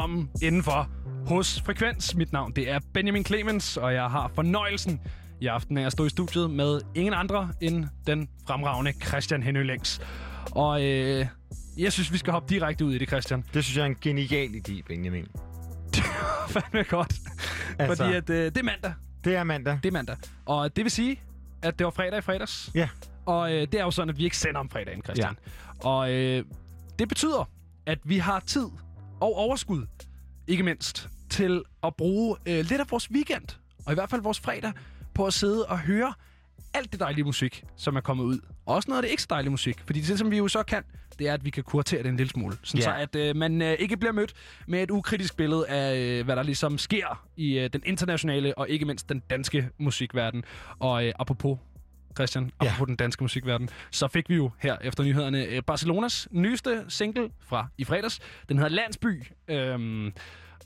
Velkommen indenfor hos Frekvens. Mit navn det er Benjamin Clemens, og jeg har fornøjelsen i aften af at stå i studiet med ingen andre end den fremragende Christian Henø. Og øh, jeg synes, vi skal hoppe direkte ud i det, Christian. Det synes jeg er en genial idé, Benjamin. Fandme godt. Altså- Fordi at, øh, det er mandag. Det er mandag. Det er mandag. Og det vil sige, at det var fredag i fredags. Ja. Og øh, det er jo sådan, at vi ikke sender om fredagen, Christian. Ja. Og øh, det betyder, at vi har tid og overskud, ikke mindst, til at bruge øh, lidt af vores weekend, og i hvert fald vores fredag, på at sidde og høre alt det dejlige musik, som er kommet ud. Og også noget af det ikke så dejlige musik. Fordi det, som vi jo så kan, det er, at vi kan kuratere det en lille smule. Sådan Ja. så, at øh, man øh, ikke bliver mødt med et ukritisk billede af, øh, hvad der ligesom sker i øh, den internationale og ikke mindst den danske musikverden. Og øh, apropos Christian, Ja. apropos den danske musikverden, så fik vi jo her efter nyhederne øh, Barcelonas nyeste single fra i fredags. Den hedder Landsby. Øhm,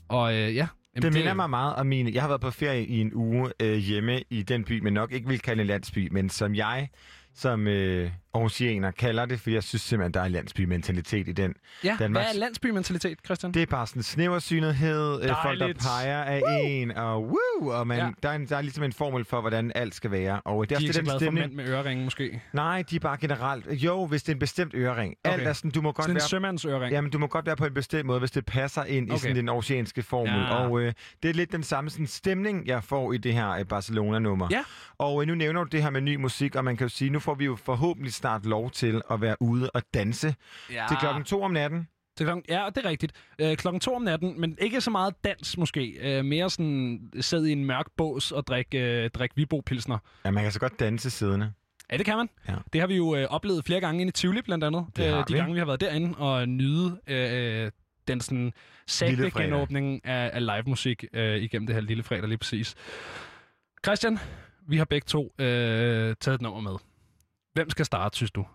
og øh, ja, jamen, Det minder mig meget om mine... Jeg har været på ferie i en uge øh, hjemme i den by, men nok ikke vil kalde en landsby, men som jeg som øh, Aarhusianer kalder det, fordi jeg synes simpelthen, der er landsbymentalitet i den. Ja, Danmarks- hvad er landsbymentalitet, Christian? Det er bare sådan snæversynethed, øh, folk, der peger af en, og woo, og man, Ja. der, er en, der er ligesom en formel for, hvordan alt skal være. Og det er de er også ikke den glade for stemning. mænd med øreringe, måske. Nej, de er bare generelt. Jo, hvis det er en bestemt ørering. Okay. Alt er sådan, du må godt Sådan en være... sømandsøring. Jamen, du må godt være på en bestemt måde, hvis det passer ind okay. I sådan den oceanske formel. Ja. Og øh, det er lidt den samme sådan, stemning, jeg får i det her øh, Barcelona-nummer. Ja. Og øh, nu nævner du det her med ny musik, og man kan jo sige, nu får vi jo forhåbentlig snart lov til at være ude og danse ja. til klokken to om natten. Til klokken, ja, det er rigtigt. Øh, klokken to om natten, men ikke så meget dans måske. Øh, mere sådan sidde i en mørk bås og drikke, øh, drikke Vibo-pilsner. Ja, man kan så godt danse siddende. Ja, det kan man. Ja. Det har vi jo øh, oplevet flere gange inde i Tivoli, blandt andet. Øh, Det har de vi. gange, vi har været derinde og nyde øh, den sådan sagte genåbning af, af live musik øh, igennem det her lille fredag lige præcis. Christian, vi har begge to øh, taget et nummer med. Hvem skal starte, synes du?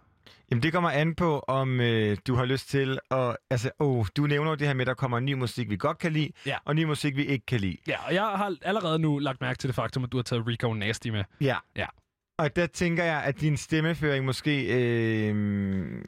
Jamen, det kommer an på, om øh, du har lyst til at... Altså, åh, du nævner jo det her med, at der kommer ny musik, vi godt kan lide, Ja. og ny musik, vi ikke kan lide. Ja, og jeg har allerede nu lagt mærke til det faktum, at du har taget Rico Nasty med. Ja. Ja. Og der tænker jeg, at din stemmeføring måske øh,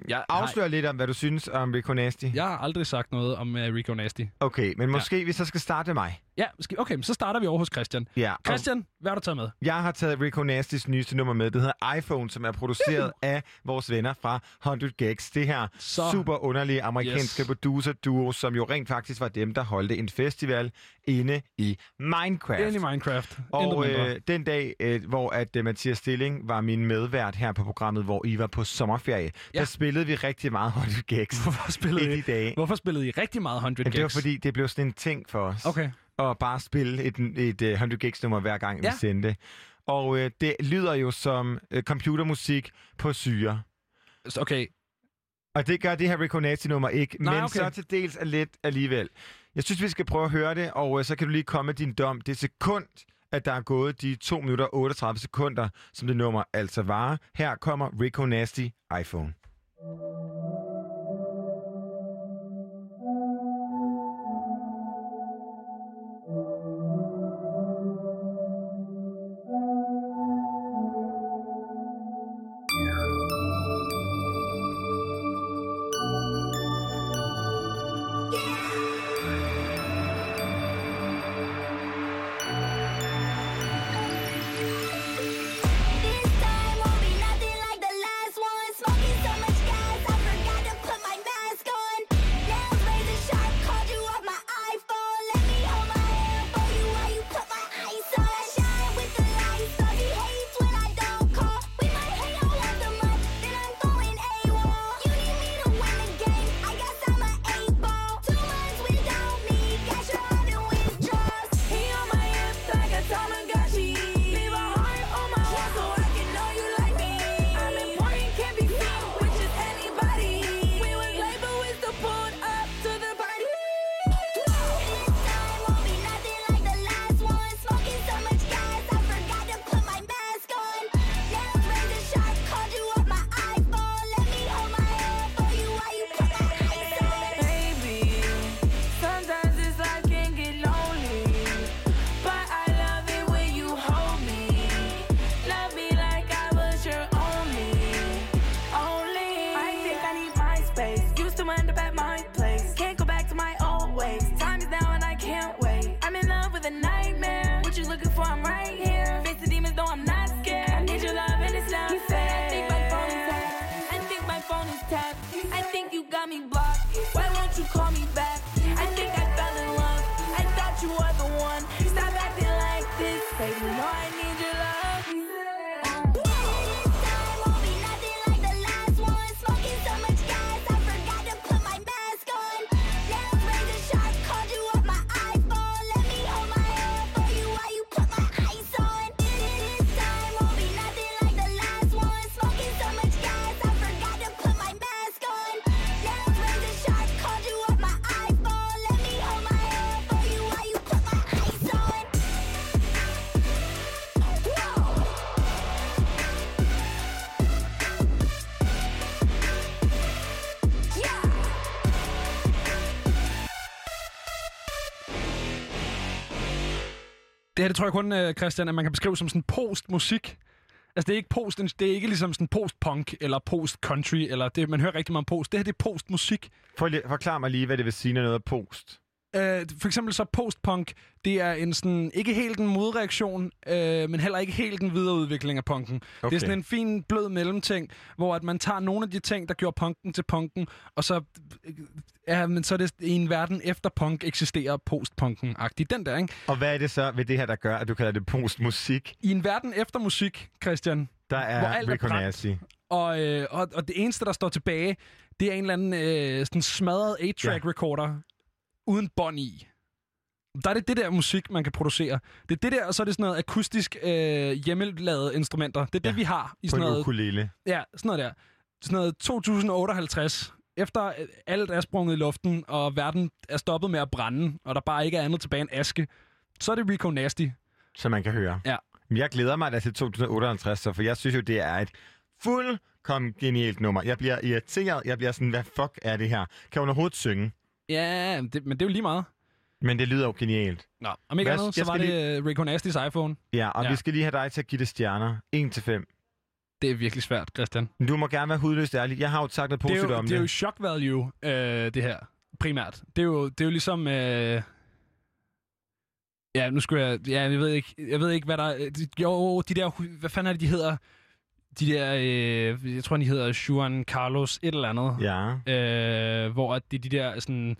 Jeg afslører lidt om, hvad du synes om Rico Nasty. Jeg har aldrig sagt noget om uh, Rico Nasty. Okay, men måske ja. vi så skal starte med mig. Ja, skal, okay, men så starter vi over hos Christian. Ja, Christian, hvad har du taget med? jeg har taget Rico Nastys nyeste nummer med. Det hedder iPhone, som er produceret af vores venner fra 100 Gags. Det her Så- super underlige amerikanske Yes. producer-duo, som jo rent faktisk var dem, der holdte en festival inde i Minecraft. Ind i Minecraft. Og øh, den dag, øh, hvor at øh, Mathias Stilling var min medvært her på programmet, hvor I var på sommerferie, Ja. der spillede vi rigtig meget 100 Gags Hvorfor spillede, i dage. hvorfor spillede I rigtig meget 100 Men det var fordi, det blev sådan en ting for os. Okay. At bare spille et, et, et 100 Gigs nummer hver gang, Ja. vi sendte. Og øh, det lyder jo som øh, computermusik på syre. Okay. Og det gør det her Rico Nasty nummer ikke, Nej, men okay. så til dels er lidt alligevel. Jeg synes, vi skal prøve at høre det, og øh, så kan du lige komme med din dom. Det sekund, at der er gået de 2 minutter og 38 sekunder, som det nummer altså var. Her kommer Rico Nasty iPhone. Det her, det tror jeg kun, øh, Christian, at man kan beskrive som sådan post-musik. Altså, det er ikke post, det er ikke ligesom sådan post-punk eller post-country, eller det, man hører rigtig meget om post. Det her, det er post-musik. For, forklar mig lige, hvad det vil sige, når noget er post. Øh, for eksempel så post-punk, det er en sådan, ikke helt en modreaktion, øh, men heller ikke helt en videreudvikling af punken. Okay. Det er sådan en fin, blød mellemting, hvor at man tager nogle af de ting, der gjorde punken til punken, og så, ja, men så er det i en verden efter punk eksisterer post-punken-agtigt. Den der, ikke? Og hvad er det så ved det her, der gør, at du kalder det postmusik? I en verden efter musik, Christian, Der Hvor er alt er brændt. Og, øh, og, og det eneste, der står tilbage, det er en eller anden øh, sådan smadret 8-track Ja. recorder uden bånd i. Der er det det der musik, man kan producere. Det er det der, og så er det sådan noget akustisk øh, hjemmelavede instrumenter. Det er det, Ja, vi har i På sådan en noget, ukulele. ja, sådan noget der. Sådan noget 2058. Efter øh, alt er sprunget i luften, og verden er stoppet med at brænde, og der bare ikke er andet tilbage end aske, så er det Rico Nasty. som man kan høre. Ja. Jeg glæder mig da til 2058, så for jeg synes jo, det er et fuldkommen genialt nummer. Jeg bliver irriteret. Jeg bliver sådan, hvad fuck er det her? Kan hun overhovedet synge? Ja, det, men det er jo lige meget. Men det lyder jo genialt. Nå, om ikke Hvad- andet, så var det øh, Rico Nasty's iPhone. Ja, og ja. vi skal lige have dig til at give det stjerner. 1 til 5. Det er virkelig svært, Christian. Du må gerne være hudløst ærlig. Jeg har jo sagt noget Det positivt om det er jo shock value, øh, det her, primært. Det er jo, det er jo ligesom... Øh... Ja, nu skulle jeg... Ja, jeg ved ikke, jeg ved ikke hvad der... er- Jo, de der... Hvad fanden er det, de hedder? De der... Øh, jeg tror, de hedder Juan Carlos et eller andet. Ja. Øh, hvor det er de der sådan...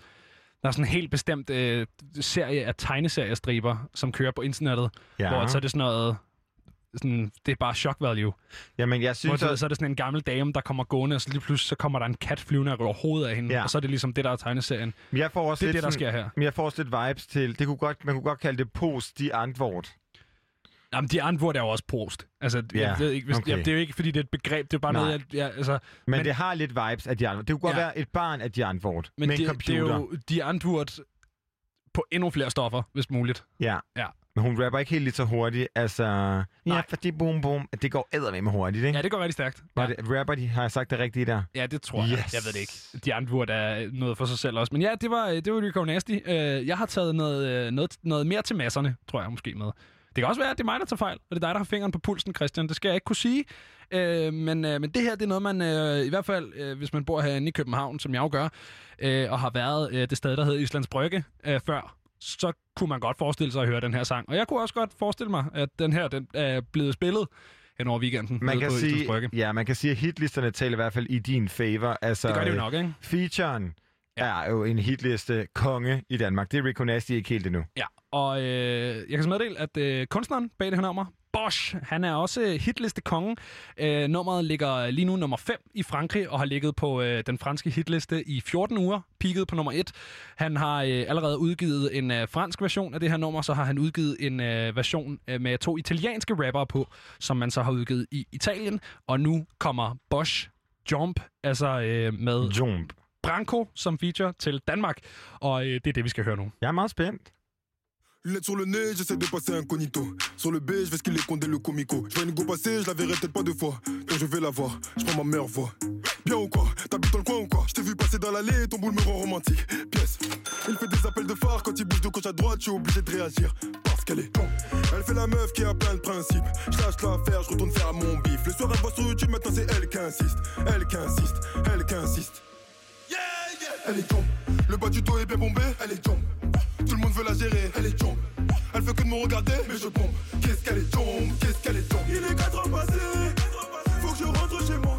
Der er sådan en helt bestemt øh, serie af tegneseriestriber, som kører på internettet. ja. Hvor så er det sådan noget... Sådan, det er bare shock value. Jamen, jeg Hvor synes, ved, at... så er det sådan en gammel dame, der kommer gående, og så lige pludselig så kommer der en kat flyvende og røver hovedet af hende. Ja. Og så er det ligesom det, der er tegneserien. jeg får også Det er lidt det, der sker her. Men jeg får også lidt vibes til... Det kunne godt, man kunne godt kalde det post de antwort. Jamen, de antwort er jo også post. Altså, Ja, jeg ved ikke, hvis, okay. jamen, det er jo ikke, fordi det er et begreb. Det er bare Nej. noget, jeg, jeg, altså, Men, Men- men det har lidt vibes af de antwort. Det kunne godt Ja. ja. være et barn af de antwort. men med det, en det er computer. jo de antwort på endnu flere stoffer, hvis muligt. Ja. Ja. Men hun rapper ikke helt lige så hurtigt. Altså, ja, Nej. fordi boom boom. Det går eddermame hurtigt, ikke? Ja, det går rigtig stærkt. Var Ja, det, rapper de, har jeg sagt det rigtige der? ja det tror jeg. Yes. Jeg ved det ikke. De antwort er noget for sig selv også. Men ja, det var, det var Rico Nasty. Øh, jeg har taget noget, øh, noget, noget mere til masserne, tror jeg måske med. Det kan også være, at det er mig, der tager fejl, og det er dig, der har fingeren på pulsen, Christian. Det skal jeg ikke kunne sige. Øh, men, øh, men det her, det er noget, man øh, i hvert fald, øh, hvis man bor herinde i København, som jeg jo gør, øh, og har været øh, det sted, der hedder Islands Brygge øh, før, så kunne man godt forestille sig at høre den her sang. Og jeg kunne også godt forestille mig, at den her den er blevet spillet hen over weekenden Man kan, sige, ja, man kan sige, at hitlisterne taler i hvert fald i din favor. Altså, Det gør det jo nok, ikke? Featuren ja. er jo en hitliste konge i Danmark. Det er Rico Nasty ikke helt endnu. Ja, og øh, jeg kan så meddele, at øh, kunstneren bag det her nummer, Bosch, han er også hitliste konge. Øh, nummeret ligger lige nu nummer 5 i Frankrig, og har ligget på øh, den franske hitliste i 14 uger, peaked på nummer 1. Han har øh, allerede udgivet en øh, fransk version af det her nummer, så har han udgivet en øh, version øh, med to italienske rappere på, som man så har udgivet i Italien. Og nu kommer Bosch Jump, altså øh, med Jump. Branco som feature til Danmark. Og øh, det er det, vi skal høre nu. Jeg er meget spændt. Lunettes sur le nez, j'essaie de passer incognito. Sur le B, je vais ce qu'il est condé le comico. Je vais une go passer, je la verrai peut-être pas deux fois. Donc je vais la voir, je prends ma meilleure voix. Bien ou quoi? T'habites dans le coin ou quoi? Je t'ai vu passer dans l'allée, ton boule me rend romantique. Pièce. Il fait des appels de phare quand il bouge de gauche à droite, je suis obligé de réagir. Parce qu'elle est con. Elle fait la meuf qui a plein de principes. Je lâche l'affaire, je retourne faire mon bif. Le soir, elle voit sur YouTube, maintenant c'est elle qui insiste. Elle qui insiste, elle qui insiste. Elle est tombe. Le bas du dos est bien bombé, elle est tombe. Tout le monde veut la gérer, elle est tombe. Elle fait que de me regarder, mais je pompe. Qu'est-ce qu'elle est tombe, qu'est-ce qu'elle est tombe. Il est 4 ans passés, faut que je rentre chez moi.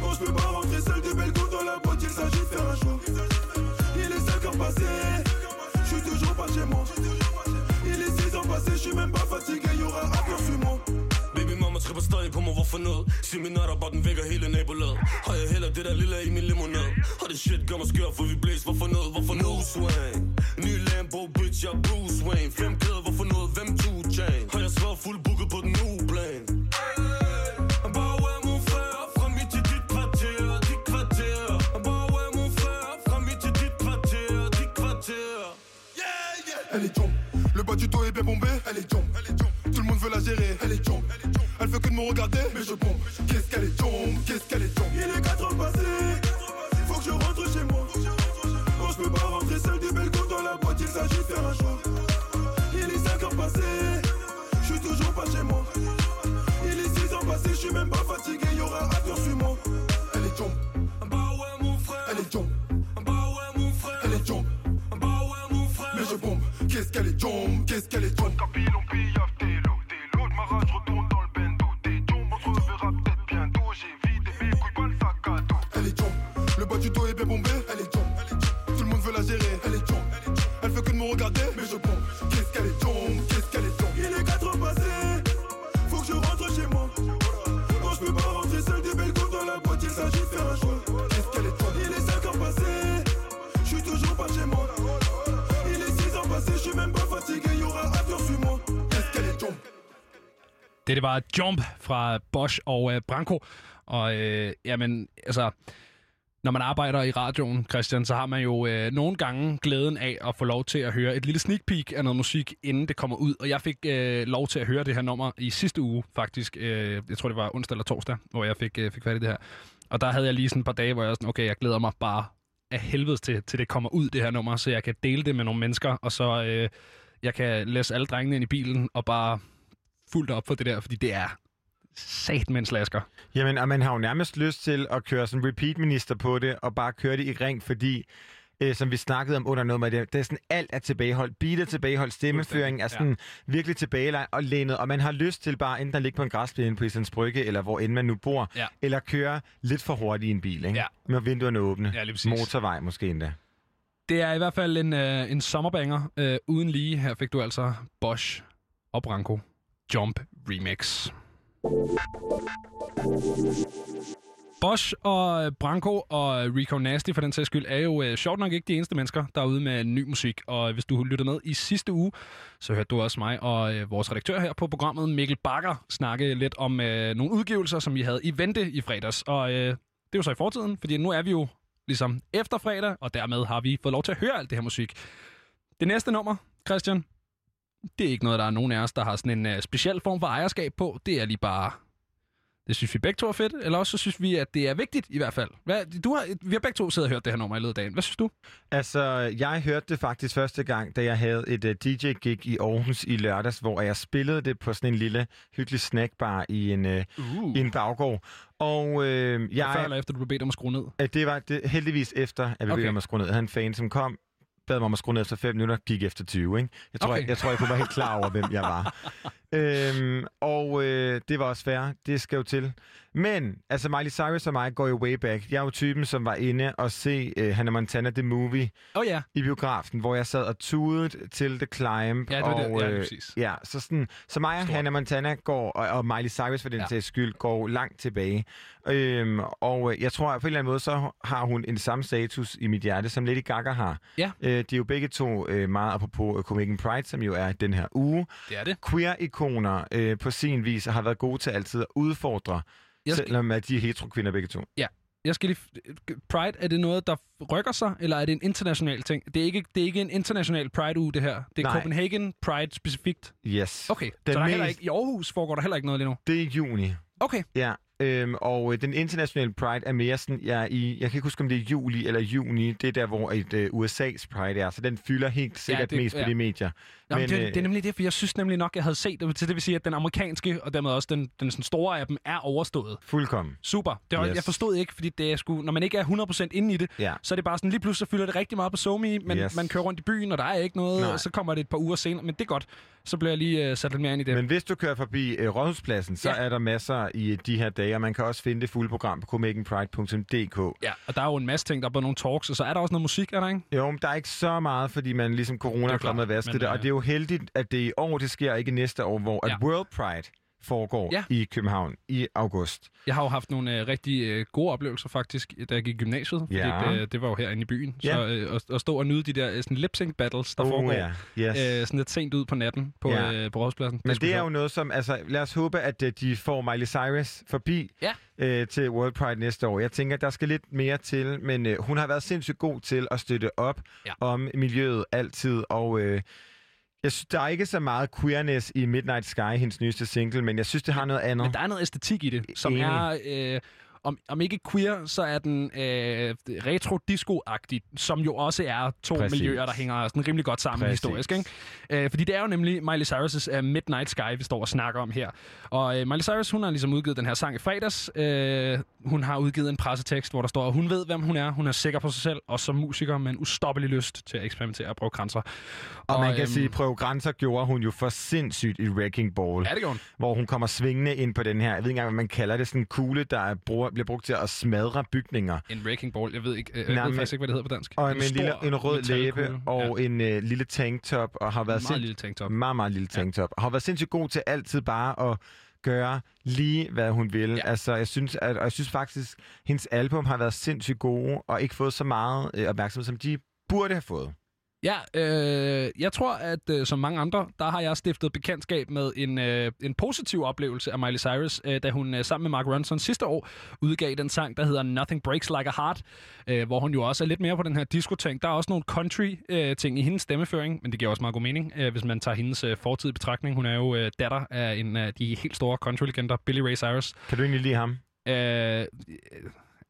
Non, je peux pas rentrer seul belle go dans la boîte, il s'agit de faire un choix. Il est 5 heures passées, je suis toujours pas chez moi. Il est 6 ans passés, je suis même pas fatigué, y'aura affaire sur moi. Tripper stadig på mig, hvorfor noget Seminarer, bare den vækker hele nabolaget. Har jeg heller det der lille i min limonade? Og det shit gør mig skør, for vi blæs Hvorfor noget, hvorfor no swing Ny Lambo, bitch, jeg er Bruce Wayne. Fem kæder, hvorfor noget, hvem 2 chain Har jeg svaret fuld booket på den nye plan? Elle est jump, Le bas du dos est bien bombé, elle est jump, elle est jump. tout le monde veut la gérer. Elle est chombe, elle veut que de me regarder, mais je pompe. Qu'est-ce qu'elle est chombe, qu'est-ce qu'elle est chombe? Il est 4 ans passées, faut que je rentre chez moi. Non, je peux pas rentrer seul du bel balcon dans la boîte, il s'agit de faire un choix. Il est 5 ans passé, je suis toujours pas chez moi. Il est 6 ans passé, je suis même pas fatigué, y aura à toi, moi. Elle est chombe, bah ouais, mon frère. Elle est chombe. Qu'est-ce qu'elle est tombe, qu'est-ce qu'elle est tombe Det, det var Jump fra Bosch og øh, Branko. Og øh, jamen, altså, når man arbejder i radioen, Christian, så har man jo øh, nogle gange glæden af at få lov til at høre et lille sneak peek af noget musik, inden det kommer ud. Og jeg fik øh, lov til at høre det her nummer i sidste uge, faktisk. Øh, jeg tror, det var onsdag eller torsdag, hvor jeg fik, øh, fik fat i det her. Og der havde jeg lige sådan et par dage, hvor jeg var sådan, okay, jeg glæder mig bare af helvedes til, til det kommer ud, det her nummer, så jeg kan dele det med nogle mennesker, og så øh, jeg kan læse alle drengene ind i bilen og bare fuldt op for det der, fordi det er sat med en slasker. Jamen, og man har jo nærmest lyst til at køre sådan repeat-minister på det, og bare køre det i ring, fordi, øh, som vi snakkede om under noget med det, det er sådan, alt er tilbageholdt. Beat er tilbageholdt, stemmeføringen er sådan ja. virkelig tilbage og lænet, og man har lyst til bare enten at ligge på en græsplæne på Islands Brygge, eller hvor end man nu bor, Ja. eller køre lidt for hurtigt i en bil, ikke? Ja. Med vinduerne åbne. Ja. Motorvej måske endda. Det er i hvert fald en, øh, en sommerbanger øh, uden lige. Her fik du altså Bosch og Branko Jump Remix. Bosch og øh, Branko og øh, Rico Nasty for den sags skyld er jo øh, sjovt nok ikke de eneste mennesker, der er ude med ny musik. Og øh, hvis du lytter med i sidste uge, så hørte du også mig og øh, vores redaktør her på programmet, Mikkel Bakker, snakke lidt om øh, nogle udgivelser, som vi havde i vente i fredags. Og øh, det er jo så i fortiden, fordi nu er vi jo ligesom efter fredag, og dermed har vi fået lov til at høre alt det her musik. Det næste nummer, Christian, det er ikke noget, der er nogen af os, der har sådan en uh, speciel form for ejerskab på. Det er lige bare... Det synes vi begge to er fedt, eller også så synes vi, at det er vigtigt i hvert fald. Hvad, du har, vi har begge to siddet og hørt det her nummer i løbet af dagen. Hvad synes du? Altså, jeg hørte det faktisk første gang, da jeg havde et uh, DJ-gig i Aarhus i lørdags, hvor jeg spillede det på sådan en lille hyggelig snackbar i en, uh, Uh. i en baggård. Og øh, Jeg... Før eller efter, du blev bedt om at skrue ned? at det var det, heldigvis efter, at vi Okay. okay. om at skrue ned. Jeg havde en fan, som kom, bad mig om at skrue ned efter 5 minutter, gik efter 20. Ikke? Jeg, tror, Okay. jeg, jeg tror, jeg kunne være helt klar over, hvem jeg var. øhm, og øh, det var også fair. Det skal jo til. Men, altså Miley Cyrus og mig går jo way back. Jeg er jo typen, som var inde og se uh, Hannah Montana The Movie oh, ja. i biografen, hvor jeg sad og tudede til The Climb. Ja, det var det. og, Ja, lige øh, præcis. Ja, så, sådan, så mig og Stort. Hannah Montana går, og, og Miley Cyrus for den Ja. ja. sags skyld, går langt tilbage. Øhm, og øh, jeg tror, at på en eller anden måde, så har hun en samme status i mit hjerte, som Lady Gaga har. Ja. Øh, de er jo begge to øh, meget apropos øh, Copenhagen Pride, som jo er den her uge. Det er det. Queer-ikoner øh, på sin vis har været gode til altid at udfordre, Jeg skal, selvom at de er hetero-kvinder begge to. jeg skal lige... Pride, er det noget, der rykker sig, eller er det en international ting? Det er ikke, det er ikke en international Pride-uge, det her. Det er Nej. Copenhagen Pride specifikt. Yes. Okay, Den så der er heller mest- ikke, i Aarhus foregår der heller ikke noget lige nu. Det er i juni. Okay, Ja, øhm, og øh, den internationale Pride er mere sådan, ja, i, jeg kan ikke huske, om det er juli eller juni, det er der, hvor et, øh, USA's Pride er, så den fylder helt sikkert det- mest ja. på de medier. Jamen, Men, det, øh, det er nemlig det, for jeg synes nemlig nok, jeg havde set det. Så det vil sige, at den amerikanske, og dermed også den, den sådan store af dem, er overstået. Fuldkommen. Super. Det var, Yes. Jeg forstod ikke, fordi det er sgu, når man ikke er 100% inde i det, Ja. så er det bare sådan, lige pludselig fylder det rigtig meget på SoMe, men Yes. man kører rundt i byen, og der er ikke noget, Nej. og så kommer det et par uger senere. Men det er godt. Så bliver jeg lige uh, sat lidt mere ind i det. Men hvis du kører forbi øh, Rådhuspladsen, så Ja. er der masser i de her dage, og man kan også finde det fulde program på copenhagenpride.dk. Ja, og der er jo en masse ting, der er både nogle talks, og så er der også noget musik, er der ikke? Jo, men der er ikke så meget, fordi man ligesom corona er kommet og vasket det, og øh, det er jo heldigt, at det i år, det sker ikke næste år, hvor Ja. at World Pride foregår Ja. i København i august. Jeg har jo haft nogle uh, rigtig uh, gode oplevelser faktisk, da jeg gik i gymnasiet, fordi Ja. det, det var jo herinde i byen. Ja. Så uh, at, at stå og nyde de der uh, sådan lip sync battles, der Oh, foregår ja. Yes. øh, sådan lidt sent ud på natten på, Ja. øh, på Rådhuspladsen. Men sgu det er jo noget som, altså lad os håbe, at øh, de får Miley Cyrus forbi Ja. øh, til World Pride næste år. Jeg tænker, der skal lidt mere til, men øh, hun har været sindssygt god til at støtte op Ja. om miljøet altid, og øh, jeg synes, der er ikke så meget queerness i Midnight Sky, hendes nyeste single, men jeg synes, det har noget andet. Men der er noget æstetik i det, som Enig. er... Øh, om, om ikke queer, så er den øh, retro-disco-agtig, som jo også er to Præcis. Miljøer, der hænger sådan rimelig godt sammen Præcis. historisk. Ikke? Øh, fordi det er jo nemlig Miley Cyrus' uh, Midnight Sky, vi står og snakker om her. Og øh, Miley Cyrus, hun har ligesom udgivet den her sang i fredags. Øh, hun har udgivet en pressetekst, hvor der står, at hun ved, hvem hun er. Hun er sikker på sig selv, og som musiker med en ustoppelig lyst til at eksperimentere og prøve grænser. Og, man kan øhm, sige, prøve grænser gjorde hun jo for sindssygt i Wrecking Ball. Ja, det gjorde hun. hvor hun kommer svingende ind på den her, jeg ved ikke engang, hvad man kalder det, sådan en kugle, der er bliver brugt til at smadre bygninger. En wrecking ball. Jeg ved, ikke, øh, jeg Nej, ved faktisk ikke, hvad det hedder på dansk. Og med en, lille, stor en rød læbe og ja. ja. en øh, lille tanktop, og har været meget sind- lille tanktop. meget, meget lille tanktop. Og har været sindssygt god til altid bare at gøre lige, hvad hun vil. Ja. Ja. Altså, jeg synes, at, og jeg synes faktisk, hendes album har været sindssygt gode, og ikke fået så meget øh, opmærksomhed, som de burde have fået. Ja, øh, jeg tror, at øh, som mange andre, der har jeg stiftet bekendtskab med en, øh, en positiv oplevelse af Miley Cyrus, øh, da hun øh, sammen med Mark Ronson sidste år udgav den sang, der hedder Nothing Breaks Like a Heart, øh, hvor hun jo også er lidt mere på den her disco-ting. Der er også nogle country-ting i hendes stemmeføring, men det giver også meget god mening, øh, hvis man tager hendes øh, fortid i betragtning. Hun er jo øh, datter af en af de helt store country-legender, Billy Ray Cyrus. Kan du egentlig lide ham? Øh,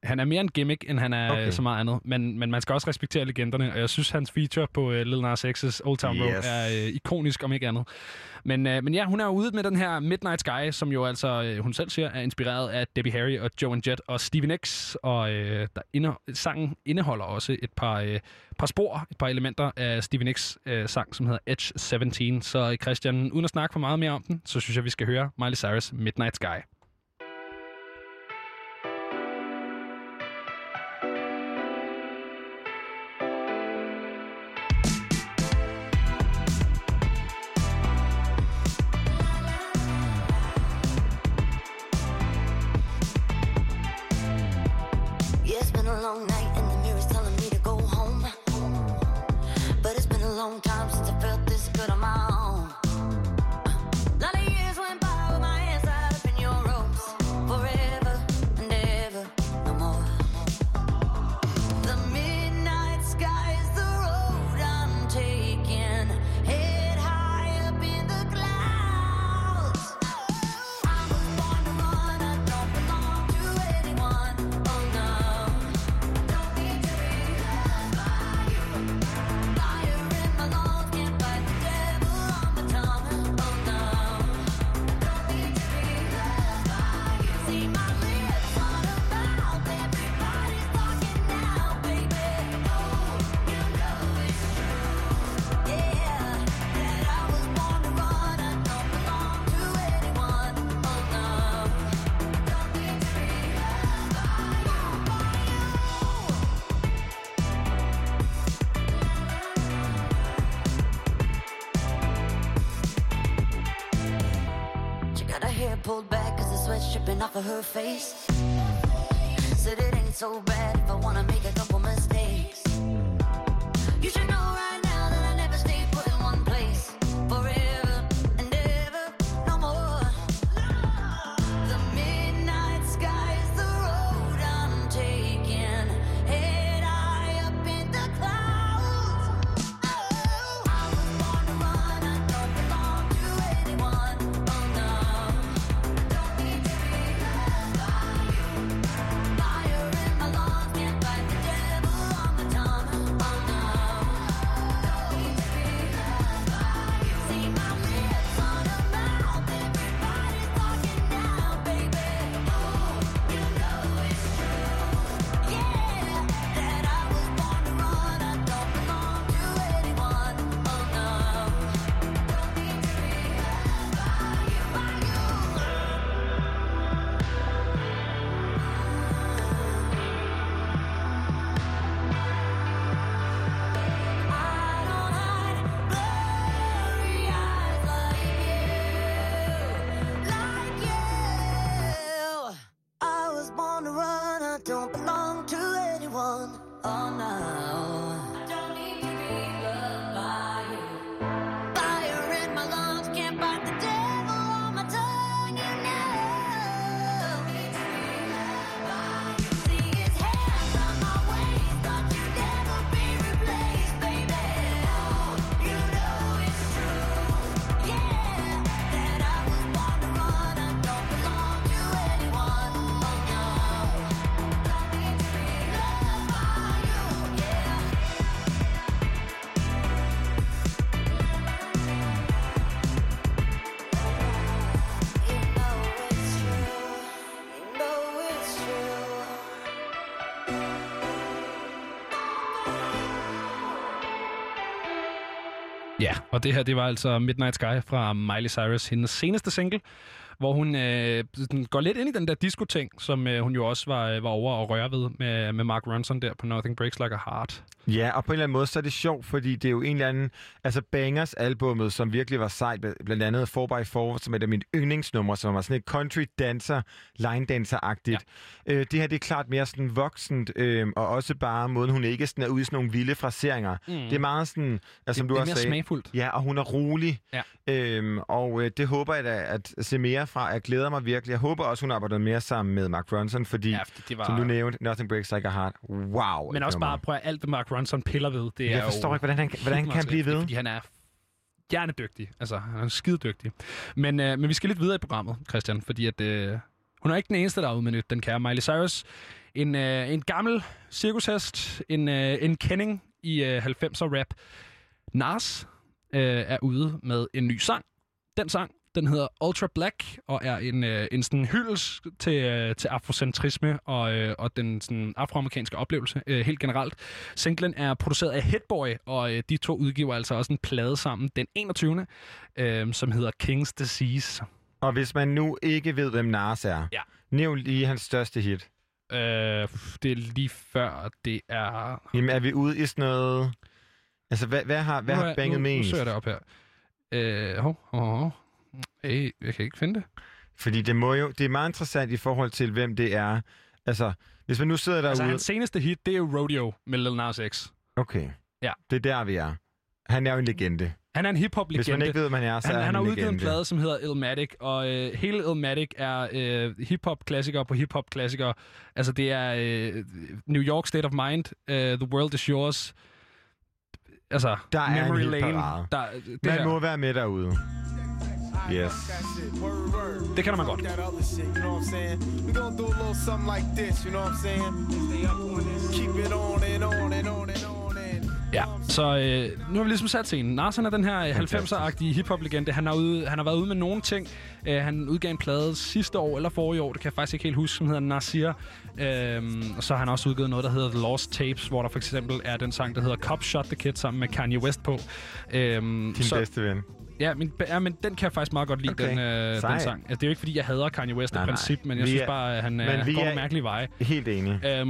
han er mere en gimmick, end han er okay. Okay. så meget andet. Men, men man skal også respektere legenderne, og jeg synes, hans feature på uh, Lil Nas X's Old Town Road Yes. er uh, ikonisk, om ikke andet. Men, uh, men ja, hun er ude med den her Midnight Sky, som jo altså, uh, hun selv siger, er inspireret af Debbie Harry og Joe and Jett og Stevie Nicks. Og uh, der inde, sangen indeholder også et par, uh, par spor, et par elementer af Stevie Nicks uh, sang, som hedder Edge 17. Så Christian, uden at snakke for meget mere om den, så synes jeg, vi skal høre Miley Cyrus Midnight Sky. Long time face. Said it ain't so bad og det her, det var altså Midnight Sky fra Miley Cyrus, hendes seneste single, hvor hun øh, går lidt ind i den der disco-ting, som øh, hun jo også var, øh, var over og røre ved med, med Mark Ronson der på Nothing Breaks Like a Heart. Ja, og på en eller anden måde, så er det sjovt, fordi det er jo en eller anden... Altså, Bangers albummet, som virkelig var sejt, bl- blandt andet 4x4, som er et af mine yndlingsnumre, som var sådan et country dancer, line dancer-agtigt. Ja. Øh, det her, det er klart mere sådan voksent, øh, og også bare måden, hun ikke sådan er ude i sådan nogle vilde fraseringer. Mm. Det er meget sådan, altså, som det, du det er også mere sagde... smagfuldt. Ja, og hun er rolig. Ja. Øhm, og øh, det håber jeg da at se mere fra. Jeg glæder mig virkelig. Jeg håber også, hun arbejder mere sammen med Mark Ronson, fordi, Ja, det var- som du nævnte, Nothing Breaks Like a Heart. Wow. Men også nummer. bare, prøv at alt, hvad Mark Ronson piller ved, det er Jeg forstår jo ikke, hvordan han, hvordan han kan meget blive ved. Fordi han er hjernedygtig. Altså, han er skide dygtig. Men, øh, men vi skal lidt videre i programmet, Christian, fordi at, øh, hun er ikke den eneste, der er ude med nyt, den kære Miley Cyrus. En, øh, en gammel cirkushest, en, øh, en kending i øh, 90'er rap. Nas øh, er ude med en ny sang. Den sang, den hedder Ultra Black, og er en, øh, en sådan hyldest til, øh, til afrocentrisme og, øh, og den sådan, afroamerikanske oplevelse øh, helt generelt. Singlen er produceret af Hitboy, og øh, de to udgiver altså også en plade sammen den 21. Øh, som hedder King's Disease. Og hvis man nu ikke ved, hvem Nas er, Ja. nævn lige hans største hit. Øh, det er lige før, det er... Jamen, er vi ude i sådan noget... Altså, hvad, hvad har, hvad Nu har banget nu, Nu mest? søger jeg det op her. Øh, hov, hov, hov. Hey, jeg kan ikke finde det. Fordi det må jo... Det er meget interessant i forhold til, hvem det er. Altså, hvis man nu sidder derude... Altså, hans seneste hit, det er jo Rodeo med Lil Nas X. Okay. Ja. Det er der, vi er. Han er jo en legende. Han er en hiphop-legende. Hvis man ikke ved, hvem han er, så han, er han han har en udgivet en legende. plade, som hedder Illmatic, og øh, hele Illmatic er øh, hip-hop-klassikere på hip-hop-klassikere. Altså, det er øh, New York State of Mind, øh, The World is Yours, altså, Der er en Memory hel Lane. parade. Der, det, Man her, må være med derude. Yes. det kan man godt. You know what I'm saying? We gonna do a little something like this, you know what I'm saying? Keep it on and on and on and on and Ja, så øh, nu har vi ligesom sat scenen. Nas han er den her øh, 90'er-agtige hiphop-legende. Han har, ude, han har været ude med nogle ting. Øh, han udgav en plade sidste år eller forrige år, det kan jeg faktisk ikke helt huske, som hedder Nasir. Øhm, og så har han også udgivet noget, der hedder The Lost Tapes, hvor der for eksempel er den sang, der hedder Cop Shot the Kid sammen med Kanye West på. Øhm, Din bedste ven. Ja, men, ja, men den kan jeg faktisk meget godt lide, Okay. den, øh, Sej. den sang. Altså, det er jo ikke, fordi jeg hader Kanye West Nej, i nej. princip, men jeg Vi synes er- bare, at han, øh, vi går er- nogle mærkelige veje. Helt enig. Øhm,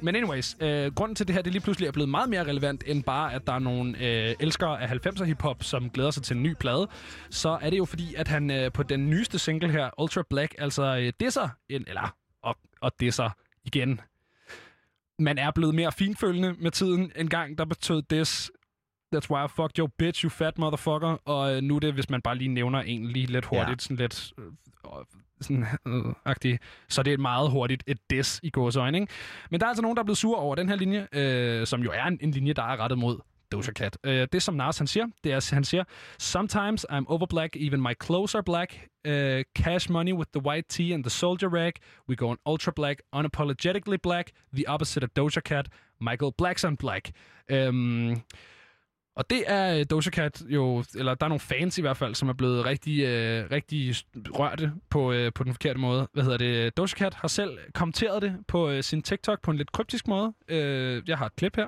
men anyways, øh, grunden til det her, det lige pludselig er blevet meget mere relevant, end bare, at der er nogle øh, elskere af 90'er hiphop, som glæder sig til en ny plade, så er det jo fordi, at han øh, på den nyeste single her, Ultra Black, altså øh, disser, en, eller og, og disser igen. Man er blevet mere finfølende med tiden. En gang, der betød this, that's why I fucked your bitch, you fat motherfucker. Og øh, nu er det, hvis man bare lige nævner en lige lidt hurtigt, ja. sådan lidt øh, øh, sådan, øh, agtig, så det er et meget hurtigt et diss i gåsøjne, ikke? Men der er altså nogen, der er blevet sure over den her linje, øh, som jo er en, en linje, der er rettet mod Doja Cat. Øh, det, som Nas han siger, det er, han siger, Sometimes I'm over black, even my clothes are black. Uh, cash money with the white tee and the soldier rag. We go on ultra black, unapologetically black. The opposite of Doja Cat. Michael Blackson black. Øhm, og det er øh, Doja Cat jo, eller der er nogle fans i hvert fald, som er blevet rigtig, øh, rigtig rørte på, øh, på den forkerte måde. Hvad hedder det? Doja Cat har selv kommenteret det på øh, sin TikTok på en lidt kryptisk måde. Øh, jeg har et klip her.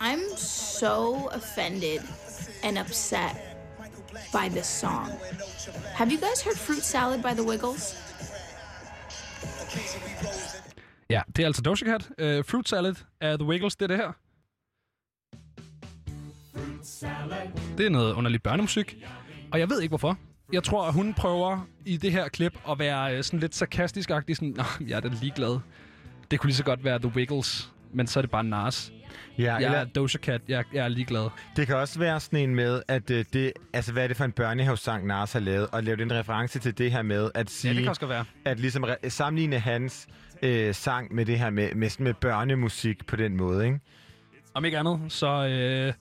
I'm so offended and upset by this song. Have you guys heard Fruit Salad by the Wiggles? Ja, det er altså Doja Cat. Øh, Fruit Salad af The Wiggles, det er det her. Det er noget underligt børnemusik. Og jeg ved ikke hvorfor. Jeg tror, at hun prøver i det her klip at være øh, sådan lidt sarkastisk-agtig. Sådan, Nå, jeg er da ligeglad. Det kunne lige så godt være The Wiggles, men så er det bare Nas. Ja, Jeg eller, er Doja Cat, jeg, jeg er ligeglad. det kan også være sådan en med, at øh, det, altså, hvad er det for en børnehavesang, Nas har lavet, og lavet en reference til det her med at sige, Ja, det kan også være. at ligesom re- sammenligne hans øh, sang med det her med, med, med børnemusik på den måde, ikke? Om ikke andet, så, øh,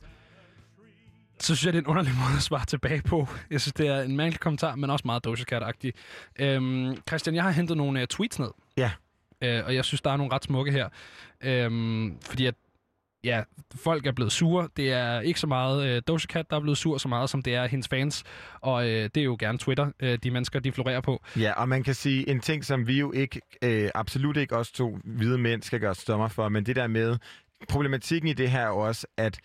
så synes jeg, det er en underlig måde at svare tilbage på. Jeg synes, det er en mærkelig kommentar, men også meget Doja Cat-agtig. Øhm, Christian, jeg har hentet nogle uh, tweets ned. Ja. Øh, og jeg synes, der er nogle ret smukke her. Øhm, fordi at, ja, folk er blevet sure. Det er ikke så meget øh, Doja Cat, der er blevet sur så meget, som det er hendes fans. Og øh, det er jo gerne Twitter, øh, de mennesker, de florerer på. Ja, og man kan sige en ting, som vi jo ikke, øh, absolut ikke os to hvide mænd skal gøre os dommer for, men det der med, problematikken i det her er også, at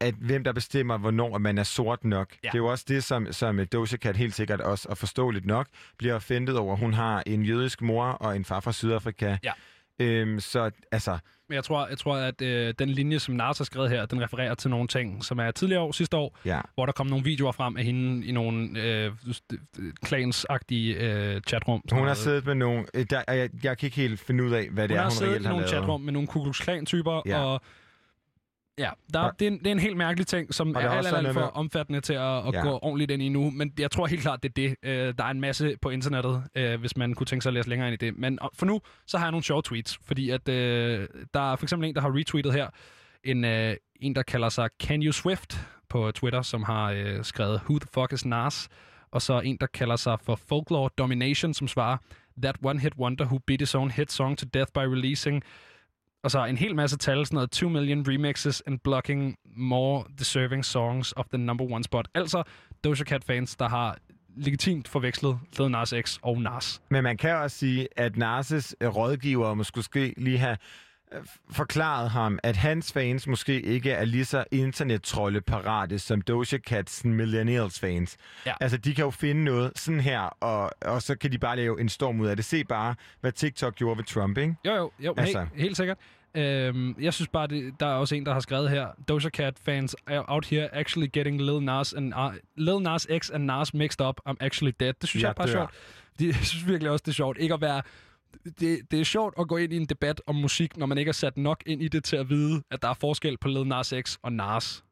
at hvem der bestemmer, hvornår man er sort nok. Ja. Det er jo også det, som, som Doja Cat helt sikkert også, og forståeligt nok, bliver offentet over. Hun har en jødisk mor og en far fra Sydafrika. Ja. Øhm, så altså, Men jeg tror, jeg tror at øh, den linje, som Nars har skrevet her, den refererer til nogle ting, som er tidligere år, sidste år, ja. hvor der kom nogle videoer frem af hende i nogle øh, klansagtige øh, chatrum. Hun har noget. siddet med nogle... øh, Der, jeg, jeg kan ikke helt finde ud af, hvad det hun er, har hun siddet reelt i har nogle lavet. chatrum med nogle Ku Klux Klan-typer, Ja. og ja, der, Og- det, er en, det er en helt mærkelig ting, som er er alt, alt, alt for med- omfattende til at, at Ja. gå ordentligt ind i nu. Men jeg tror helt klart, det er det. Øh, der er en masse på internettet, øh, hvis man kunne tænke sig at læse længere ind i det. Men for nu, så har jeg nogle sjove tweets, fordi at, øh, der er for eksempel en, der har retweetet her, en, øh, en der kalder sig Can You Swift på Twitter, som har øh, skrevet Who the fuck is Nas? Og så en, der kalder sig for Folklore Domination, som svarer That one hit wonder who beat his own hit song to death by releasing og så en hel masse tal, sådan noget 2 million remixes and blocking more deserving songs of the number one spot. Altså Doja Cat-fans, der har legitimt forvekslet Lil Nas X og Nas. Men man kan også sige, at Narses rådgiver måske skulle lige have forklaret ham, at hans fans måske ikke er lige så internettrolde parate som Doja Cats millennials fans. Ja. Altså, de kan jo finde noget sådan her, og, og så kan de bare lave en storm ud af det. Se bare, hvad TikTok gjorde ved Trump, ikke? Jo, jo, jo Altså. helt, helt sikkert. Øhm, jeg synes bare, det, der er også en, der har skrevet her, Doja Cat fans are out here actually getting Lil Nas, and, uh, Lil Nas X and Nas mixed up. I'm actually dead. Det synes jeg, Jeg er bare sjovt. Fordi Jeg synes virkelig også, det er sjovt. Ikke at være... Det, det er sjovt at gå ind i en debat om musik, når man ikke er sat nok ind i det til at vide, at der er forskel på Lil Nas X og Nas.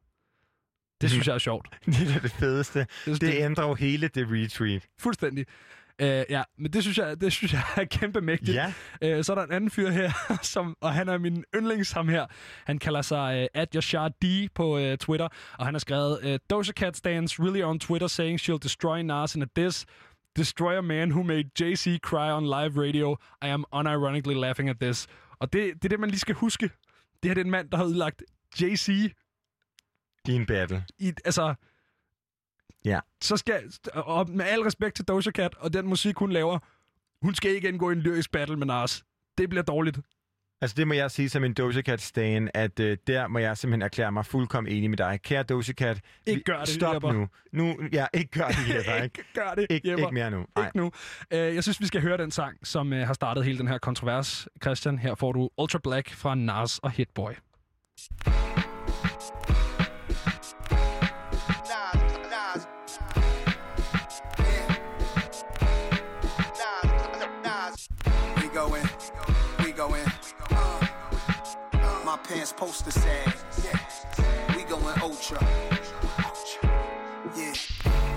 Det synes jeg er sjovt. Det er det fedeste. Det det- ændrer jo hele det retweet. Fuldstændig. Uh, ja, men det synes jeg, det synes jeg er kæmpe mægtigt. Ja. Uh, så er der en anden fyr her, som, og han er min yndlings ham her. Han kalder sig uh, at Yashar D på uh, Twitter, og han har skrevet, uh, Doja Cat stands really on Twitter saying she'll destroy Nas in a diss. Destroy a man who made Jay-Z cry on live radio. I am unironically laughing at this. Og det, det er det, man lige skal huske. Det her det er en mand, der har udlagt I en battle. i, altså, Ja. så skal, og med al respekt til Doja Cat og den musik, hun laver, hun skal ikke indgå i en lyrisk battle med Nas. Det bliver dårligt. Altså det må jeg sige som en Doja Cat stan, at øh, der må jeg simpelthen erklære mig fuldkommen enig med dig. Kære Doja Cat, Ikke gør det, stop Jepper. nu. nu. Ja, ikke gør det, Jepper. ikke? ikke gør det, Ikke, Jepper. ikke mere nu. Nej. Ikke nu. Uh, jeg synes, vi skal høre den sang, som uh, har startet hele den her kontrovers. Christian, her får du Ultra Black fra Nas og Hitboy. We pants poster sag. We going ultra. Yeah.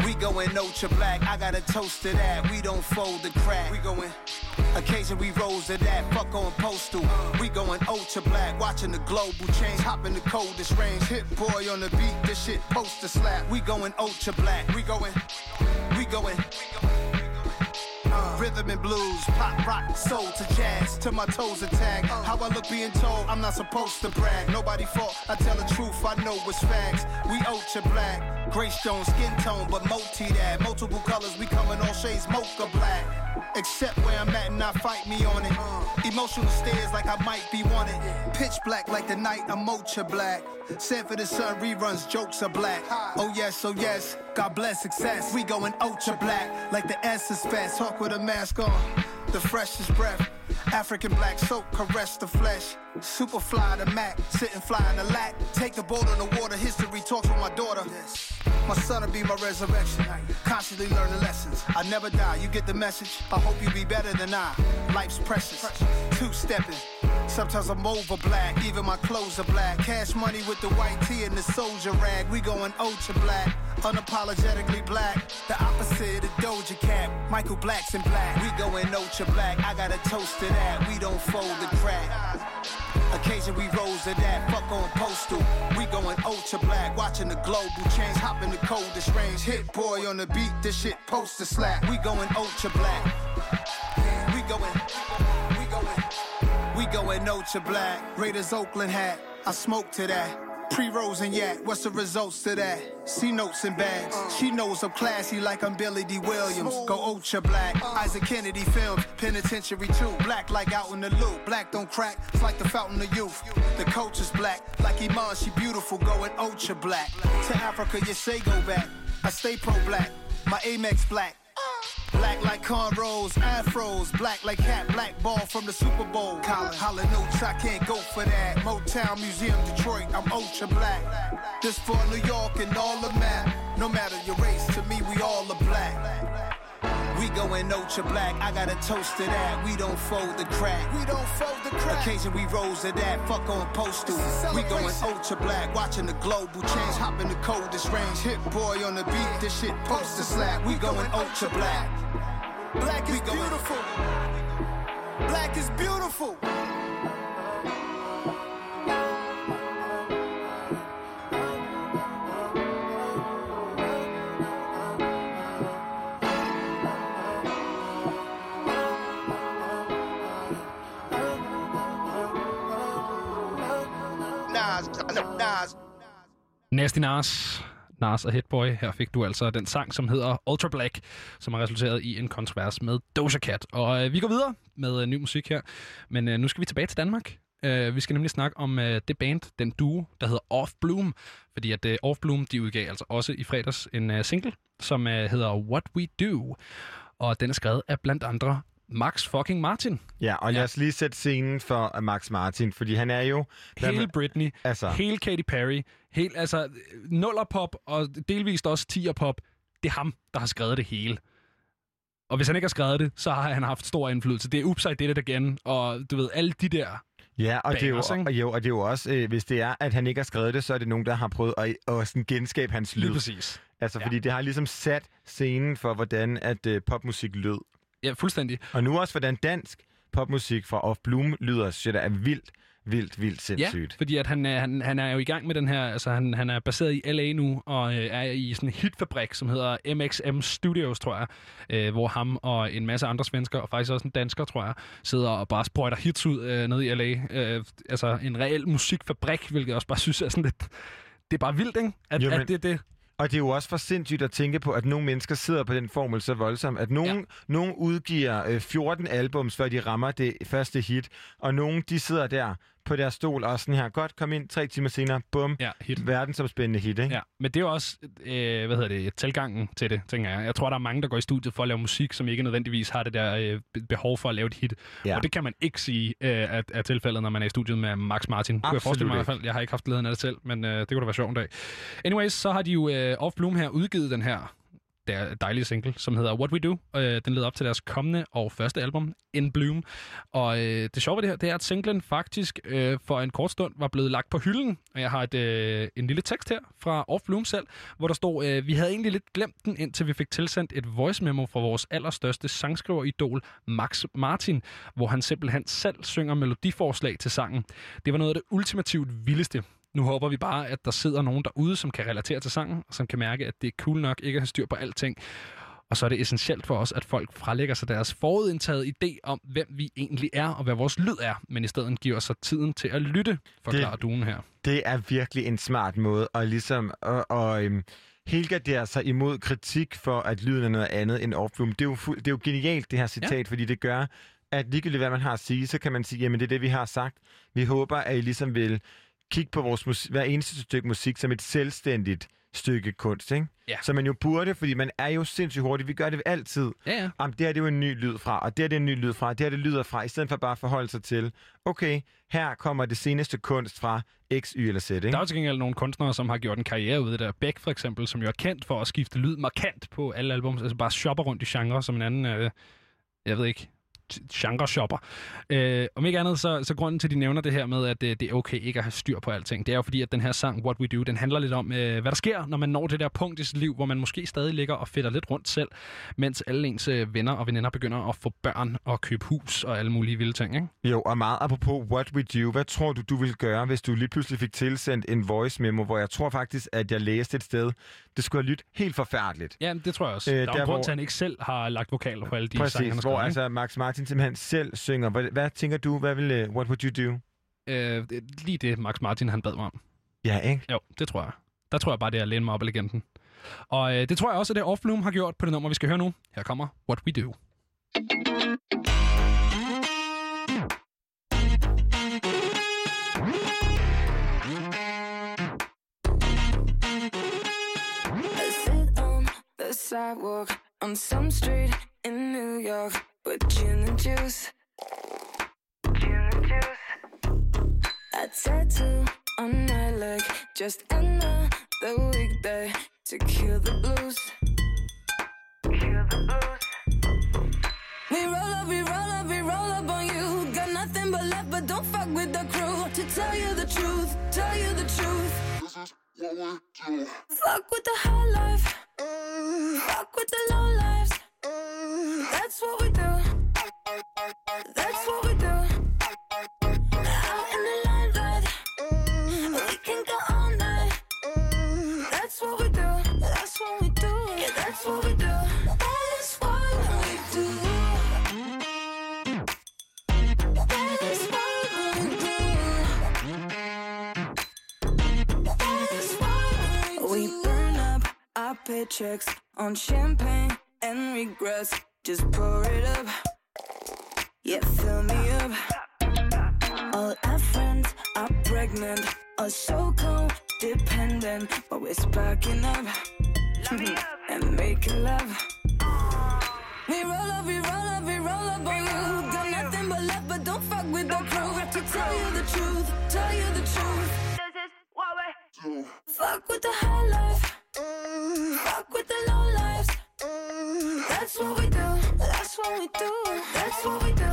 We going ultra black. I got a toast to that. We don't fold the crack. We going. Occasion we rose to that. Fuck on postal. We going ultra black. Watching the global change. Hop in the coldest range. Hit boy on the beat. This shit poster slap. We going ultra black. We going. We going. Uh, Rhythm and blues, pop, rock, soul to jazz, till my toes attack. How I look being told, I'm not supposed to brag. Nobody fault, I tell the truth, I know what's facts. We ultra black, gray stone, skin tone, but multi that. Multiple colors, we come in all shades, mocha black. Except where I'm at and not fight me on it. Emotional stares like I might be wanted. Pitch black like the night, I'm ultra black. Sent for the sun, reruns, jokes are black. Oh yes, oh yes, God bless success. We going ultra black, like the S is fast. Talk with a mask on, the freshest breath. African black soap, caress the flesh. Super fly the Mac, sitting fly in the lack. Take the boat on the water, history talks with my daughter. My son will be my resurrection. Constantly learning lessons. I never die, you get the message. I hope you be better than I. Life's precious. Two stepping. Sometimes I'm over black, even my clothes are black. Cash money with the white tee and the soldier rag. We going ultra black, unapologetically black. The opposite of Doja Cat. Michael Black's in black. We going ultra black. I got a toast to that. We don't fold the crack. Occasion we rose to that. Fuck on postal. We going ultra black. Watching the global change. Hop in the coldest range. Hit boy on the beat. This shit poster slap. We going ultra black. We going. We going. We going ultra black. Raiders Oakland hat. I smoke to that. Pre-rolls and yak, what's the results to that? C notes and bags. She knows I'm classy like I'm Billy D. Williams. Go ultra black. Isaac Kennedy films, penitentiary too. Black like out in the loop. Black don't crack, it's like the fountain of youth. The coach is black, like Iman, she beautiful, going ultra black. To Africa, you say go back. I stay pro black, my Amex black. Black like cornrows, afros, black like hat, black ball from the Super Bowl. Colin, holla notes, I can't go for that. Motown Museum, Detroit, I'm ultra black. This for New York and all the map. No matter your race, to me we all are black. We going ultra black, I got a toast to that. We don't fold the crack. We don't fold the crack. Occasion we rose to that, fuck on postal. We going ultra black, watching the global change, hop in the coldest range. Hit boy on the beat, this shit poster slap. We going ultra black. Black is beautiful. Black is beautiful. Nas, Nas, Nasty Nas, Nas og Hitboy. Her fik du altså den sang, som hedder Ultra Black, som har resulteret i en kontrovers med Doja Cat. Og øh, vi går videre med øh, ny musik her, men øh, nu skal vi tilbage til Danmark. Øh, vi skal nemlig snakke om øh, det band, den duo, der hedder Off Bloom. Fordi at øh, Off Bloom, de udgav altså også i fredags en øh, single, som øh, hedder What We Do. Og den er skrevet af blandt andre Max fucking Martin. Ja, og lad os lige sætte scenen for Max Martin, fordi han er jo... Hele Britney, Altså, hele Katy Perry, helt, altså nullerpop og delvist også tierpop. Det er ham, der har skrevet det hele. Og hvis han ikke har skrevet det, så har han haft stor indflydelse. Det er Upside Did It Again, og du ved, alle de der... ja, og det, er jo, og, jo, og det er jo også, øh, hvis det er, at han ikke har skrevet det, så er det nogen, der har prøvet at, at sådan genskabe hans lyd. Lige præcis. Altså, Ja. fordi det har ligesom sat scenen for, hvordan at øh, popmusik lød. Ja, fuldstændig. Og nu også, hvordan dansk popmusik fra Off Bloom lyder, synes jeg, der er vildt, vildt, vildt sindssygt. Ja, fordi at han, er- han, han er jo i gang med den her, altså han, han er baseret i LA nu, og øh, er i sådan en hitfabrik, som hedder MXM Studios, tror jeg, øh, hvor ham og en masse andre svensker, og faktisk også en dansker, tror jeg, sidder og bare sprøjter hits ud øh, nede i LA. Øh, altså en reel musikfabrik, hvilket jeg også bare synes er sådan lidt... Det er bare vildt, ikke? At, jo, men- at det er det. Og det er jo også for sindssygt at tænke på, at nogle mennesker sidder på den formel så voldsomt, at nogen, ja. nogen udgiver øh, 14 albums, før de rammer det første hit, og nogen de sidder der på deres stol og sådan her, godt, kom ind tre timer senere, bum, Ja, hit. verdensomspændende hit, ikke? Ja, men det er jo også, øh, hvad hedder det, tilgangen til det, tænker jeg. Jeg tror, der er mange, der går i studiet for at lave musik, som ikke nødvendigvis har det der øh, be- behov for at lave et hit. Ja. Og det kan man ikke sige øh, er, er tilfældet, når man er i studiet med Max Martin. Kunne jeg forestille mig i Absolut hvert fald. Jeg har ikke haft glæden af det selv, men øh, det kunne da være sjovt en dag. Anyways, så har de jo øh, Off Bloom her udgivet den her der dejlige single, som hedder What We Do. Øh, den leder op til deres kommende og første album, In Bloom. Og øh, det sjove ved det her, det er, at singlen faktisk øh, for en kort stund var blevet lagt på hylden. Og jeg har et, øh, en lille tekst her fra Off Bloom selv, hvor der står, øh, vi havde egentlig lidt glemt den, indtil vi fik tilsendt et voice memo fra vores allerstørste sangskriver-idol, Max Martin, hvor han simpelthen selv synger melodiforslag til sangen. Det var noget af det ultimativt vildeste. Nu håber vi bare, at der sidder nogen derude, som kan relatere til sangen, og som kan mærke, at det er cool nok ikke at have styr på alting. Og så er det essentielt for os, at folk frelægger sig deres forudindtaget idé om, hvem vi egentlig er, og hvad vores lyd er, men i stedet giver sig tiden til at lytte, forklarer det... duen her. Det er virkelig en smart måde at ligesom at, at, øhm, helgardere sig imod kritik for, at lyden er noget andet end Off-Bloom. Det er jo, fu- det er jo genialt, det her citat, ja. fordi det gør, at ligegyldigt hvad man har at sige, så kan man sige, jamen det er det, vi har sagt. Vi håber, at I ligesom vil kigge på vores musik, hver eneste stykke musik som et selvstændigt stykke kunst, ikke? Ja. Som man jo burde, fordi man er jo sindssygt hurtig. Vi gør det altid. Ja, ja. Jamen, det her det er jo en ny lyd fra, og det her det er en ny lyd fra, det her det lyder fra, i stedet for bare at forholde sig til, okay, her kommer det seneste kunst fra X, Y eller Z, ikke? Der er jo til gengæld nogle kunstnere, som har gjort en karriere ud af det der. Beck for eksempel, som jo er kendt for at skifte lyd markant på alle album. Altså bare shopper rundt i genre som en anden, øh, jeg ved ikke, genre-shopper. Øh, om ikke andet, så, så grunden til, at de nævner det her med, at øh, det er okay ikke at have styr på alting, det er jo fordi, at den her sang, What We Do, den handler lidt om, øh, hvad der sker, når man når det der punkt i sit liv, hvor man måske stadig ligger og fedter lidt rundt selv, mens alle ens øh, venner og veninder begynder at få børn og købe hus og alle mulige vilde ting, ikke? Jo, og meget apropos What We Do, hvad tror du, du ville gøre, hvis du lige pludselig fik tilsendt en voice memo, hvor jeg tror faktisk, at jeg læste et sted, det skulle have lyttet helt forfærdeligt. Ja, det tror jeg også. Øh, der er jo grund til, at han ikke selv har lagt vokaler på alle de Præcis, sange, han har hvor altså Max Martin simpelthen selv synger. Hvad, hvad tænker du, hvad vil, uh, what would you do? Øh, lige det, Max Martin han bad mig om. Ja, ikke? Jo, det tror jeg. Der tror jeg bare, det er at læne mig op af legenden. Og øh, det tror jeg også, at det Off Bloom har gjort på det nummer, vi skal høre nu. Her kommer What We Do. Sidewalk on some street in New York with gin and juice. Gin and juice. A tattoo on my leg, just another weekday to kill the blues. Kill the blues. We roll up, we roll up, we roll up on you. Got nothing but love, but don't fuck with the crew. To tell you the truth, tell you the truth. Fuck with the high life. Fuck with the low lives. That's what we do. That's what we do. Out in the limelight. We can go all night. That's what we do. That's what we do. Yeah, that's what we do. Paychecks on champagne and regrets. Just pour it up. Yeah, fill me up. All our friends are pregnant, are so codependent, but we're sparking up and making love. We roll up, we roll up, we roll up on you. Got nothing but love, but don't fuck with the crew. Have To tell you the truth, tell you the truth. This is what we Fuck with the high life. Fuck with the low lives. That's what we do. That's what we do. That's what we do.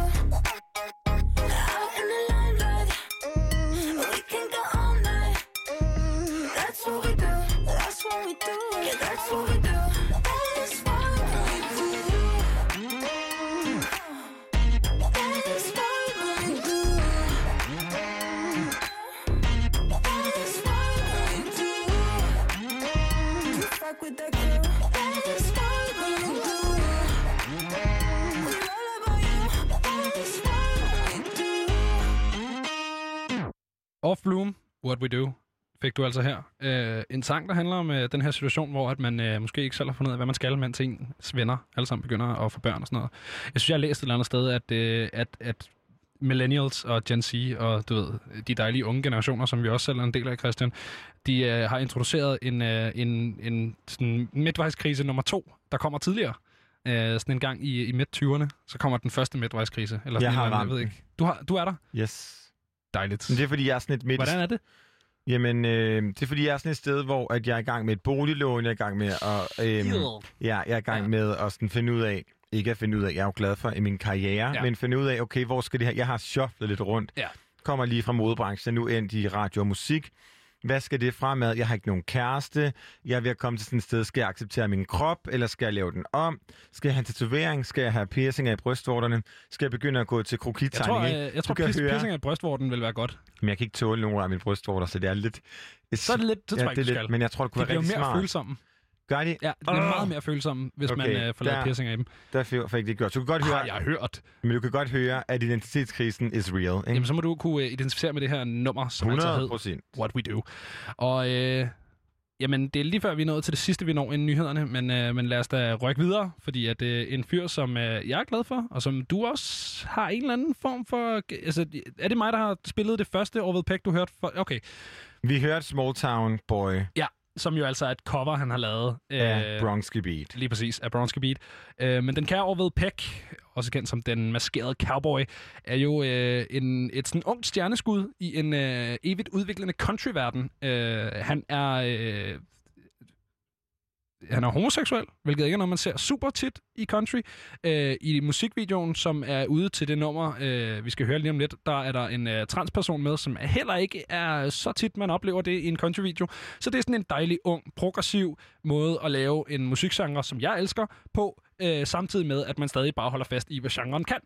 Out in the limelight. We can go all night. That's what we do. That's what we do. Yeah, that's what we do. With that girl. Off Bloom, What We Do, fik du altså her. Øh, en sang, der handler om øh, den her situation, hvor at man øh, måske ikke selv har fundet ud af, hvad man skal, mens ens venner alle sammen begynder at få børn og sådan noget. Jeg synes, jeg har læst et eller andet sted, at, øh, at, at millennials og Gen Z og du ved, de dejlige unge generationer, som vi også selv er en del af, Christian, de øh, har introduceret en, øh, en, en sådan midtvejskrise nummer to, der kommer tidligere. Øh, sådan en gang i, i midt-20'erne, så kommer den første midtvejskrise. Eller Jeg sådan har en eller jeg ved ikke. Du, har, du er der? Yes. Dejligt. Men det er, fordi jeg er sådan et midt... Hvordan er det? Jamen, øh, det er, fordi jeg er sådan et sted, hvor at jeg er i gang med et boliglån, jeg er i gang med at... Øh, ja, jeg er i gang Ja. med at sådan finde ud af... Ikke at finde ud af, jeg er jo glad for i min karriere, Ja. men finde ud af, okay, hvor skal det her... Jeg har shufflet lidt rundt. Ja. Kommer lige fra modebranchen, nu endt i radio og musik. Hvad skal det fremad? Jeg har ikke nogen kæreste. Jeg er ved at komme til sådan et sted. Skal jeg acceptere min krop, eller skal jeg lave den om? Skal jeg have tatovering? Skal jeg have piercinger i brystvorterne? Skal jeg begynde at gå til Jeg krokittegning? tror, ikke? øh, jeg tror kan pis- høre- piercing af brystvorten vil være godt. Men jeg kan ikke tåle nogen af mine brystvorter, så det er lidt... Så er det lidt, så tror ja, jeg det er lidt, skal. Men jeg tror, det kunne De være bliver rigtig mere smart. følsomme. Gør de? Ja, det bliver Åh! meget mere følsomme, hvis okay, man øh, får lavet der- piercing af dem. Der fik det gjort. Du kan godt høre, Har jeg hørt. men du kan godt høre, at identitetskrisen is real. Ikke? Jamen, så må du kunne øh, identificere med det her nummer, som altså 100 hed procent. What We Do. Og øh, jamen, det er lige før, vi er nået til det sidste, vi når inden nyhederne, men, øh, men lad os da rykke videre, fordi at øh, en fyr, som øh, jeg er glad for, og som du også har en eller anden form for... Altså, er det mig, der har spillet det første Orville Peck, du hørte? For, okay. Vi hørte Small Town Boy Ja, som jo altså er et cover, han har lavet. af øh, Bronski Beat. Lige præcis, af Bronski Beat. Øh, men den kære Orville Peck, også kendt som den maskerede cowboy, er jo øh, en, et sådan ungt stjerneskud i en øh, evigt udviklende countryverden. Øh, han er... Øh, han er homoseksuel, hvilket ikke er noget, man ser super tit i country. Øh, I musikvideoen, som er ude til det nummer, øh, vi skal høre lige om lidt, der er der en øh, transperson med, som heller ikke er så tit, man oplever det i en countryvideo. Så det er sådan en dejlig, ung, progressiv måde at lave en musikgenre, som jeg elsker, på, øh, samtidig med, at man stadig bare holder fast i, hvad genren kan.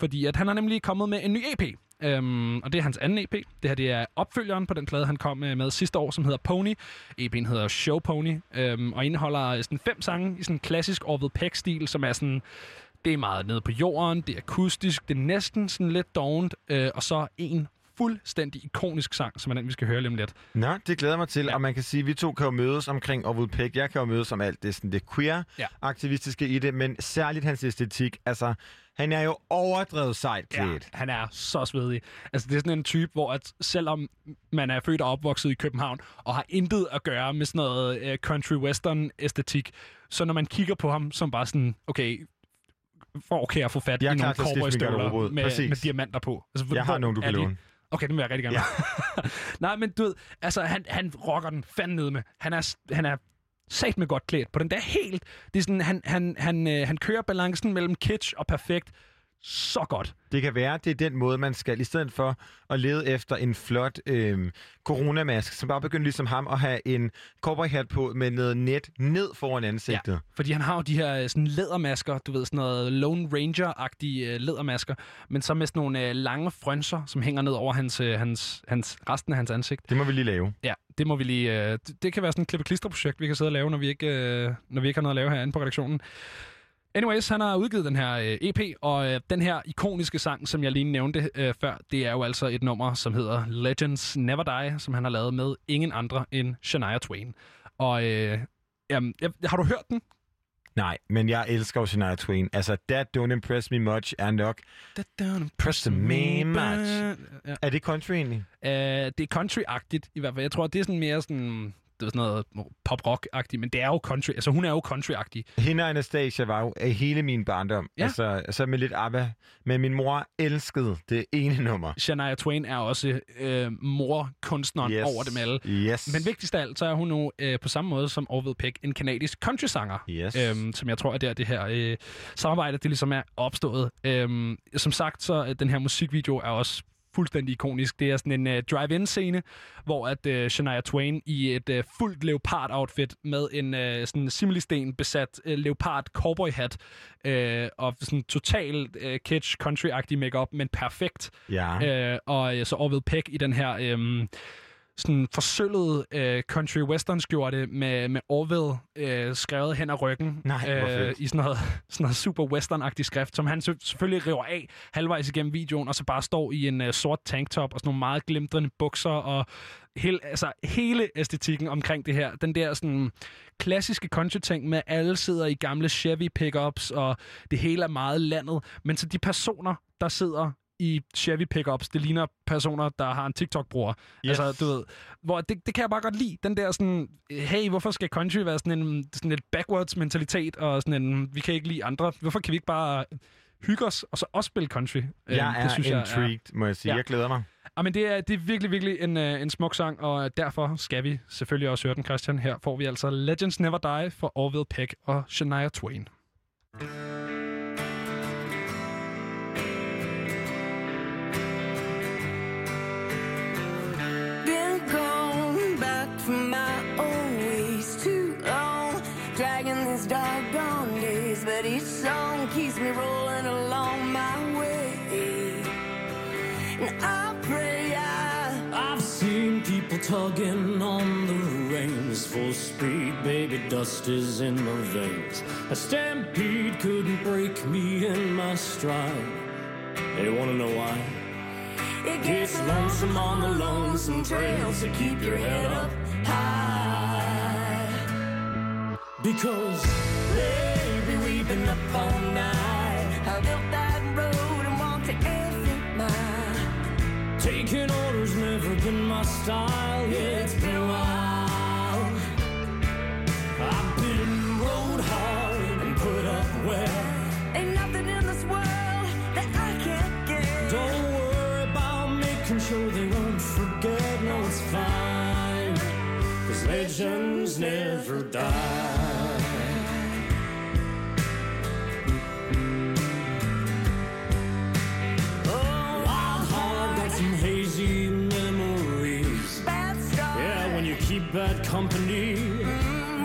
Fordi at han har nemlig kommet med en ny EP, Øhm, og det er hans anden EP. Det her det er opfølgeren på den plade, han kom øh, med, sidste år, som hedder Pony. EP'en hedder Show Pony, øhm, og indeholder øh, sådan fem sange i sådan klassisk Orville Peck-stil, som er sådan... Det er meget nede på jorden, det er akustisk, det er næsten sådan lidt dovent, øh, og så en fuldstændig ikonisk sang, som er den, vi skal høre lige om lidt. Nå, det glæder mig til, ja. og man kan sige, at vi to kan jo mødes omkring Orville Peck. Jeg kan jo mødes om alt det, sådan det queer-aktivistiske i det, men særligt hans æstetik. Altså, han er jo overdrevet sejt klædt. Ja, han er så svedig. Altså, det er sådan en type, hvor at selvom man er født og opvokset i København, og har intet at gøre med sådan noget uh, country-western-æstetik, så når man kigger på ham som bare sådan, okay, hvor kan jeg få fat Jeg i nogle at cowboystøvler med, med diamanter på? Altså, Jeg har nogle, du kan låne. Okay, den vil jeg rigtig gerne ja. Nej, men du ved, altså, han, han rocker den fandme ned med. Han er, han er sat med godt klædt på den der helt. Det er sådan, han, han, han, øh, han kører balancen mellem kitsch og perfekt så godt. Det kan være, det er den måde, man skal, i stedet for at lede efter en flot øh, coronamask, som bare begynder ligesom ham at have en cowboyhat på med noget net ned foran ansigtet. Ja. Fordi han har jo de her øh, sådan lædermasker, du ved, sådan noget Lone Ranger-agtige øh, lædermasker, men så med sådan nogle øh, lange frønser, som hænger ned over hans, øh, hans, hans, resten af hans ansigt. Det må vi lige lave. Ja, det må vi lige... Øh, det, det kan være sådan et klippe-klister-projekt, vi kan sidde og lave, når vi ikke, øh, når vi ikke har noget at lave herinde på redaktionen. Anyways, han har udgivet den her øh, EP, og øh, den her ikoniske sang, som jeg lige nævnte øh, før, det er jo altså et nummer, som hedder Legends Never Die, som han har lavet med ingen andre end Shania Twain. Og øh, jamen, jeg, har du hørt den? Nej, men jeg elsker jo Shania Twain. Altså, That Don't Impress Me Much er nok... That don't impress me much. Ja. Er det country egentlig? Uh, det er country-agtigt i hvert fald. Jeg tror, det er sådan mere sådan, det er sådan noget pop-rock-agtigt, men det er jo country. Altså, hun er jo country-agtig. Hende og Anastasia var jo af hele min barndom. Ja. Altså, altså med lidt ABBA. Men min mor elskede det ene nummer. Shania Twain er også øh, mor-kunstneren Yes. over dem alle. Yes. Men vigtigst af alt, så er hun nu øh, på samme måde som Orville Peck en kanadisk country-sanger. Yes. Øhm, som jeg tror er der, det her øh, samarbejde, det ligesom er opstået. Øhm, som sagt, så øh, den her musikvideo er også fuldstændig ikonisk. Det er sådan en øh, drive-in-scene, hvor at øh, Shania Twain i et øh, fuldt leopard-outfit med en øh, sådan similisten besat øh, leopard cowboy-hat øh, og sådan total øh, kitsch country-agtig makeup, men perfekt. Ja. Øh, og øh, så Orville Peck i den her øh, sådan forsølvet øh, country western skjorte med, med Orville øh, skrevet hen ad ryggen Nej, fedt. i sådan noget, sådan noget super western-agtig skrift, som han selvfølgelig river af halvvejs igennem videoen, og så bare står i en øh, sort tanktop og sådan nogle meget glimtrende bukser, og hele, altså, hele æstetikken omkring det her, den der sådan klassiske country-ting med, alle sidder i gamle Chevy pickups, og det hele er meget landet, men så de personer, der sidder i Chevy pickups, det ligner personer, der har en TikTok-bruger. Yes. Altså, du ved, hvor det, det kan jeg bare godt lide. Den der sådan, hey, hvorfor skal country være sådan en sådan lidt backwards mentalitet, og sådan en, vi kan ikke lide andre. Hvorfor kan vi ikke bare hygge os, og så også spille country? Jeg Øhm, er det synes intrigued, må jeg sige. Ja. Jeg glæder mig. Ja, men det er, det er virkelig, virkelig en, øh, en smuk sang, og derfor skal vi selvfølgelig også høre den, Christian. Her får vi altså Legends Never Die for Orville Peck og Shania Twain. Been tugging on the reins full speed, baby. Dust is in my veins. A stampede couldn't break me in my stride. They wanna know why? it gets lonesome on the lonesome trail, so keep your head up high. Because, baby, we've been up all night. I built that road and walked every mile. Taking orders my style. It's been a while. I've been rode hard and put up well. Ain't nothing in this world that I can't get. Don't worry about making sure they won't forget. No, it's fine. Cause legends never die. Bad company,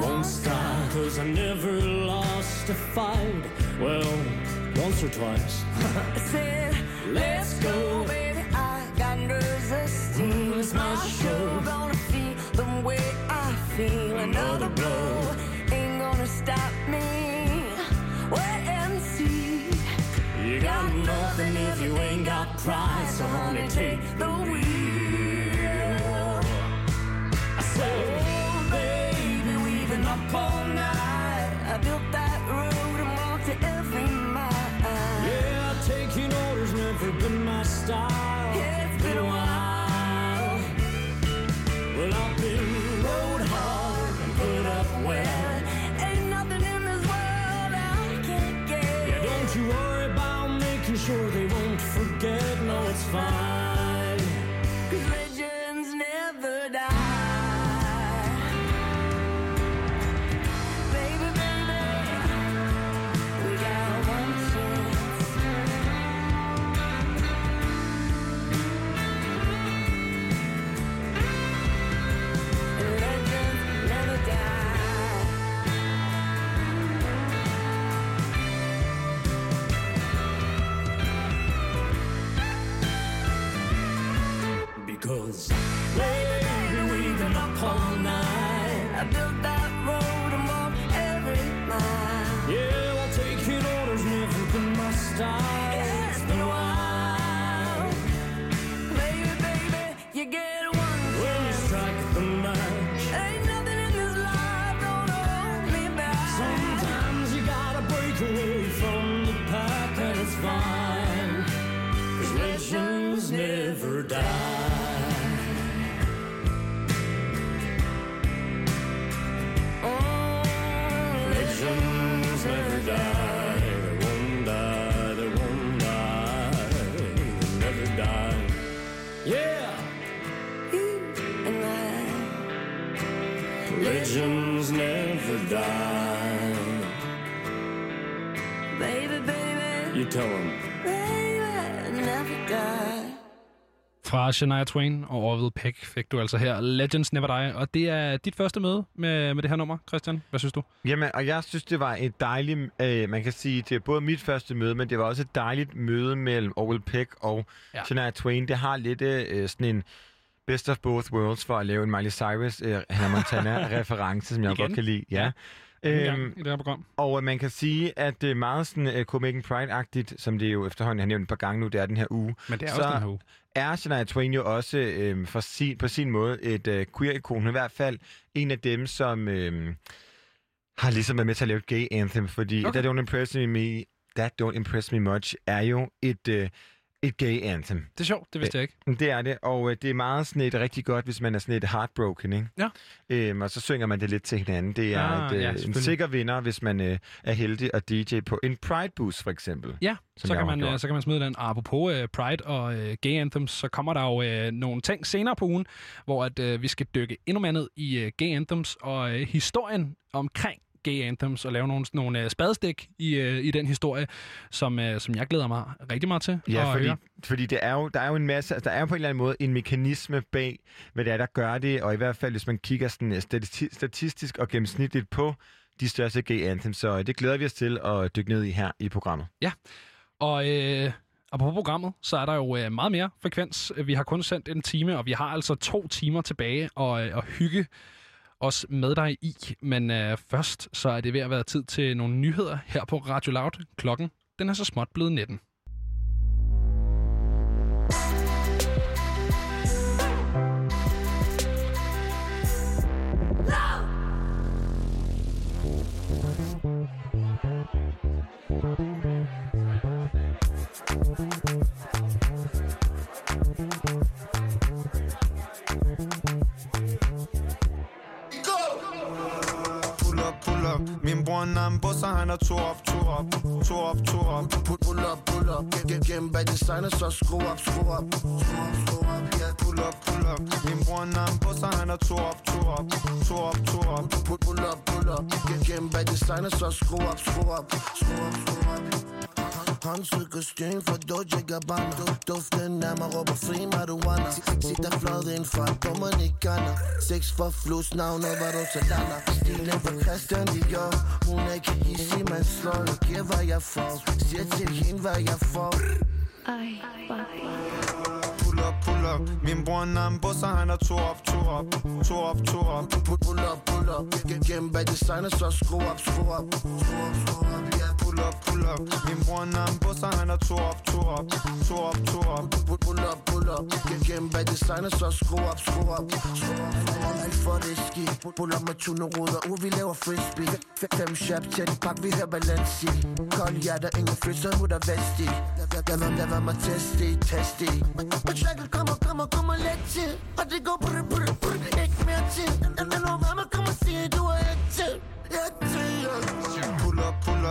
won't stop. Cause I never lost a fight. Well, once or twice. I said, let's go, baby. I got nerves of steel. It's my show. Gonna feel the way I feel. Another blow ain't gonna stop me. Wait and see. You got nothing if you ain't got cry, so honey, take the stop Fra Shania Twain og Orville Peck fik du altså her Legends Never Die. Og det er dit første møde med, med det her nummer, Christian. Hvad synes du? Jamen, og jeg synes, det var et dejligt, øh, man kan sige, det er både mit første møde, men det var også et dejligt møde mellem Orwell Peck og Ja. Shania Twain. Det har lidt øh, sådan en best of both worlds for at lave en Miley Cyrus, øh, Hannah Montana-reference, som jeg Igen. godt kan lide. Ja. Øhm, Øhm, I det her program. og øh, man kan sige, at det er meget sådan uh, Copenhagen Pride-agtigt, som det jo efterhånden har nævnt et par gange nu, det er den her uge. Men det er Så også den her uge. Er Shania Twain jo også øh, for sin, på sin måde et øh, queer-ikon. Er i hvert fald en af dem, som øh, har ligesom været med til at lave et gay anthem, fordi Okay. That Don't Impress Me, me That Don't Impress Me Much er jo et, øh, et gay anthem. Det er sjovt, det vidste jeg ikke. Det er det, og øh, det er meget sådan et rigtig godt, hvis man er sådan et heartbroken, ikke? Ja. Øhm, og så synger man det lidt til hinanden. Det er Ah, et, øh, ja, en sikker vinder, hvis man øh, er heldig at DJ på en Pride Boost, for eksempel. Ja, så kan, man, øh, så kan man smide den. Og Apropos uh, Pride og uh, Gay Anthems, så kommer der jo uh, nogle ting senere på ugen, hvor at, uh, vi skal dykke endnu mere ned i uh, Gay Anthems og uh, historien omkring Gay Anthems og lave nogle, nogle uh, spadestik i, uh, i den historie, som, uh, som jeg glæder mig rigtig meget til Ja, fordi, høre. fordi det er jo, der er jo en masse, altså, der er jo på en eller anden måde en mekanisme bag, hvad det er, der gør det, og i hvert fald, hvis man kigger sådan øh, stati- statistisk og gennemsnitligt på de største gay anthems, så øh, det glæder vi os til at dykke ned i her i programmet. Og øh, og på programmet, så er der jo øh, meget mere frekvens. Vi har kun sendt en time, og vi har altså to timer tilbage at, øh, at hygge os med dig i. Men øh, først, så er det ved at være tid til nogle nyheder her på Radio Loud. Klokken, den er så småt blevet 19. Pull Min bror Nambo, så han er to op, to op To op, to op. Pull, pull up, pull up. Get, get, get bag designer, så skru op, skru op Skru op, yeah Pull up, pull up. Min bror Nambo, så han er to op, to op To op, to op. Pull, pull up, pull up. Get, get bag designer, så skru op, skru op Skru op, skru op Håndtryk og styring for Dolce Gabbana. Duften af mig råber fri marijuana Sitter flad ind fra Dominicana Sex for flus, navnet var Rosalana Stilen på Christian Dior Hun er ikke hissig, men slår og giver hvad jeg får. Siger til hende hvad jeg får. Ej, ej, ej up, pull up. Min bror Nambo, så han er to op, to op. To op, to op. Pull, pull up, pull up. Gen- Gennem bag designer, så skru op, skru op. Skru op, skru op, ja Pull up, pull up. Min bror Nambo, så han er to op, to op. To op, to op. Pull, pull up, pull up. Gen- Gennem bag designer, så skru op, skru op. Skru op, skru op. Alt for ski. Pull- up med tuneruder, ud vi laver frisbee. Fem shop en pakke, vi hører balance i Kold hjerter, ingen fryser, ud af vest i. Lad mig, lad mig teste, teste tracket kommer, kommer, kommer let til Og det går brr, brr, brr, ikke mere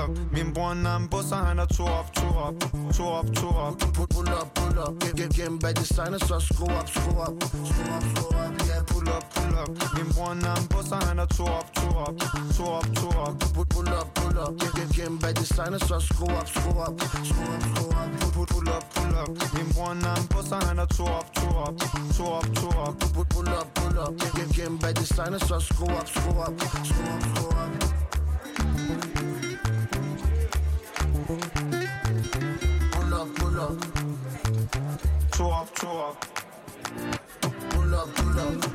up. Min bror Nambo, så han er to op, to op. To op, to op. Pull, up, pull up. Gen- gen- Gennem bag designer, så skru op, skru op. Skru op, skru op, ja Pull up, pull up. Min bror Nambo, så han er to op, to op. To op, to op. Pull, up, pull up. Gen- gen- Gennem bag designer, så skru op, skru op. Skru op, skru op. Pull, up, pull up. Min bror Nambo, så han er to op, to op. To op, to op. Pull, up, pull up. Gen- gen- Gennem bag designer, så skru op, skru op. Skru op, skru op up, Two up Pull up, pull up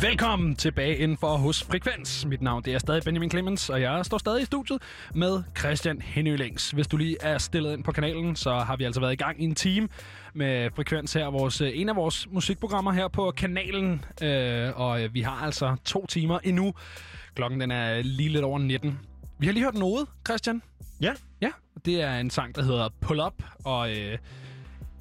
Velkommen tilbage indenfor hos Frekvens. Mit navn det er stadig Benjamin Clemens, og jeg står stadig i studiet med Christian Henølings. Hvis du lige er stillet ind på kanalen, så har vi altså været i gang i en time med Frekvens her. Vores, øh, en af vores musikprogrammer her på kanalen. Øh, og øh, vi har altså to timer endnu. Klokken den er lige lidt over 19. Vi har lige hørt noget, Christian. Ja. Ja, det er en sang, der hedder Pull Up, og... Øh,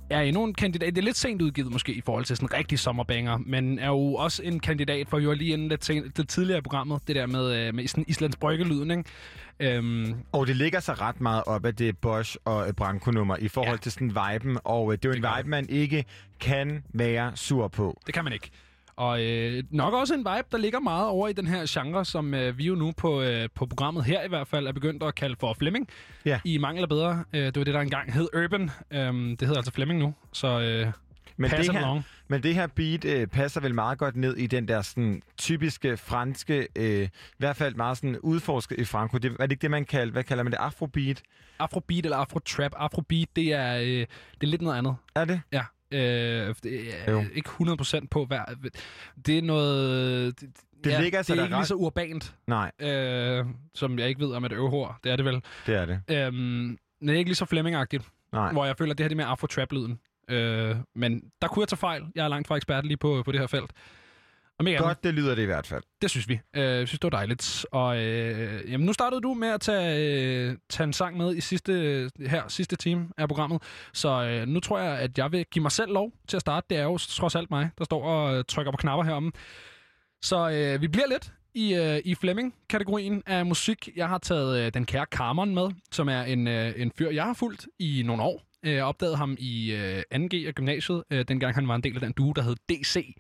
er endnu en kandidat. Det er lidt sent udgivet måske i forhold til sådan en rigtig sommerbanger, men er jo også en kandidat, for vi var lige inde lidt, sent, lidt tidligere i programmet, det der med, øh, med sådan Islands Brygge-lyden, ikke? Øhm, Og det ligger sig ret meget op af det Bosch og øh, Branko-nummer i forhold ja. til sådan viben, og øh, det er jo en vibe, man ikke kan være sur på. det kan man ikke. Og øh, nok også en vibe, der ligger meget over i den her genre, som øh, vi jo nu på, øh, på programmet her i hvert fald er begyndt at kalde for Flemming. Ja. I mangel af bedre. Øh, det var det, der engang hed Urban. Øhm, det hedder altså Flemming nu, så øh, Men pass det, her, along. men det her beat øh, passer vel meget godt ned i den der sådan, typiske franske, øh, i hvert fald meget sådan udforsket i Franco. Det, er det ikke det, man kalder, hvad kalder man det, afrobeat? Afrobeat eller afrotrap. Afrobeat, det er, øh, det er lidt noget andet. Er det? Ja. Øh, det er Jo. ikke 100% på hver... Det er noget... Det, Det ja, ligger det sig er ikke ret- lige så urbant, Nej, øh, som jeg ikke ved om et øvehår. Det er det vel. det er det. Øhm, det er ikke lige så Flemming-agtigt, Nej. hvor jeg føler, at det her det er mere afro-trap-lyden. Øh, men der kunne jeg tage fejl. Jeg er langt fra ekspert lige på, på det her felt. Og Godt, det lyder det i hvert fald. det synes vi. Øh, jeg synes, det var dejligt. Og øh, jamen, nu startede du med at tage, øh, tage en sang med i sidste, her sidste time af programmet. Så øh, nu tror jeg, at jeg vil give mig selv lov til at starte. Det er jo trods alt mig, der står og øh, trykker på knapper heromme. Så øh, vi bliver lidt i, øh, i Flemming-kategorien af musik. Jeg har taget øh, den kære Carmen med, som er en, øh, en fyr, jeg har fulgt i nogle år. Øh, Jeg opdagede ham i øh, 2G af gymnasiet, øh, dengang han var en del af den duo, der hed DC.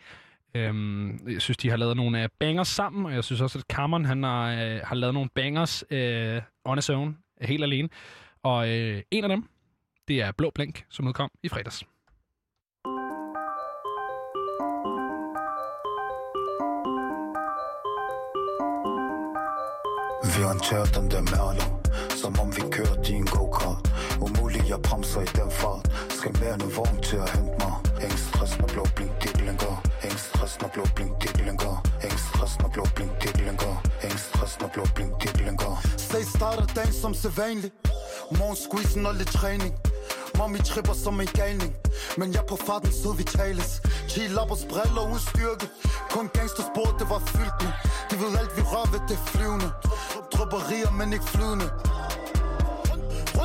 Øhm, jeg synes, de har lavet nogle øh, bangers sammen, og jeg synes også, at Cameron han har, øh, har lavet nogle bangers øh, on his own, helt alene. Og øh, en af dem, det er Blå Blink, som udkom i fredags. Vi håndterer den der mærler Som om vi kørte i en go jeg bremser i den fart. Skal mere end en vogn til at hente mig. Ingen stress når blå blink de blinker Ingen stress når blå blink de blinker Ingen stress når blå blink de blinker Ingen stress når blå blink de blinker Stay starter dagen som sædvanlig. Morgen squeezen og lidt træning. Mommy tripper som en galning. Men jeg på farten sød vi tales. Chill op og briller uden styrke Kun gangstersport det var fyldt med. De ved alt vi rører ved det flyvende. Drupperier men ikke flydende.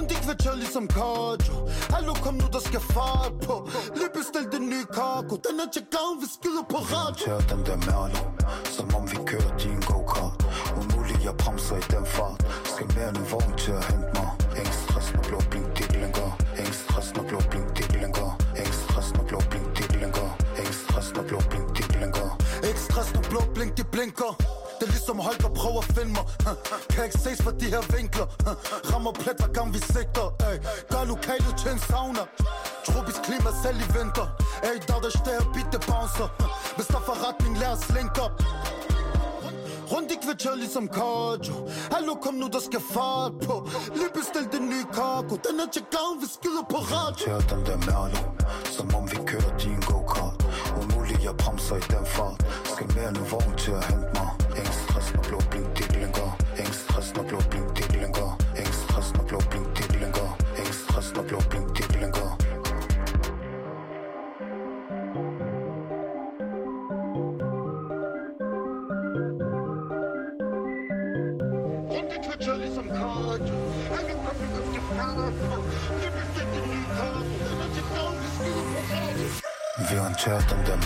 Kvarter ligesom cardio Hallo kom nu der skal fart på. Lige bestil den nye cargo Den er til gavn vi skider på radio. håndterer den der mærler Som om vi kørte i en go-kart. Umuligt jeg bremser i den fart. Skal mere end en vogn til at hente mig. Ingen stress når blå blink de blinker Ingen stress når blå blink de blinker Ingen stress når blå blink de blinker Ingen stress når blå blink de blinker Ikke stress når blå blink de blinker Det er ligesom Holger prøver at finde mig. Kan ikke ses fra de her vinkler. Rammer plet hver gang vi sigter ey. Gør lokalet til en sauna. Tropisk klima selv i vinter. Ey, der der står bitte bouncer. Hvis der er forretning, lad os link op Rundt i kvarter ligesom cardio Hallo, kom nu, der skal fart på. Lige bestil den nye cargo. Den er til gavn, vi skyder på radio. Tør den der Merlo Som om vi kører din go-kart. Umuligt, jeg bremser i den fart. Skal mere end en vogn til at hente mig Rundt i kvarter ligesom cardio Hallo, kom nu, der skal fart på Lige bestil den nye cargo Den er vi skyder på radio Vi håndterer den der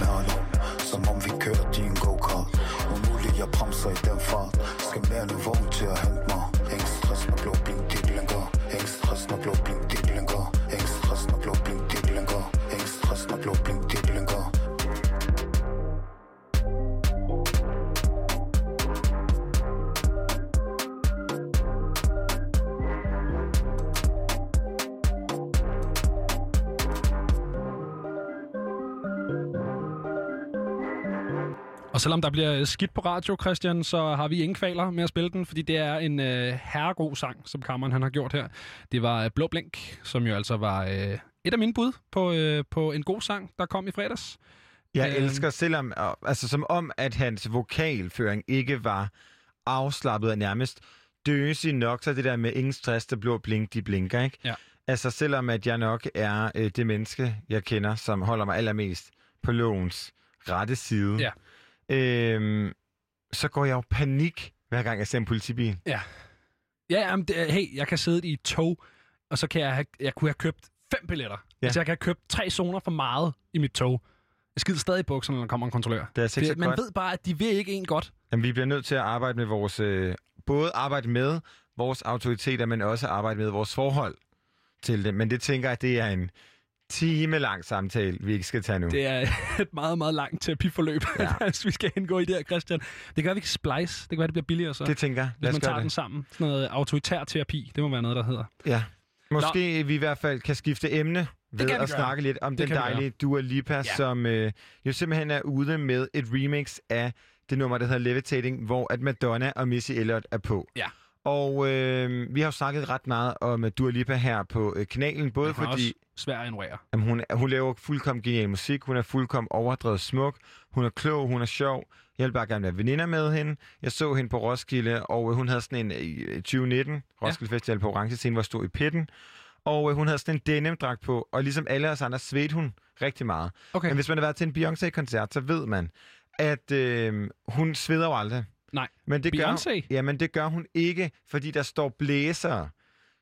Som om vi kører din go-kart. Umuligt, jeg bremser i den fart. Skal mere end en vogn til at hente mig. Ingen stress, når blå blink, dit længere Ingen stress, når blå blink, dit selvom der bliver skidt på radio, Christian, så har vi ingen kvaler med at spille den, fordi det er en øh, herregod sang, som Kammeren han har gjort her. Det var øh, Blå Blink, som jo altså var øh, et af mine bud på, øh, på en god sang, der kom i fredags. Jeg Øhm. elsker, selvom, altså som om, at hans vokalføring ikke var afslappet og nærmest døsig nok, så det der med ingen stress, der blå blink, de blinker, ikke? Ja. Altså selvom, at jeg nok er øh, det menneske, jeg kender, som holder mig allermest på lovens rette side, Ja. Øhm, så går jeg jo panik, hver gang jeg ser en politibil. Ja. Ja, jamen, det, hey, jeg kan sidde i et tog, og så kan jeg, have, jeg kunne have købt fem billetter. Ja. Altså, jeg kan have købt tre zoner for meget i mit tog. Jeg skider stadig i bukserne, når der kommer en kontrollør. Det er altså så man godt. ved bare, at de vil ikke en godt. Jamen, vi bliver nødt til at arbejde med vores... Øh, både arbejde med vores autoriteter, men også arbejde med vores forhold til det. Men det tænker jeg, det er en time lang samtale, vi ikke skal tage nu. Det er et meget, meget langt terapiforløb, ja. vi skal indgå i det her, Christian. Det kan være, vi kan splice. Det kan være, det bliver billigere så. Det tænker jeg. Hvis man tager det. den sammen. Sådan noget autoritær terapi. Det må være noget, der hedder. Ja. Måske Nå. vi i hvert fald kan skifte emne ved at gøre. snakke lidt om Det den dejlige Dua Lipa, ja. som øh, jo simpelthen er ude med et remix af det nummer, der hedder Levitating, hvor at Madonna og Missy Elliott er på. Ja. Og øh, vi har jo snakket ret meget om Dua Lipa her på øh, kanalen, både fordi... også svær at ignorere. Jamen, hun, hun laver fuldkommen genial musik, hun er fuldkommen overdrevet smuk, hun er klog, hun er sjov. Jeg vil bare gerne være veninder med hende. Jeg så hende på Roskilde, og øh, hun havde sådan en øh, i 2019 Roskilde ja. Festival på Orange Scene, hvor stod i pitten. Og øh, hun havde sådan en denim-dragt på, og ligesom alle os andre svedte hun rigtig meget. Okay. Men hvis man har været til en Beyoncé-koncert, så ved man, at øh, hun sveder jo aldrig. Nej. Men det gør, Beyoncé? ja, men det gør hun ikke, fordi der står blæsere,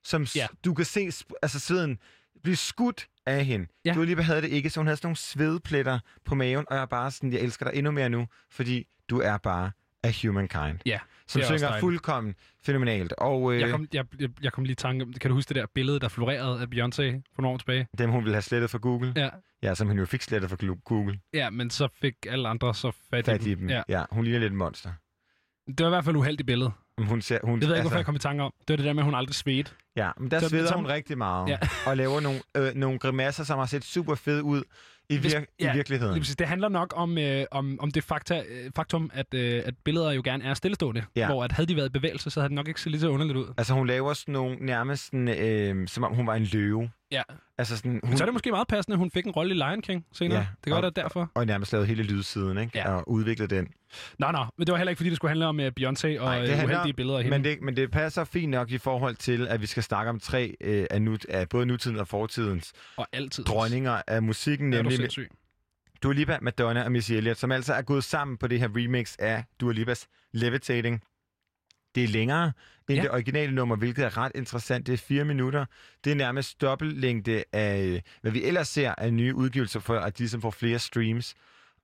som ja. Du kan se altså sveden blive skudt af hende. Ja. Du lige havde det ikke, så hun havde sådan nogle svedpletter på maven, og jeg er bare sådan, jeg elsker dig endnu mere nu, fordi du er bare a humankind. Ja, Som er synger fuldkommen fænomenalt. Og øh, Jeg kom, jeg, jeg, jeg kom lige i tanke kan du huske det der billede, der florerede af Beyoncé for nogle år tilbage? dem, hun ville have slettet fra Google. Ja. Ja, som hun jo fik slettet fra Google. Ja, men så fik alle andre så fat, Fat i dem. Ja. Ja. ja, hun ligner lidt et monster. Det var i hvert fald uheldigt billede. Hun ser, hun, Det ved jeg ikke, hvorfor jeg kom i tanke om. Det var det der med, at hun aldrig svedte. Ja, men der Så- sveder så- hun rigtig meget. Ja. og laver nogle, øh, nogle grimasser, som har set super fede ud i, vir- i virkeligheden. Lige. Det handler nok om, øh, om, om det fakta, øh, faktum, at, øh, at billeder jo gerne er stillestående. Ja. Hvor at havde de været i bevægelse, så havde det nok ikke set lige så underligt ud. Altså, hun laver sådan nogle nærmest sådan, øh, som om hun var en løve. Ja. Altså sådan, Hun... Så er det måske meget passende, at hun fik en rolle i Lion King senere. Ja, det godt være derfor. Og nærmest lavet hele lydsiden, ikke? Ja. Og udviklet den. Nå, nå, men det var heller ikke, fordi det skulle handle om uh, Beyoncé og Nej, uh, uheldige billeder af hende. men det, men det passer fint nok i forhold til, at vi skal snakke om tre øh, af, nu, af både nutiden og fortidens og altid dronninger af musikken, Er du nemlig sindssyg? Dua Lipa, Madonna og Missy Elliott, som altså er gået sammen på det her remix af Dua Lipas Levitating. Det er længere end Ja. det originale nummer, hvilket er ret interessant. Det er fire minutter. Det er nærmest dobbeltlængde af, øh, hvad vi ellers ser af nye udgivelser, for at de som får flere streams.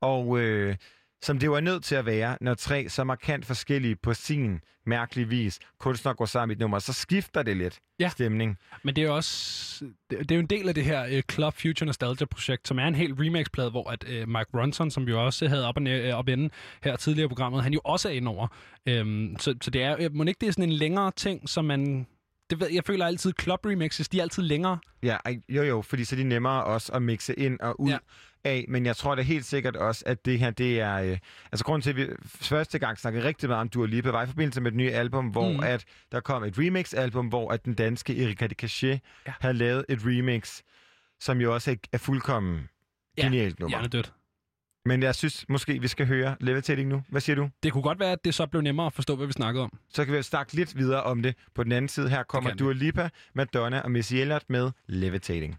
Og øh, som det var nødt til at være, når tre så markant forskellige på sin mærkelige vis kunstner går sammen i et nummer, så skifter det lidt ja. stemning. Men det er jo også det er jo en del af det her øh, Club Future Nostalgia projekt, som er en helt remix-plade, hvor at øh, Mike Ronson, som vi også havde op, og øh, op inden her tidligere i programmet, han jo også er indover. Um, så, så det er, må ikke det er sådan en længere ting, som man det ved, jeg føler altid, club remixes, de er altid længere. Ja, jo jo, fordi så er de nemmere også at mixe ind og ud. Ja af, men jeg tror da helt sikkert også, at det her, det er... Øh, altså grunden til, at vi første gang snakkede rigtig meget om Dua Lipa, var i forbindelse med et nyt album, hvor mm. at der kom et remix-album, hvor at den danske Erika de Cachet ja. havde lavet et remix, som jo også er, er fuldkommen ja. genialt nummer. Ja, det er dødt. Men jeg synes måske, vi skal høre levitating nu. Hvad siger du? Det kunne godt være, at det så blev nemmere at forstå, hvad vi snakkede om. Så kan vi snakke lidt videre om det. På den anden side her kommer Dua Lipa, Madonna og Missy Elliott med levitating.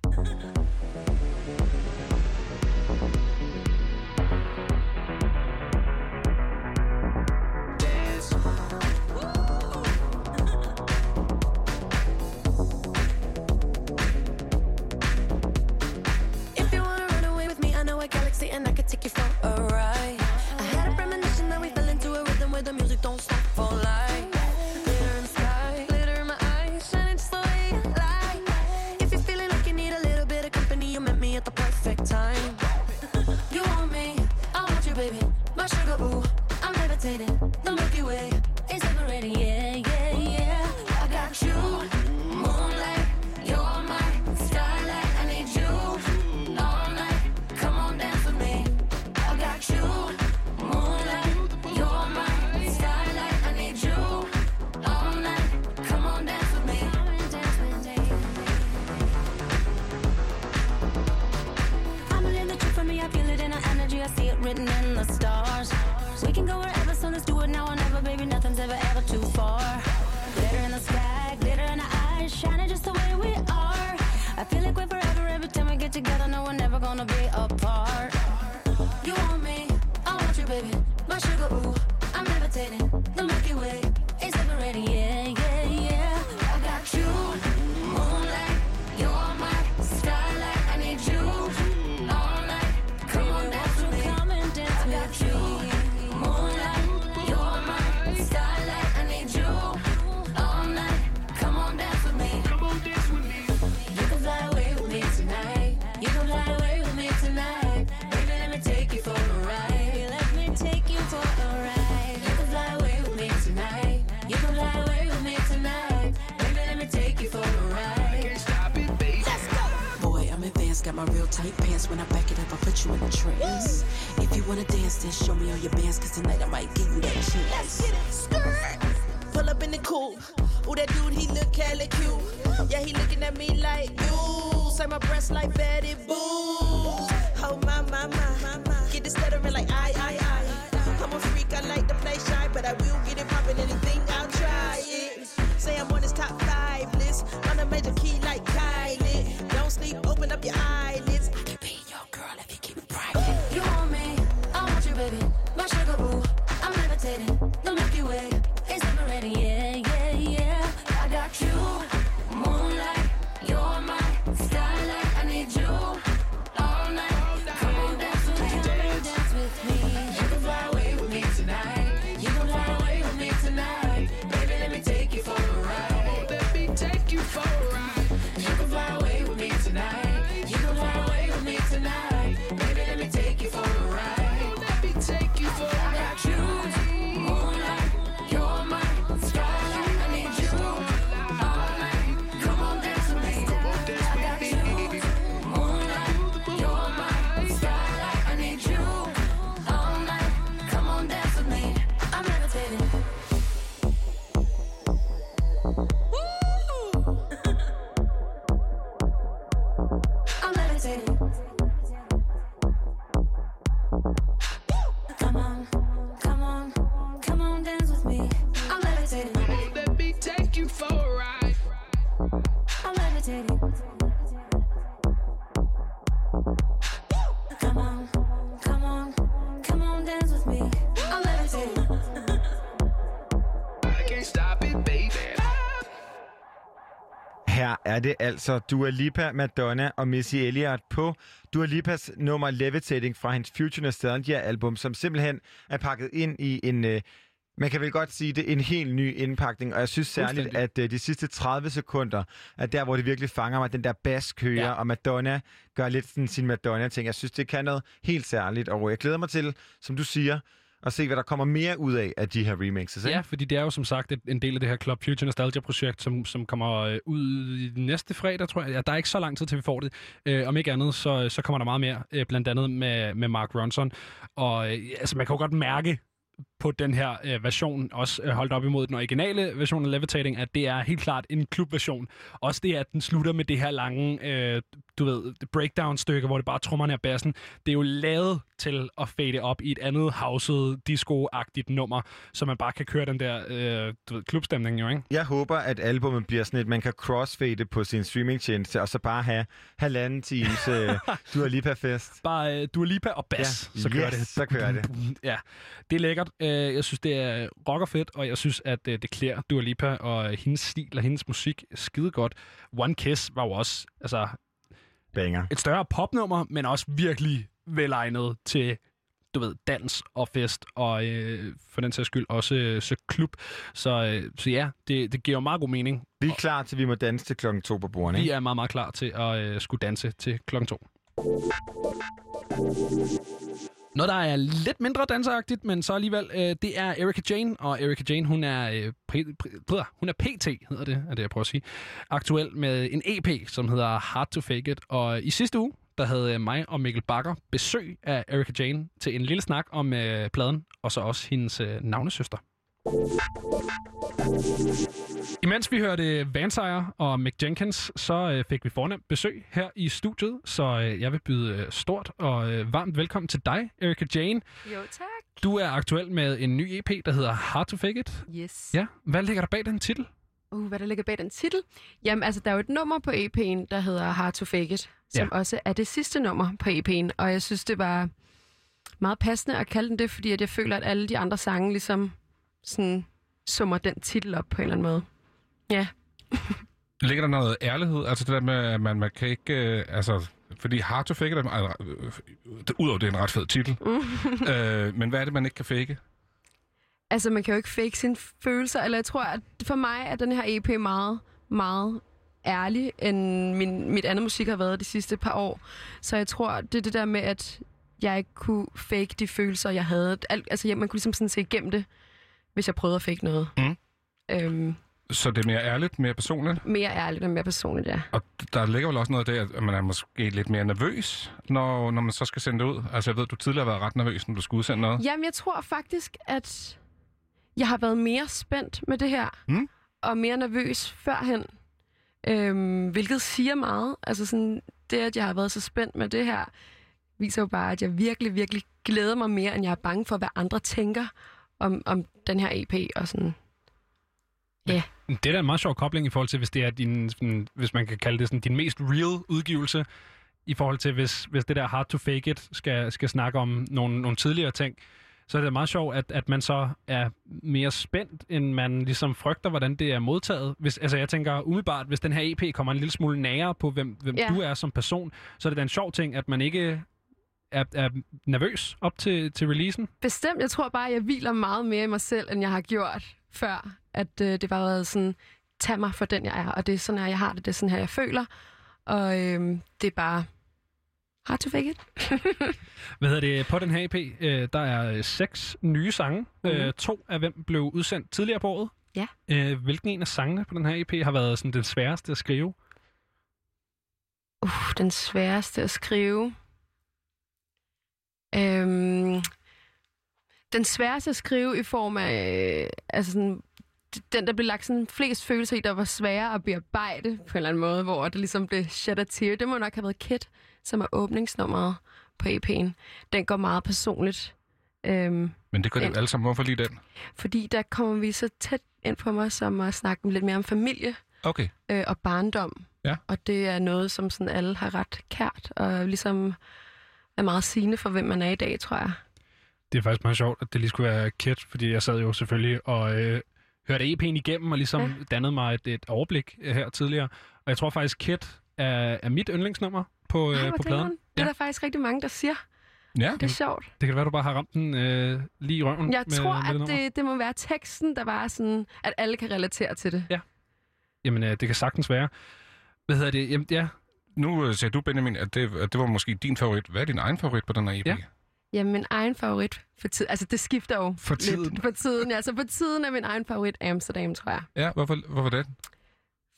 Then show me all your bands, cause tonight I might give you that chance. det altså Dua Lipa, Madonna og Missy Elliott på Dua Lipas nummer Levitating fra hendes Future Nostalgia-album, som simpelthen er pakket ind i en... Øh, man kan vel godt sige, det en helt ny indpakning, og jeg synes særligt, at øh, de sidste 30 sekunder er der, hvor det virkelig fanger mig, den der bass kører, ja. og Madonna gør lidt sådan sin Madonna-ting. Jeg synes, det kan noget helt særligt, og jeg glæder mig til, som du siger, se, hvad der kommer mere ud af, af de her remixes. Ikke? Ja, fordi det er jo som sagt en del af det her Club Future Nostalgia-projekt, som, som kommer øh, ud i næste fredag, tror jeg. Ja, der er ikke så lang tid til, vi får det. Øh, om ikke andet, så, så kommer der meget mere, øh, blandt andet med, med Mark Ronson. Og øh, altså, man kan jo godt mærke på den her øh, version, også øh, holdt op imod den originale version af Levitating, at det er helt klart en klubversion. Også det, at den slutter med det her lange, øh, du ved, breakdown-stykke, hvor det bare trummerne og bassen. Det er jo lavet til at fade op i et andet houset, disco-agtigt nummer, så man bare kan køre den der, øh, du ved, klubstemning jo, ikke? Jeg håber, at albumet bliver sådan et, man kan crossfade på sin streamingtjeneste, og så bare have halvanden times uh, Dua Lipa-fest. Bare øh, Dua Lipa og bass, Ja, så kører yes, det. så kører det. Ja, det er lækkert. Øh, Jeg synes, det er rocker fedt, og jeg synes, at øh, det klæder Dua Lipa og hendes stil og hendes musik skide godt. One Kiss var jo også altså, Banger. et større popnummer, men også virkelig velegnet til du ved, dans og fest, og øh, for den sags skyld også øh, så klub. Så, øh, så ja, det, det giver jo meget god mening. Vi er klar til, at vi må danse til klokken to på bordene. Vi er meget, meget klar til at øh, skulle danse til klokken to. Noget, der er lidt mindre danseragtigt, men så alligevel, øh, det er Erika Jane. Og Erika Jane, hun er, øh, hun er PT, hedder det, er det, jeg prøver at sige. Aktuel med en EP, som hedder Hard to Fake It. Og i sidste uge, der havde øh, mig og Mikkel Bakker besøg af Erika Jane til en lille snak om øh, pladen, og så også hendes øh, navnesøster. Imens vi hørte Vansire og Mick Jenkins, så øh, fik vi fornemt besøg her i studiet, så øh, jeg vil byde øh, stort og øh, varmt velkommen til dig, Erika Jane. Jo, tak. Du er aktuel med en ny EP, der hedder Hard to Fake It. Yes. Ja, hvad ligger der bag den titel? Uh, hvad der ligger bag den titel? Jamen, altså, der er jo et nummer på EP'en, der hedder Hard to Fake It, som Ja. også er det sidste nummer på EP'en, og jeg synes, det var meget passende at kalde den det, fordi at jeg føler, at alle de andre sange ligesom sådan summer den titel op på en eller anden måde. Ja. Ligger der noget ærlighed? Altså det der med, at man, man kan ikke... Øh, altså, fordi Hard to Fake er... Øh, øh, udover det er en ret fed titel. øh, men hvad er det, man ikke kan fake? Altså, man kan jo ikke fake sine følelser, eller jeg tror, at for mig er den her EP meget, meget ærlig, end min, mit andet musik har været de sidste par år. Så jeg tror, det er det der med, at jeg ikke kunne fake de følelser, jeg havde. Alt, altså, ja, man kunne ligesom sådan se igennem det, hvis jeg prøvede at fake noget. Mm. Øhm, Så det er mere ærligt, mere personligt? mere ærligt og mere personligt, ja. Og der ligger vel også noget af det, at man er måske lidt mere nervøs, når, når man så skal sende det ud. Altså jeg ved, du tidligere har været ret nervøs, når du skulle udsende noget. Jamen, jeg tror faktisk, at jeg har været mere spændt med det her, Mm. og mere nervøs førhen, øhm, hvilket siger meget. Altså sådan, det, at jeg har været så spændt med det her, viser jo bare, at jeg virkelig, virkelig glæder mig mere, end jeg er bange for, hvad andre tænker om, om den her EP, og sådan, ja. Det er da en meget sjov kobling i forhold til, hvis det er din, sådan, hvis man kan kalde det sådan, din mest real udgivelse, i forhold til, hvis, hvis det der hard to fake it skal, skal snakke om nogle, nogle tidligere ting, så er det meget sjovt, at, at man så er mere spændt, end man ligesom frygter, hvordan det er modtaget. Hvis, altså jeg tænker umiddelbart, hvis den her EP kommer en lille smule nærere på, hvem, hvem Ja. du er som person, så er det da en sjov ting, at man ikke er, er nervøs op til, til releasen. Bestemt. Jeg tror bare, at jeg hviler meget mere i mig selv, end jeg har gjort før. At øh, det bare været sådan, tag mig for den, jeg er. Og det er sådan her, jeg har det. Det er sådan her, jeg føler. Og øh, det er bare hard to fake it. Hvad hedder det? På den her EP, øh, der er øh, seks nye sange. Mm-hmm. Øh, to af hvem blev udsendt tidligere på året. Ja. Øh, hvilken en af sangene på den her EP har været sådan den sværeste at skrive? Uh, den sværeste at skrive. Øhm, den sværeste at skrive i form af, øh, altså sådan, den, der blev lagt sådan flest følelser i, der var sværere at bearbejde på en eller anden måde, hvor det ligesom blev shed a tear. Det må nok have været Kit, som er åbningsnummeret på EP'en. Den går meget personligt. Øhm, Men det gør det jo alle sammen. Hvorfor lige den? fordi der kommer vi så tæt ind på mig, som at snakke lidt mere om familie Okay. øh, og barndom. Ja. Og det er noget, som sådan alle har ret kært, og ligesom er meget sigende for, hvem man er i dag, tror jeg. Det er faktisk meget sjovt, at det lige skulle være Kit, fordi jeg sad jo selvfølgelig og øh, hørte EP'en igennem og ligesom Ja. ja. dannede mig et, et overblik øh, her tidligere. Og jeg tror faktisk, Kit er, er mit yndlingsnummer på, Ej, øh, på pladen. Det er der faktisk rigtig mange, der siger. Ja. Det er sjovt. Det kan være, du bare har ramt den øh, lige i røven. Jeg med, tror, med at nummer. det, det må være teksten, der var sådan, at alle kan relatere til det. Ja. Jamen, øh, det kan sagtens være. Hvad hedder det? Jamen, ja. Nu øh, siger du, Benjamin, at det, at det var måske din favorit. Hvad er din egen favorit på den her EP? Ja. Jamen, min egen favorit for tiden. Altså, det skifter jo For lidt tiden? for tiden. Altså, for tiden er min egen favorit Amsterdam, tror jeg. Ja, hvorfor, hvorfor det?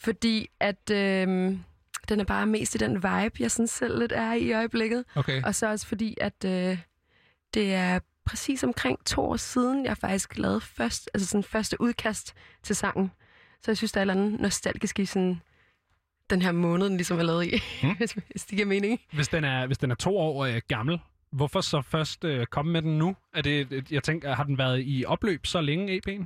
Fordi at øhm, den er bare mest i den vibe, jeg sådan selv lidt er i i øjeblikket. Okay. Og så også fordi, at øh, det er præcis omkring to år siden, jeg faktisk lavede først, altså sådan første udkast til sangen. Så jeg synes, der er et eller andet nostalgisk i sådan den her måned, den ligesom er lavet i, Hmm? hvis, hvis det giver mening. Hvis den er, hvis den er to år øh, gammel, hvorfor så først øh, komme med den nu? Er det, et- jeg tænker, har den været i opløb så længe, EP'en?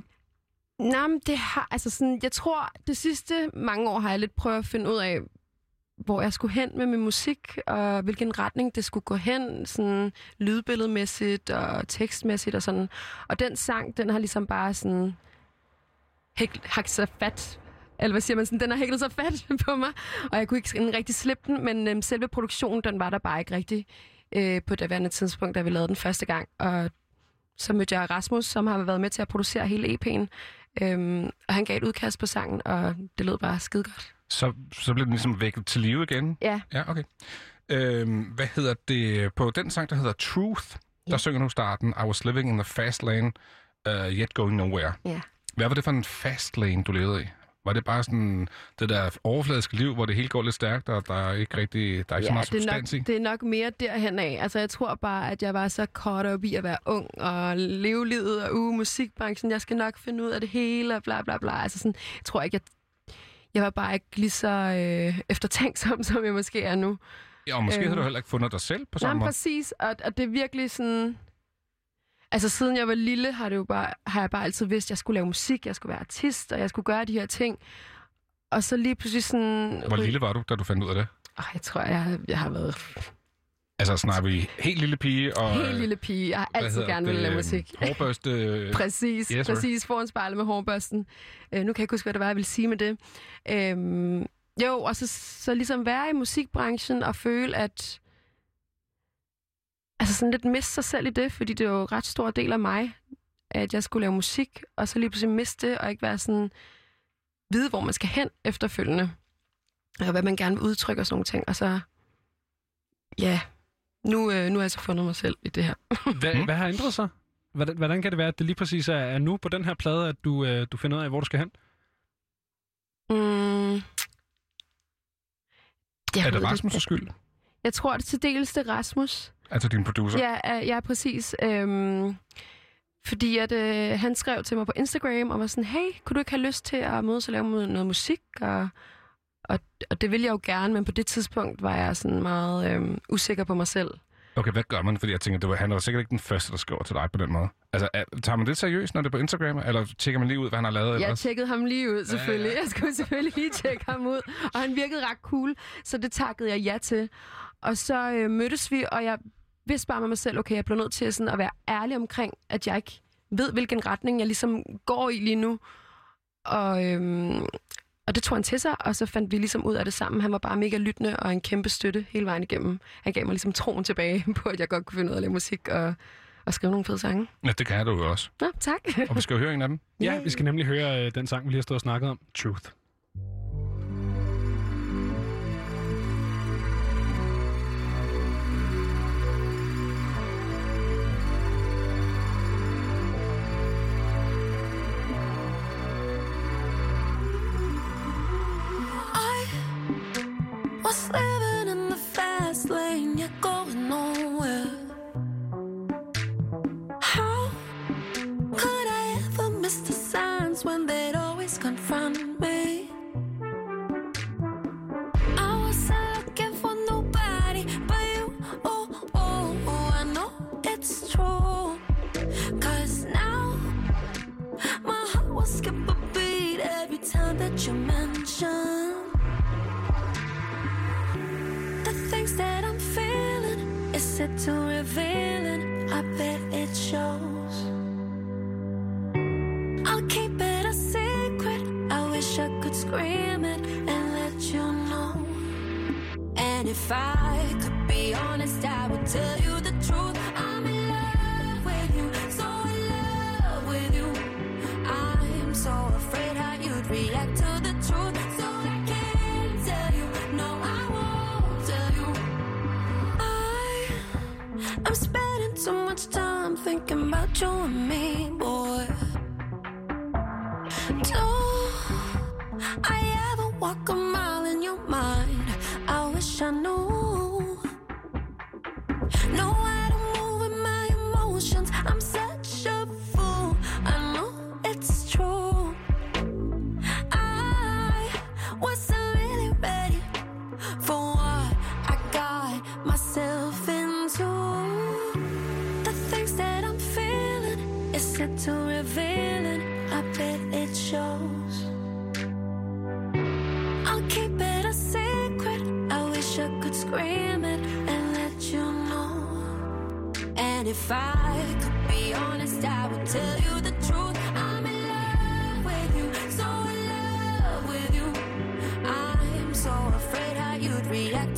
Nej, men det har, altså sådan, jeg tror, det sidste mange år har jeg lidt prøvet at finde ud af, hvor jeg skulle hen med min musik, og hvilken retning det skulle gå hen, sådan lydbilledmæssigt og tekstmæssigt og sådan. Og den sang, den har ligesom bare sådan hæk, sig fat, eller hvad siger man, sådan, den har hæklet sig fat på mig, og jeg kunne ikke rigtig slippe den, men øhm, selve produktionen, den var der bare ikke rigtig øh, på det værende tidspunkt, da vi lavede den første gang, og så mødte jeg Rasmus, som har været med til at producere hele EP'en, øhm, og han gav et udkast på sangen, og det lød bare skide godt. Så, så bliver den ligesom vækket til live igen? Ja. Ja, okay. Øhm, hvad hedder det? På den sang, der hedder Truth, der synger du starten, I was living in the fast lane, uh, yet going nowhere. Ja. Hvad var det for en fast lane, du levede i? Var det bare sådan det der overfladiske liv, hvor det hele går lidt stærkt, og der er ikke rigtig der er ikke så meget det, substans i? nok, det er nok mere derhen af. Altså, jeg tror bare, at jeg var så kort op i at være ung og leve livet og uge musikbranchen. Jeg skal nok finde ud af det hele og bla bla bla. Altså, sådan, jeg tror ikke, jeg, jeg var bare ikke lige så øh, eftertænksom, som jeg måske er nu. Ja, og måske Øhm. har du heller ikke fundet dig selv på Nej, samme måde. præcis. Og, og det er virkelig sådan... Altså, siden jeg var lille, har, det jo bare, har jeg bare altid vidst, at jeg skulle lave musik, jeg skulle være artist, og jeg skulle gøre de her ting. Og så lige pludselig sådan... Hvor lille var du, da du fandt ud af det? Oh, jeg tror, jeg, jeg har været Altså snakker vi helt lille pige og... helt lille pige. Jeg har altid gerne ville lave musik. Hårbørste... Præcis, Yes, præcis. Foran spejlet med hårbørsten. Øh, nu kan jeg ikke huske, hvad det var, jeg ville sige med det. Øhm, jo, og så, så ligesom være i musikbranchen og føle, at... Altså sådan lidt miste sig selv i det, fordi det er jo en ret stor del af mig, at jeg skulle lave musik, og så lige pludselig miste det, og ikke være sådan... Vide, hvor man skal hen efterfølgende. Og hvad man gerne vil udtrykke og sådan nogle ting. Og så... Ja, nu, øh, nu har jeg så fundet mig selv i det her. Hvad, Hmm? hvad har ændret sig? Hvordan, hvordan kan det være, at det lige præcis er, er nu på den her plade, at du, øh, du finder ud af, hvor du skal hen? Mm. Jeg Er det Rasmus' skyld? Jeg tror, det er til dels det Rasmus. Altså din producer? Ja, øh, ja præcis. Øhm, fordi at, øh, han skrev til mig på Instagram og var sådan, hey, kunne du ikke have lyst til at mødes og lave noget musik? Og, og, og det ville jeg jo gerne, men på det tidspunkt var jeg sådan meget øhm, usikker på mig selv. Okay, hvad gør man? Fordi jeg tænker, det var, han var sikkert ikke den første, der skriver til dig på den måde. Altså, er, tager man det seriøst, når det er på Instagram? Eller tjekker man lige ud, hvad han har lavet Jeg ellers? tjekkede ham lige ud, selvfølgelig. Jeg skulle selvfølgelig lige tjekke ham ud. Og han virkede ret cool, så det takkede jeg ja til. Og så øh, mødtes vi, og jeg vidste bare med mig selv, okay, jeg blev nødt til sådan at være ærlig omkring, at jeg ikke ved, hvilken retning jeg ligesom går i lige nu. Og, øhm, og det tog han til sig, og så fandt vi ligesom ud af det sammen. Han var bare mega lyttende og en kæmpe støtte hele vejen igennem. Han gav mig ligesom troen tilbage på, at jeg godt kunne finde ud af at lave musik og, og skrive nogle fede sange. Ja, det kan du jo også. Nå, tak. Og vi skal jo høre en af dem. Ja, vi skal nemlig høre øh, den sang, vi lige har stået og snakket om, Truth. Was living in the fast lane, you're going nowhere. How could I ever miss the signs when they'd always confront me? I wasn't looking for nobody but you. Oh, oh, oh, I know it's true. Cause now my heart will skip a beat every time that you mention that I'm feeling. Is it too revealing? I bet it shows. I'll keep it a secret. I wish I could scream it and let you know. And if I could be honest, I would tell you the truth. so much time thinking about you and me, boy. Do I ever walk a mile in your mind? I wish I knew. To revealing. I bet it shows. I'll keep it a secret. I wish I could scream it and let you know. And if I could be honest, I would tell you the truth. I'm in love with you, so in love with you. I'm so afraid how you'd react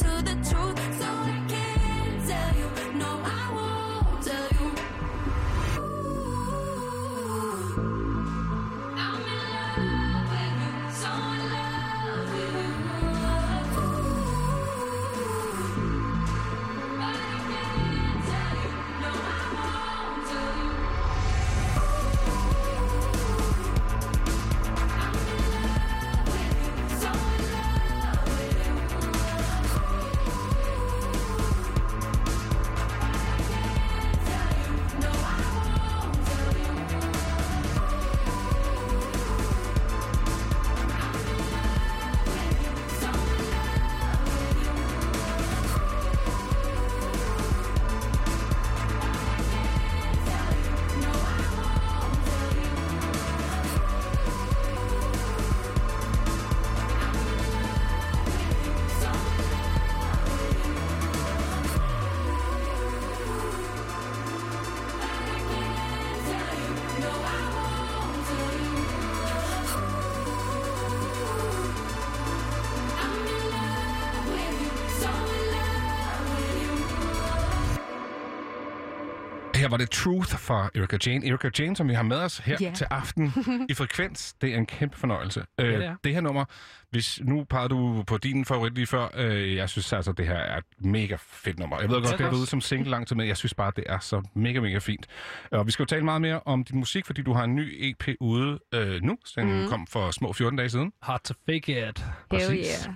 Truth fra Erika Jane. Erika Jane, som vi har med os her Ja. til aften i Frekvens. Det er en kæmpe fornøjelse. Ja, Øh, det er. det her nummer, hvis nu pegede du på din favorit lige før, øh, jeg synes altså, det her er et mega fedt nummer. Jeg ved godt, det det er har været også. ude som single lang tid, men jeg synes bare, det er så mega, mega fint. Og vi skal jo tale meget mere om din musik, fordi du har en ny EP ude øh, nu. Den mm. kom for små 14 dage siden. Hard to fake it. Hell yeah.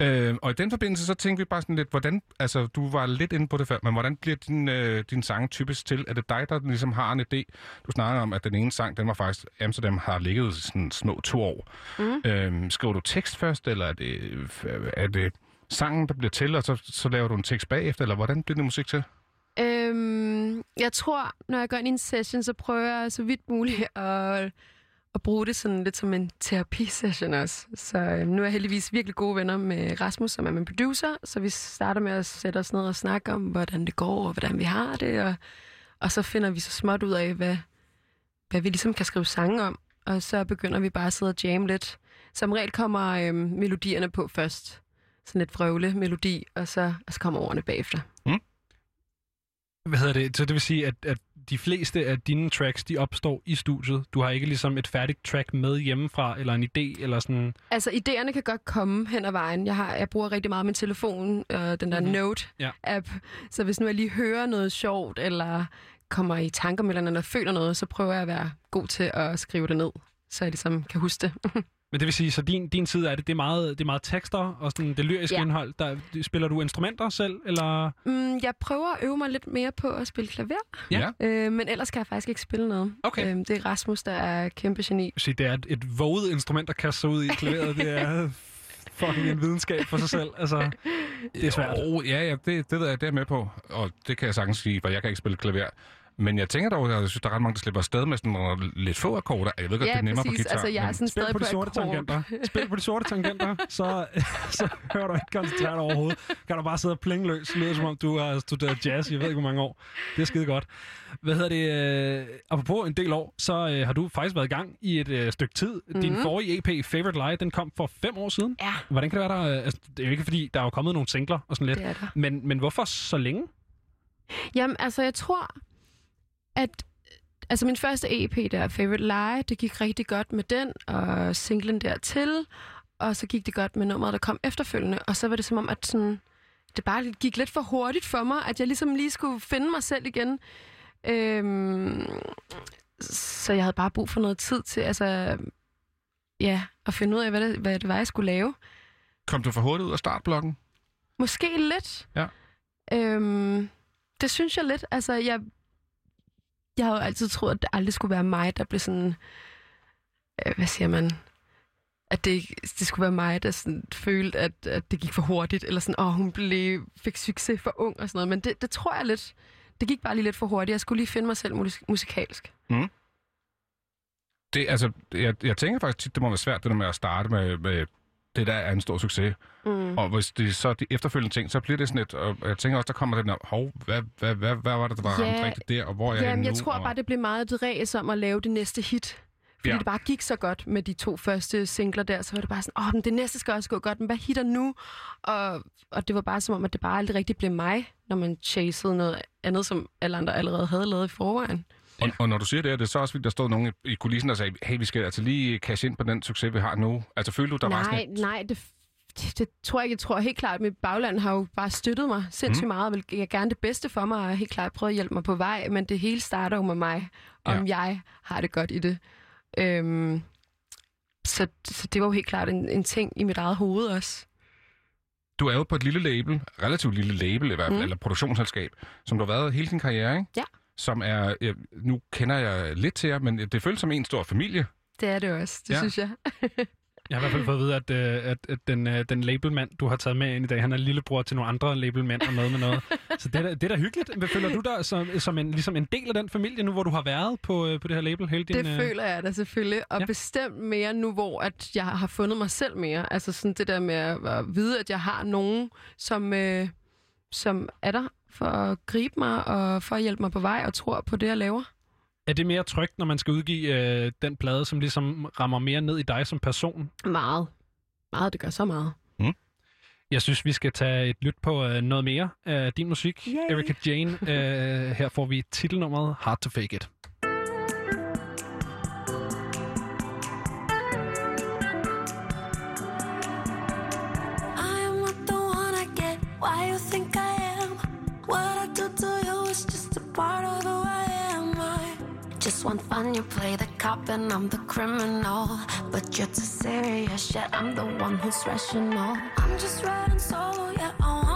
Øh, og i den forbindelse, så tænkte vi bare sådan lidt, hvordan, altså du var lidt inde på det før, men hvordan bliver din, øh, din sang typisk til? Er det dig, der ligesom har en idé? Du snakker om, at den ene sang, den var faktisk, Amsterdam har ligget sådan små to år. Mm. Øh, skriver du tekst først, eller er det, er det sangen, der bliver til, og så, så laver du en tekst bagefter, eller hvordan bliver din musik til? Øhm, jeg tror, når jeg går ind i en session, så prøver jeg så vidt muligt at, at bruge det sådan lidt som en terapisession også. Så øhm, nu er jeg heldigvis virkelig gode venner med Rasmus, som er min producer, så vi starter med at sætte os ned og snakke om, hvordan det går, og hvordan vi har det, og, og så finder vi så småt ud af, hvad, hvad vi ligesom kan skrive sange om, og så begynder vi bare at sidde og jamme lidt. Som regel kommer øhm, melodierne på først, sådan lidt frøvle melodi, og så, og så kommer ordene bagefter. Mm. Hvad hedder det? Så det vil sige, at, at de fleste af dine tracks, de opstår i studiet. Du har ikke ligesom et færdigt track med hjemmefra, eller en idé, eller sådan... Altså, idéerne kan godt komme hen ad vejen. Jeg, har, jeg bruger rigtig meget min telefon, øh, den der Mhm. mm-hmm. Note-app. Så hvis nu jeg lige hører noget sjovt, eller kommer i tanker med eller, eller føler noget, så prøver jeg at være god til at skrive det ned, så jeg ligesom kan huske det. Men det vil sige, så din, din side af det, det er meget, det er meget tekster og sådan det lyriske Ja. indhold. Der, spiller du instrumenter selv, eller... Mm, jeg prøver at øve mig lidt mere på at spille klaver. Ja. Øh, men ellers kan jeg faktisk ikke spille noget. Okay. Øh, det er Rasmus, der er kæmpe geni. Så det er et, et våget instrument, der kaster sig ud i klaveret. Det er fucking en videnskab for sig selv. Altså, det er svært. Jo, ja, ja, det, det ved jeg, det er jeg med på. Og det kan jeg sagtens sige, for jeg kan ikke spille klaver. Men jeg tænker dog, at jeg synes, der er ret mange, der slipper afsted med sådan nogle lidt få akkorder. Jeg ved godt, Ja, det er nemmere præcis. på guitar. Altså, jeg er sådan Spil på de sorte akkord. tangenter. Spil på de sorte tangenter, så, så hører du ikke koncentreret overhovedet. Kan du bare sidde og plinge løs, lyder som om du har studeret jazz i jeg ved ikke hvor mange år. Det er skide godt. Hvad hedder det? Øh, apropos en del år, så øh, har du faktisk været i gang i et øh, stykke tid. Mm-hmm. Din Mhm. forrige EP, Favorite Lie, den kom for fem år siden. Ja. Hvordan kan det være, der... øh, Altså, det er jo ikke fordi, der er jo kommet nogle singler og sådan lidt. Det er der. Men, men hvorfor så længe? Jamen, altså, jeg tror, at altså min første EP der, Favorite Lie, det gik rigtig godt med den, og singlen dertil, og så gik det godt med nummeret, der kom efterfølgende, og så var det som om, at sådan, det bare gik lidt for hurtigt for mig, at jeg ligesom lige skulle finde mig selv igen. Øhm, så jeg havde bare brug for noget tid til, altså, ja, at finde ud af, hvad det, hvad det var, jeg skulle lave. Kom du for hurtigt ud af startblokken? Måske lidt. Ja. Øhm, det synes jeg lidt. Altså, jeg, jeg har jo altid troet, at det aldrig skulle være mig, der blev sådan... Øh, hvad siger man? At det, det skulle være mig, der sådan følte, at, at det gik for hurtigt. Eller sådan, åh, hun blev, fik succes for ung og sådan noget. Men det, det tror jeg lidt. Det gik bare lige lidt for hurtigt. Jeg skulle lige finde mig selv musikalsk. Mm. Det, altså, jeg, jeg tænker faktisk tit, det må være svært, det der med at starte med, med det, der er en stor succes. Mm. Og hvis det så de efterfølgende ting, så bliver det sådan lidt, og jeg tænker også, der kommer den der, hov, hvad, hvad, hvad, hvad var det, der var Ja. ramt rigtigt der, og hvor er jeg henne jeg nu? tror og... bare, det blev meget et ræs om at lave det næste hit. Fordi Ja. ja. det bare gik så godt med de to første singler der, så var det bare sådan, åh, men det næste skal også gå godt, men hvad hitter nu? Og, og det var bare som om, at det bare aldrig rigtig blev mig, når man chasede noget andet, som alle andre allerede havde lavet i forvejen. Og, og når du siger det, er det så også, fordi der stod nogen i, kulissen, der sagde, hey, vi skal altså lige cash ind på den succes, vi har nu. Altså, følte du, der var sådan nej, et... nej, det, det, det tror jeg ikke. Jeg tror helt klart, at mit bagland har jo bare støttet mig sindssygt Mm. mm. meget, og vil jeg gerne det bedste for mig, og helt klart prøvet at hjælpe mig på vej, men det hele starter jo med mig, om ja. jeg har det godt i det. Øhm, så, så det var jo helt klart en, en ting i mit eget hoved også. Du er jo på et lille label, relativt lille label i hvert fald, Mm. eller produktionsselskab, som du har været hele din karriere, ikke? Ja. Som er, ja, nu kender jeg lidt til jer, men det føles som en stor familie. Det er det også, det Ja. synes jeg. Jeg har i hvert fald fået at vide, at, øh, at, at den, øh, den labelmand, du har taget med ind i dag, han er lillebror til nogle andre labelmænd og noget med noget. Så det er, da- det er da hyggeligt. Hvad Føler du dig som, som en, ligesom en del af den familie nu, hvor du har været på, øh, på det her label hele din... Det øh, føler jeg da selvfølgelig, og Ja. bestemt mere nu, hvor at jeg har fundet mig selv mere. Altså sådan det der med at, at vide, at jeg har nogen, som, øh, som er der for at gribe mig og for at hjælpe mig på vej og tror på det, jeg laver. Er det mere trygt, når man skal udgive øh, den plade, som ligesom rammer mere ned i dig som person? Meget. Meget, det gør så meget. Jeg synes, vi skal tage et lyt på øh, noget mere af din musik. Yay. Erika Jane. Øh, her får vi titelnummeret Hard to Fake It. I am not the one I get. Why you think I part of who I am. I Just want fun, you play the cop and I'm the criminal. But you're too serious, yet I'm the one who's rational. I'm just riding solo, yeah. I wanna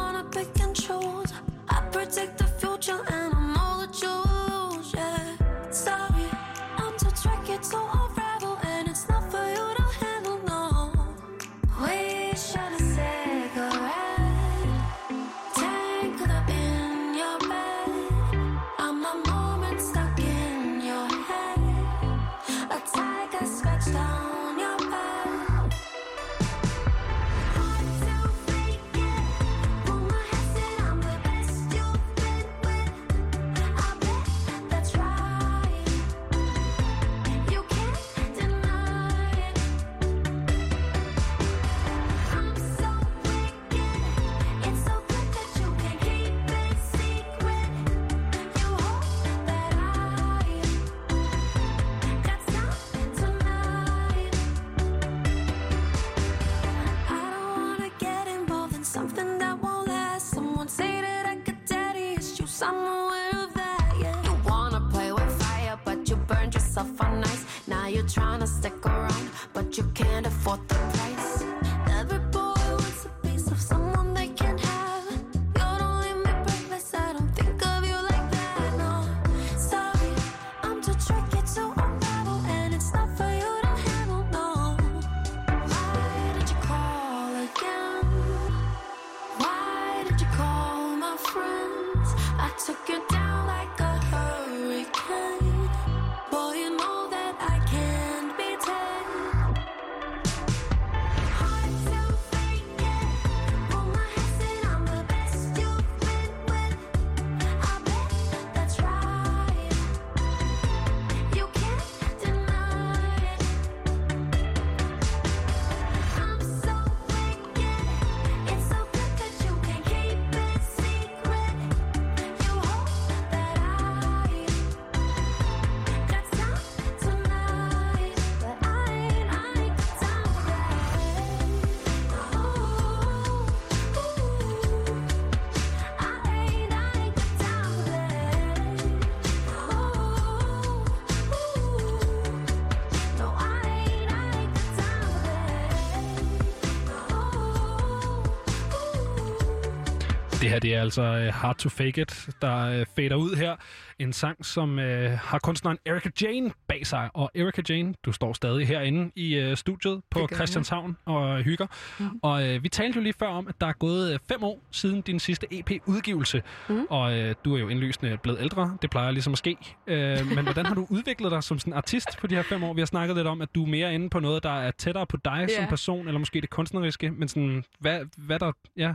er altså uh, Hard to Fake It, der uh, fader ud her. En sang, som uh, har kunstneren Erika Jane bag sig. Og Erika Jane, du står stadig herinde i uh, studiet på. Christianshavn og hygger. Mm. Og uh, vi talte jo lige før om, at der er gået uh, fem år siden din sidste EP-udgivelse. Mm. Og uh, du er jo indlysende blevet ældre. Det plejer ligesom at ske. Uh, men hvordan har du udviklet dig som sådan artist på de her fem år? Vi har snakket lidt om, at du er mere inde på noget, der er tættere på dig Ja. som person, eller måske det kunstneriske. Men sådan, hvad, hvad der... Ja,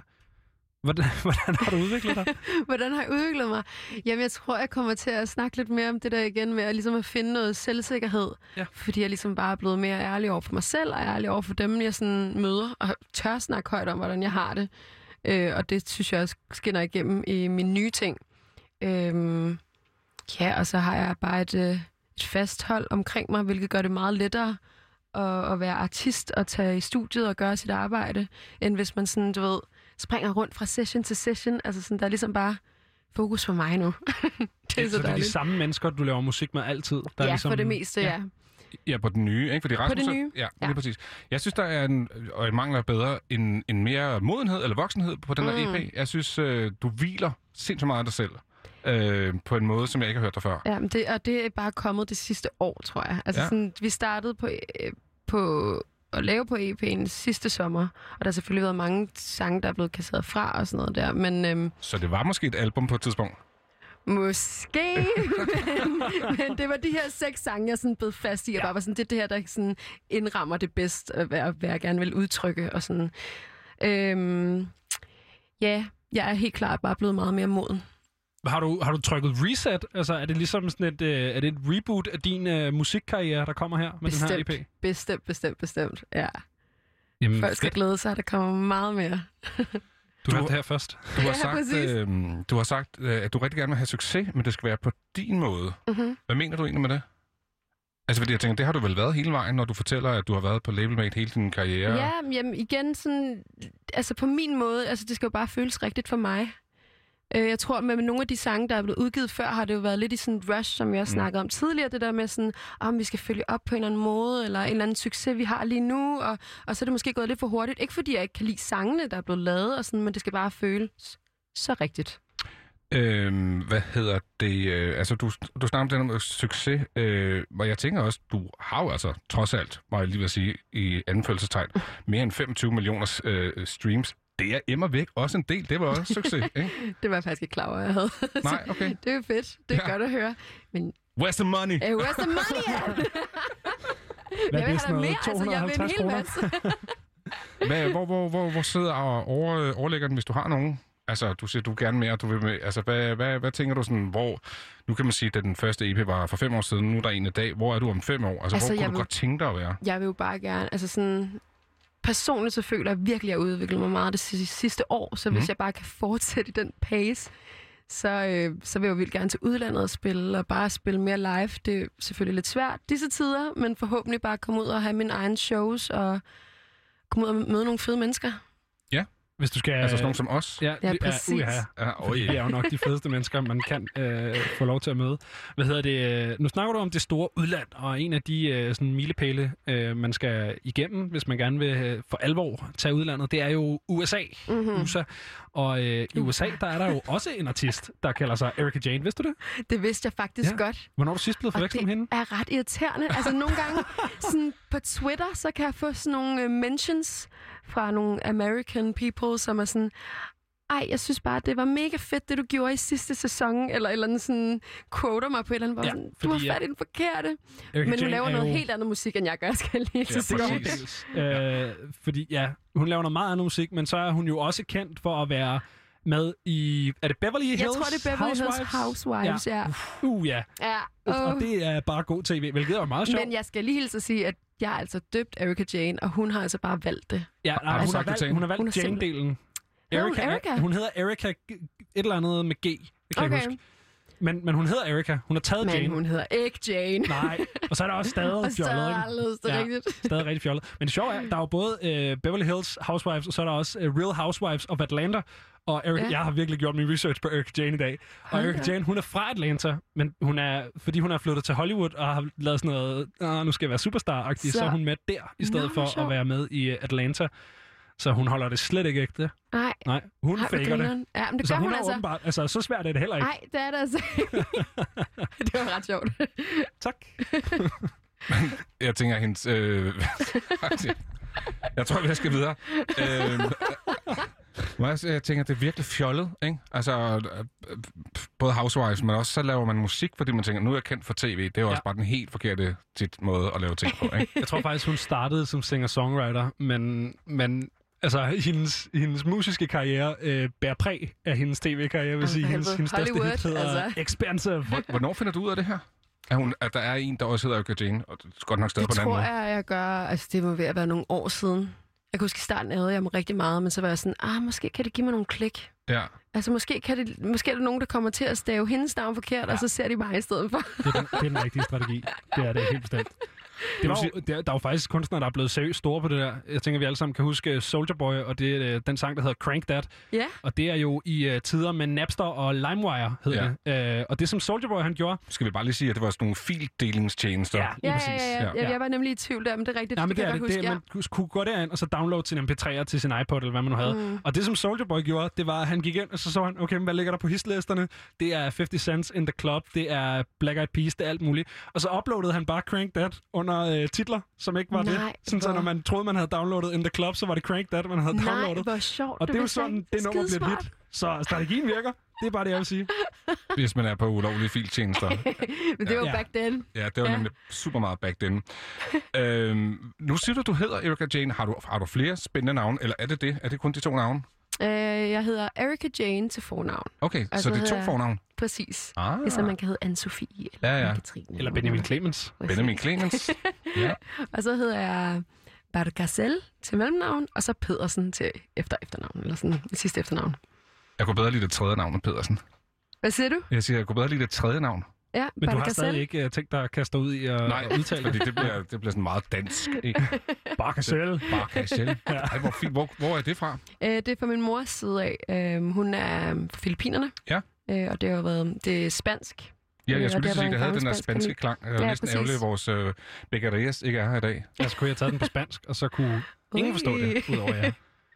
Hvordan, hvordan har du udviklet dig? Hvordan har jeg udviklet mig? Jamen, jeg tror, jeg kommer til at snakke lidt mere om det der igen med at, ligesom at finde noget selvsikkerhed. Ja. Fordi jeg ligesom bare er blevet mere ærlig over for mig selv, og ærlig over for dem, jeg sådan møder, og tør snakke højt om, hvordan jeg har det. Øh, og det synes jeg også skinner igennem i mine nye ting. Øhm, ja, og så har jeg bare et, øh, et fast hold omkring mig, hvilket gør det meget lettere at, at være artist og tage i studiet og gøre sit arbejde, end hvis man sådan, du ved, springer rundt fra session til session. Altså sådan, der er ligesom bare fokus på mig nu. det er så så det er de samme mennesker, du laver musik med altid? Der er Ja, ligesom, for det meste, ja. Ja, på den nye, ikke? Fordi Rasmus, det er- nye, Ja, ja. lige præcis. Jeg synes, der er en, og en mangler bedre, en, en mere modenhed eller voksenhed på den her Mm. EP. Jeg synes, øh, du hviler sindssygt meget af dig selv. Øh, på en måde, som jeg ikke har hørt dig før. Ja, men det, og det er bare kommet det sidste år, tror jeg. Altså Ja. ja. sådan, vi startede på, øh, på at lave på EP'en sidste sommer, og der har selvfølgelig været mange sange, der er blevet kasseret fra og sådan noget der, men øhm, Så det var måske et album på et tidspunkt. måske, men, men det var de her seks sange, jeg sådan bed fast i, og bare var sådan, det er det her, der sådan indrammer det bedst, og hvad, hvad jeg gerne vil udtrykke, og sådan. Øhm, ja, jeg er helt klart bare blevet meget mere moden. Har du, har du trykket reset? Altså, er det ligesom sådan et, øh, er det et reboot af din øh, musikkarriere, der kommer her med den her EP? Bestemt, bestemt, bestemt, ja. Jamen, Folk skal fedt. glæde sig, der kommer meget mere. Du hørte det her først. Du har Ja, sagt, præcis. øh, du har sagt øh, at du rigtig gerne vil have succes, men det skal være på din måde. Mhm. Hvad mener du egentlig med det? Altså, fordi jeg tænker, det har du vel været hele vejen, når du fortæller, at du har været på Labelmate hele din karriere. Ja, men jamen igen sådan, altså på min måde, altså det skal jo bare føles rigtigt for mig. Øh, jeg tror, med nogle af de sange, der er blevet udgivet før, har det jo været lidt i sådan et rush, som jeg Mm. snakkede om tidligere, det der med sådan, om vi skal følge op på en eller anden måde, eller en eller anden succes, vi har lige nu, og, og så er det måske gået lidt for hurtigt. Ikke fordi jeg ikke kan lide sangene, der er blevet lavet, og sådan, men det skal bare føles så rigtigt. Øhm, hvad hedder det? Øh, altså, du, du snakker om den succes, øh, og jeg tænker også, du har jo altså, trods alt, må jeg lige vil sige, i anfølgelsestegn, mere end 25 millioner øh, streams. Det er immer væk også en del. Det var også succes, ikke? Det var jeg faktisk ikke klar over, jeg havde. Nej, okay. det er jo fedt. Det er Ja. godt at høre. Men Where's the money? øh, where's the money? Hvad jeg er vil det, have mere, altså jeg vil en 250 hel masse. Hvad, hvor, hvor, hvor, hvor sidder og over, overlægger den, hvis du har nogen? Altså, du siger, du vil gerne mere, du vil med. Altså, hvad, hvad, hvad tænker du sådan, hvor... Nu kan man sige, at den første EP var for fem år siden, nu er der en i dag. Hvor er du om fem år? Altså, altså hvor kunne jeg du vil- godt tænke dig at være? Jeg vil jo bare gerne, altså sådan... Personligt så føler jeg virkelig, at jeg har udviklet mig meget det si- sidste år, så hvis Mhm. jeg bare kan fortsætte i den pace, så, øh, så vil jeg jo vildt gerne til udlandet og spille, og bare spille mere live. Det er selvfølgelig lidt svært disse tider, men forhåbentlig bare komme ud og have mine egne shows, og komme ud og møde nogle fede mennesker. Ja. Hvis du skal... Altså sådan nogen som os? Ja, Ja, vi- præcis. uha. Ja, Fordi oj. vi er jo nok de fedeste mennesker, man kan øh, få lov til at møde. Hvad hedder det? øh, Nu snakker du om det store udland, og en af de øh, sådan milepæle, øh, man skal igennem, hvis man gerne vil øh, for alvor tage udlandet, det er jo USA. Mhm. USA. Og øh, i USA, der er der jo også en artist, der kalder sig Erika Jane. Vidste du det? Det vidste jeg faktisk Ja. godt. Hvornår er du sidst blevet forvekslet det med hende? er ret irriterende. Altså nogle gange sådan på Twitter, så kan jeg få sådan nogle uh, mentions fra nogle American people, som er sådan, ej, jeg synes bare, det var mega fedt, det du gjorde i sidste sæson, eller eller andet sådan, quoter mig på et eller andet, Ja, ja, sådan, du har fat i den forkerte. Erika Men hun laver er noget jo- helt andet musik, end jeg gør, skal jeg lige Ja, så sige. præcis. Øh, fordi ja, hun laver noget meget andet musik, men så er hun jo også kendt for at være med i... Er det Beverly Hills Jeg tror, det er Beverly Hills Housewives, ja. Uh, ja. Ja, Og, og det er bare god tv, hvilket er meget sjovt. Men jeg skal lige hilse at sige, at jeg har altså døbt Erika Jane, og hun har altså bare valgt det. Ja, nej, du hun, har valgt, hun har Hun valgt er Jane-delen. Hedder hun Erika, Erika? hun hedder Erika et eller andet med G. Det kan jeg Okay. ikke huske. Men, men hun hedder Erika. Hun har taget Men Jane. hun hedder ikke Jane. Nej, og så er der også stadig Og så er fjollet, ikke? anderledes, det er rigtigt. stadig rigtig fjollet. Men det sjove er, der er jo både øh, Beverly Hills Housewives, og så er der også øh, Real Housewives of Atlanta. Og Eric, Ja. jeg har virkelig gjort min research på Eric Jane i dag. Og Hold Eric. Jane, hun er fra Atlanta, men hun er, fordi hun er flyttet til Hollywood og har lavet sådan noget, "Ah, nu skal jeg være superstar-agtig, så, Så- er hun med der, i stedet Nå, for sjovt. at være med i øh, Atlanta. Så hun holder det slet ikke ægte. Nej. Nej, hun Ej, faker det. Ja, men det så gør hun hun er altså. åbenbart, altså så svært er det heller ikke. Nej, det er det altså ikke. det var ret sjovt. tak. Jeg tænker, hendes... Øh, jeg tror, vi skal videre. Øh, må jeg, jeg tænker, det er virkelig fjollet, ikke? Altså, øh, både Housewives, men også så laver man musik, fordi man tænker, nu er jeg kendt for tv. Det er jo ja. også bare den helt forkerte tit måde at lave ting på, ikke? Jeg tror faktisk, hun startede som singer-songwriter, men, men altså, hendes, hendes musiske karriere øh, bærer præg af hendes tv-karriere. Vil sige, hendes, hendes største hit hedder altså. Expensive. Hvornår finder du ud af det her? At, hun, at der er en, der også hedder Jane, og det er godt nok stadig Det på en anden tror måde. jeg, jeg gør. Altså, det må ved at være nogle år siden. Jeg kan huske, i starten havde jeg mig rigtig meget, men så var jeg sådan, ah, måske kan det give mig nogle klik. Ja. Altså, måske, kan det, måske er der nogen, der kommer til at stave hendes navn forkert, ja. og så ser de mig i stedet for. Det er, den, det er den rigtige strategi. Det er det helt bestemt. Det var, jo- der, der er jo faktisk kunstnere, der er blevet seriøst store på det der. Jeg tænker, vi alle sammen kan huske Soldier Boy, og det er øh, den sang, der hedder Crank That. Ja. Og det er jo i uh, tider med Napster og LimeWire, hedder det. Uh, og det, som Soldier Boy han gjorde... Skal vi bare lige sige, at det var sådan nogle fildelingstjenester? Ja, Ja, ja, ja, ja. Jeg, jeg var nemlig i tvivl der, men det er rigtigt. Nej, men det det, kan er jeg det. godt det huske, man kunne- gå derind og så downloade sin MP3'er til sin iPod, eller hvad man nu havde. Mm. Mm. Og det, som Soldier Boy gjorde, det var, at han gik ind, og så så han, okay, men hvad ligger der på hitlisterne? Det er 50 Cents in the Club, det er Black Eyed Peas, det er alt muligt. Og så uploadede han bare Crank That under øh, titler, som ikke var det. Nej, Sådan så, hvor- når man troede, man havde downloadet in the Club, så var det Crank That, man havde Nej, downloadet. hvor sjovt. Og det er jo sådan, det nummer bliver hit. Så strategien virker. Det er bare det, jeg vil sige. Hvis man er på ulovlige filtjenester. men det var Ja. back then. Ja, det var ja. nemlig super meget back then. øhm, nu siger du, du hedder Erika Jane. Har du, har du flere spændende navne, eller er det det? Er det kun de to navne? Øh, jeg hedder Erika Jane til fornavn. Okay, Og så det er to fornavn? Præcis. Ah. Ligesom man kan hedde Anne-Sophie eller Ja, ja. Katrine. Eller Benjamin Clemens. Benjamin Clemens. ja. Og så hedder jeg Bargasel til mellemnavn, og så Pedersen til efter efternavn, eller sådan det sidste efternavn. Jeg kunne bedre lide det tredje navn end Pedersen. Hvad siger du? Jeg siger, jeg kunne bedre lide det tredje navn. Ja, Men du har stadig ikke uh, tænkt dig at kaste ud i at Nej, udtale fordi det bliver, det bliver sådan meget dansk. Ikke? Barcasel. Barcasel. Ja. Ej, hvor, fint. Hvor, hvor er det fra? Øh, det er fra min mors side af. Øh, hun er øhm, fra Filippinerne. Ja. Øh, og det har været det er spansk. Ja, Øh, jeg og skulle lige sige, det havde en den der spanske spansk klang. Det er Ja, ja, næsten ærgerligt, at vores øh, Beccarillas ikke er her i dag. Ja, så kunne jeg tage den på spansk, og så kunne ingen forstå det, udover jer.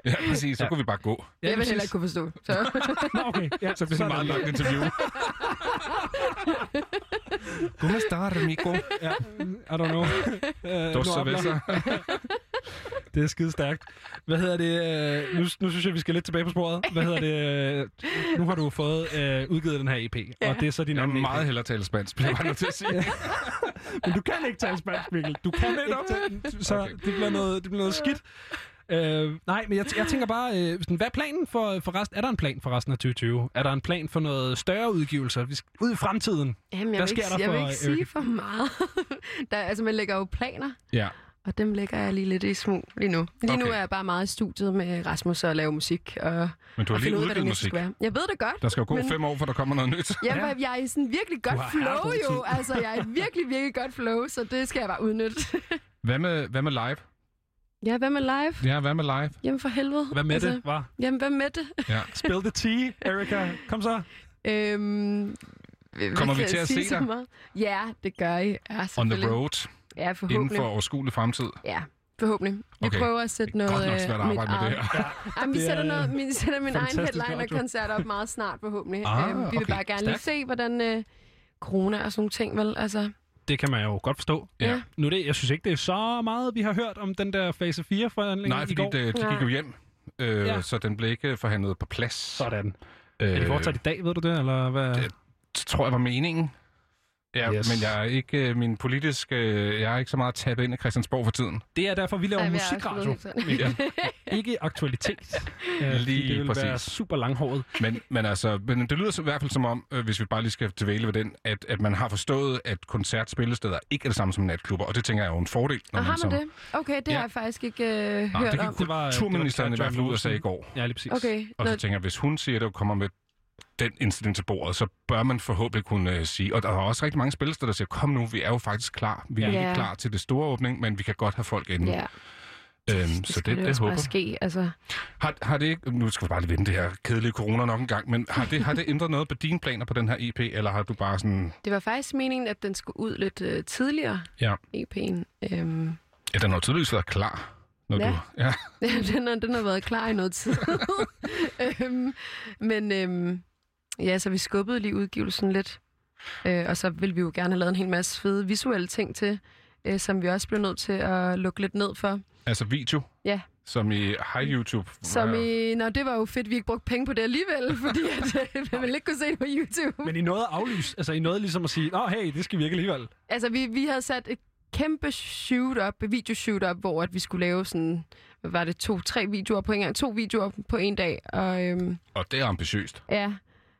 Ja, præcis. Så Ja. kunne vi bare gå. Jeg vil heller ikke kunne forstå. Så. Nå, okay. Ja, Så bliver det et meget langt interview. ¿Cómo está, amigo? Ja, I don't know. Uh, Dos cerveza. det er skide stærkt. Hvad hedder det? øh, Nu, nu synes jeg, vi skal lidt tilbage på sporet. Hvad hedder det? øh, Nu har du fået uh, udgivet den her EP, ja. og det er så din Jeg anden meget EP. hellere tale spansk, bliver jeg bare nødt til at sige. Men du kan ikke tale spansk, Mikkel. Du kan ikke tale, så Okay. det bliver noget, det bliver noget skidt. Uh, nej, men jeg, jeg tænker bare, uh, sådan, hvad er planen for, for resten? Er der en plan for resten af 2020? Er der en plan for noget større udgivelser? Vi skal ud i fremtiden. Jamen, jeg hvad vil ikke, sker der jeg for vil ikke sige Erika? for meget. der, altså, man lægger jo planer, Ja. og dem lægger jeg lige lidt i smug lige nu. Lige nu Okay. er jeg bare meget i studiet med Rasmus og lave musik. Og, Men du har og lige ud hvad det musik. skal være. Jeg ved det godt. Der skal jo gå men- fem år, for der kommer noget nyt. Jamen, jeg er i sådan virkelig godt flow jo. Altså, jeg er i virkelig, virkelig godt flow, så det skal jeg bare udnytte. Hvad med, hvad med live? Ja, hvad med live? Ja, hvad med live? Jamen for helvede. Hvad med det, hva'? Jamen, hvad med det? Ja. Spill the tea, Erika. Kom så. Øhm, hvad Kommer vi til at se dig? meget? Ja, det gør I. Ja, On the road? Ja, Inden forhåbentlig. for overskuelig fremtid? Ja, forhåbentlig. Vi Okay. prøver at sætte noget... Godt nok øh, svært at mit arbejde med det her. Jamen, vi Det er sætter, noget, vi sætter min egen headliner-koncert op meget snart, forhåbentlig. Ah, øhm, vi vil okay. bare gerne lige Stærkt. se, hvordan øh, corona og sådan nogle ting, vel? Altså, Det kan man jo godt forstå. Ja. Nu er det, jeg synes ikke, det er så meget, vi har hørt om den der fase 4-forhandling Nej, i fordi går. det, de gik jo hjem, øh, Ja. så den blev ikke forhandlet på plads. Sådan. Øh, Er de fortsat i dag, ved du det? Eller hvad? Det tror jeg var meningen. Ja, Yes. men jeg er ikke øh, min politiske... Øh, jeg er ikke så meget tappet ind i Christiansborg for tiden. Det er derfor, vi laver Ej, musikradio. Mikkel. ikke aktualitet. Øh, fordi Lige det vil være præcis. super langhåret. Men, men, altså, men det lyder så i hvert fald som om, øh, hvis vi bare lige skal tilvæle ved den, at, at man har forstået, at koncertspillesteder ikke er det samme som natklubber, og det tænker jeg er jo en fordel. og har som, man det? Okay, det Ja. har jeg faktisk ikke øh, Nej, hørt det om. gik kulturministeren i hvert fald ud og sagde i går. Ja, lige præcis. Okay, Og så nå, tænker jeg, hvis hun siger, det kommer med den indstilling til bordet, så bør man forhåbentlig kunne øh, sige, og der er også rigtig mange spillesteder, der siger, kom nu, vi er jo faktisk klar. Vi er Ja. ikke klar til det store åbning, men vi kan godt have folk inde. ja, Øhm, det så det, det, det håber ske. Altså, har, har det ikke, nu skal vi bare lige vende det her kedelige corona nok en gang, men har det, har det ændret noget på dine planer på den her EP, eller har du bare sådan, det var faktisk meningen, at den skulle ud lidt øh, tidligere, ja, EP'en. Øhm, ja den har tydeligvis været klar. Når Ja. Du, ja. den, har, den har været klar i noget tid. øhm, men øhm, ja, så vi skubbede lige udgivelsen lidt. Øh, og så ville vi jo gerne have lavet en hel masse fede visuelle ting til, øh, som vi også blev nødt til at lukke lidt ned for. Altså video, Ja, som i High YouTube. som i... Nå, det var jo fedt, vi ikke brugte penge på det alligevel, fordi at, øh, man ville ikke kunne se det på YouTube. Men I nåede at aflyse. Altså, I nåede ligesom at sige, Nå, hey, det skal virke alligevel. Altså, vi, vi havde sat et kæmpe shoot-up, videoshoot op, hvor at vi skulle lave sådan, hvad var det, to-tre videoer på en gang, to videoer på en dag, og øhm, Og det er ambitiøst. ja,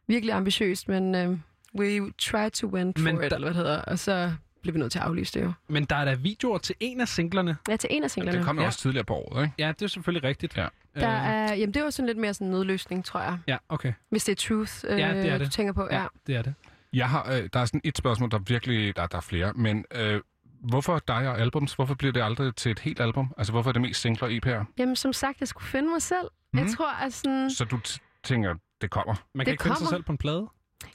virkelig ambitiøst, men øhm, we try to win for Men it, der- eller hvad det hedder, og så blev vi nødt til at aflyse det jo. Men der er da videoer til en af singlerne. Ja, til en af singlerne. Det kom jo Ja. også tidligere på året, ikke? Ja, det er selvfølgelig rigtigt. Ja. Der er, jamen, det var sådan lidt mere sådan en nødløsning, tror jeg. Ja, okay. Hvis det er truth, øh, Ja, det er du det. tænker på. Ja. det er det. Jeg har, øh, der er sådan et spørgsmål, der virkelig... Der, der er flere, men... Øh, Hvorfor dig og albums? Hvorfor bliver det aldrig til et helt album? Altså, hvorfor er det mest singler EP'er? Jamen, som sagt, jeg skulle finde mig selv. Mm. Jeg Mhm. tror, at sådan... Så du t- tænker, det kommer? Man kan Det ikke finde sig kommer. selv på en plade?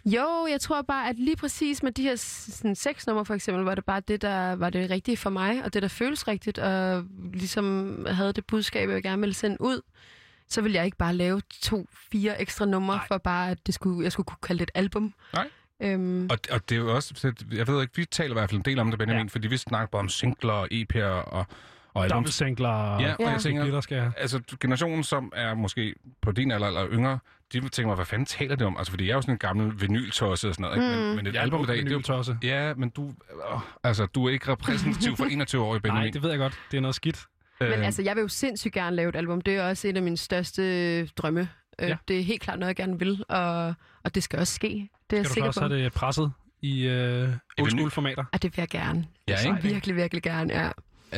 Jo, jeg tror bare, at lige præcis med de her sådan, seks numre for eksempel, var det bare det, der var det rigtige for mig, og det, der føles rigtigt, og ligesom havde det budskab, jeg gerne ville sende ud. Så ville jeg ikke bare lave to, fire ekstra numre, for bare, at det skulle, jeg skulle kunne kalde det et album. Nej. Øhm, Og, og det er jo også, jeg ved ikke, vi taler i hvert fald en del om det, Benjamin, ja. fordi vi snakker bare om singler og EP'er og, og og Ja, og Ja. jeg tænker, der skal altså generationen, som er måske på din alder eller yngre, de tænker mig, hvad fanden taler det om? Altså, fordi jeg er jo sådan en gammel vinyltosse og sådan noget, ikke? Mm. Men, men et Jeg er album i dag, det er. Ja, men du, åh, altså, du er ikke repræsentativ for 21-årige, Benjamin. Nej, det ved jeg godt. Det er noget skidt. men Øh, altså, jeg vil jo sindssygt gerne lave et album. Det er også en af mine største drømme. Øh, Ja. Det er helt klart noget, jeg gerne vil, og, og det skal også ske. Det er Skal jeg du så sikker på. have det presset i øh, old school formater? Og det vil jeg gerne. Ja, Så ikke? Virkelig, virkelig gerne, ja.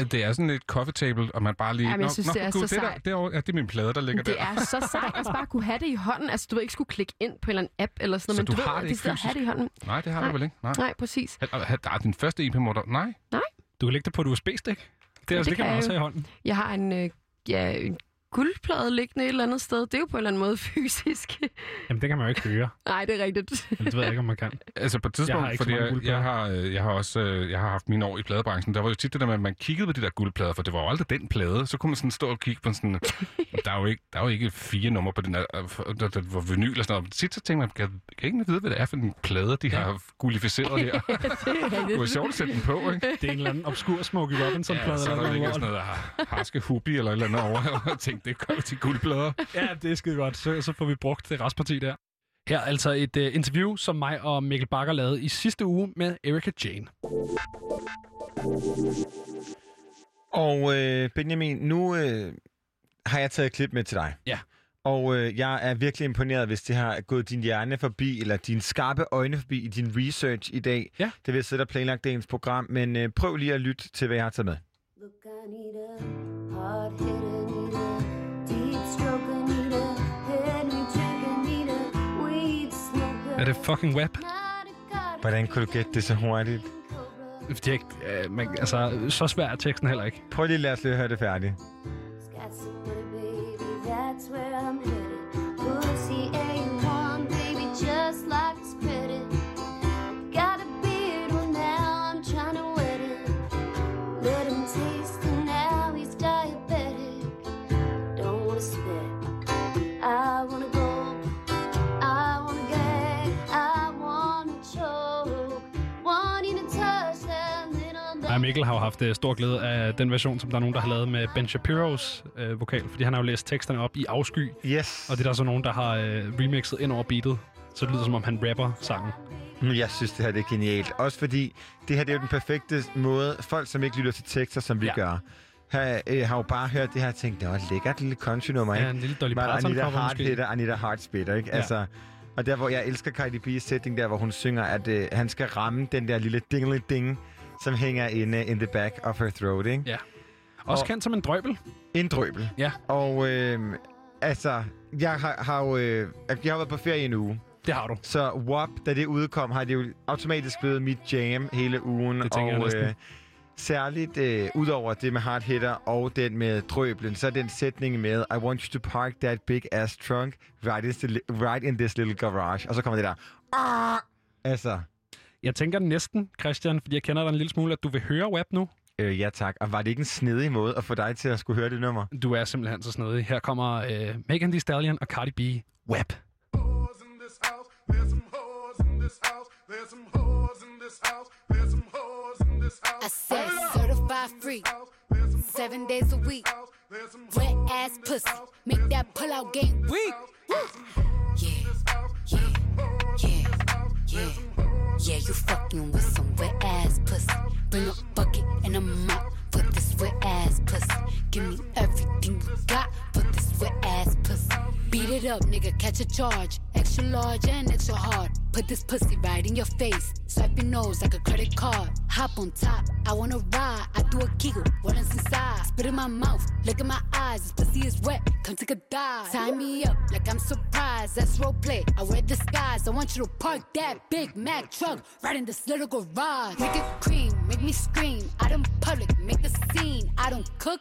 Det er sådan et coffee table, og man bare lige... Jamen, jeg synes, det er gud, så det, der, sejt. derovre, ja, det er min plade, der ligger Det der. er så sejt at bare kunne have det i hånden. Altså, du ved ikke skulle klikke ind på en eller anden app eller sådan Så noget, men du du, har ved, det ikke at have det i hånden. Nej, det har Nej. du vel ikke? Nej. Nej, præcis. Ha- ha- Der er din første EP-motor. Nej. Nej. Du kan lægge det på et USB-stik. Det, Ja, altså, det, kan man også have i hånden. Jeg har en, øh, ja, en guldplade liggende et eller andet sted. Det er jo på en eller anden måde fysisk. Jamen, det kan man jo ikke høre. Nej, det er rigtigt. Eller det ved jeg ikke, om man kan. Altså på et Jeg har tidspunkt, ikke så fordi jeg, jeg, har, øh, jeg har også øh, jeg har haft mine år i pladebranchen, der var jo tit det der med, at man kiggede på de der guldplader, for det var jo aldrig den plade. Så kunne man sådan stå og kigge på sådan, der er jo ikke, der er jo ikke fire numre på den der, øh, der, der var vinyl og sådan noget. Tit så tænker man, kan, kan ikke vide, hvad det er for en plade, de har gullificeret her. det var sjovt at sætte den på, ikke? Det er en eller anden obskur Smokey Robinson-plade. Ja, så er eller der noget ligger sådan noget har- harske hubi eller et eller andet over, og jeg tænkte, det kommer til guldplader. Ja, det er skide godt. Så, så får vi brugt det restparti der. Her er altså et uh, interview, som mig og Mikkel Bakker lavede i sidste uge med Erika Jane. Og øh, Benjamin, nu øh, har jeg taget et klip med til dig. Ja. Og øh, jeg er virkelig imponeret, hvis det har gået din hjerne forbi, eller dine skarpe øjne forbi i din research i dag. Ja. Det vil jeg sidde og planlagt dagens program, men øh, prøv lige at lytte til, hvad jeg har taget med. Look, I need a Er det fucking web? Hvordan kunne du gætte det så hurtigt? Det er ikke, uh, man, altså, så svær er teksten heller ikke. Prøv lige at lade os lige høre det færdigt. That's where I'm Ej, Mikkel har jo haft uh, stor glæde af den version, som der er nogen, der har lavet med Ben Shapiros uh, vokal, fordi han har jo læst teksterne op i afsky. Yes. Og det er der så nogen, der har uh, remixet ind over beatet, så det lyder som om han rapper sangen. Men Jeg synes, det her det er genialt. Også fordi, det her det er jo den perfekte måde, folk som ikke lytter til tekster, som vi ja. gør, har, øh, har jo bare hørt det her og tænkt, det var et lækkert lille country-nummer, Ja, ikke? en lille Dolly Parton Anita Hart hitter, Anita Hart spiller, ikke? Ja. Altså, og der, hvor jeg elsker Cardi B's sætning, der hvor hun synger, at øh, han skal ramme den der lille dingle ding som hænger inde in the back of her throat, ikke? Ja. Også Og- kendt som en drøbel. En drøbel. Ja. Og øh, altså, jeg har, har jo øh, jeg har været på ferie en uge. Det har du. Så WAP, da det udkom, har det jo automatisk blevet mit jam hele ugen. Det tænker jeg og, næsten. særligt øh, udover det med hard hitter og den med drøblen, så er den sætning med I want you to park that big ass trunk right in, the, right in this little garage. Og så kommer det der. Ah! Altså, Jeg tænker næsten, Christian, fordi jeg kender dig en lille smule, at du vil høre web nu. Øh, ja tak. Og var det ikke en snedig måde at få dig til at skulle høre det nummer? Du er simpelthen så snedig. Her kommer øh, Megan Thee Stallion og Cardi B. Web. I said certified free, seven days a week. Wet ass pussy, make that pull out game weak. Yeah, yeah, yeah, yeah. Yeah, you fucking with some wet ass pussy. Bring a bucket and a mop this wet ass pussy. Give me everything you got for this wet ass pussy. Beat it up, nigga, catch a charge. Extra large and extra hard. Put this pussy right in your face. Swipe your nose like a credit card. Hop on top, I wanna ride. I do a giggle, what is inside? Spit in my mouth, look in my eyes. This pussy is wet, come take a dive. Tie me up like I'm surprised. That's role play. I wear disguise. I want you to park that Big Mac truck right in this little garage. Make it cream, make me scream. I don't public, make the scene. I don't cook.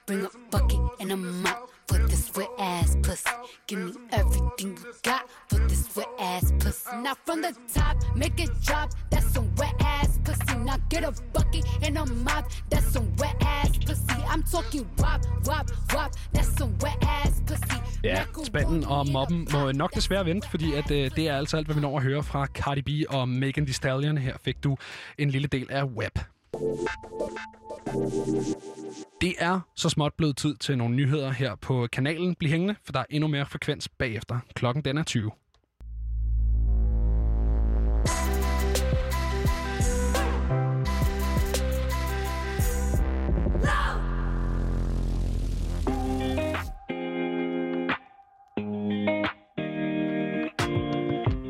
Bring a bucket and a mop for this wet ass pussy. Give me everything you got for this wet ass pussy. Now from the top, make it drop. That's some wet ass pussy. Now get a bucket and a mop. That's some wet ass pussy. I'm talking wop, wop, wop. That's some wet ass pussy. Ja, spanden og mobben må nok desværre vente, fordi at, øh, det er altså alt, hvad vi når at høre fra Cardi B og Megan Thee Stallion. Her fik du en lille del af Web. Det er så småt blevet tid til nogle nyheder her på kanalen. Bliv hængende, for der er endnu mere frekvens bagefter. Klokken den er 20.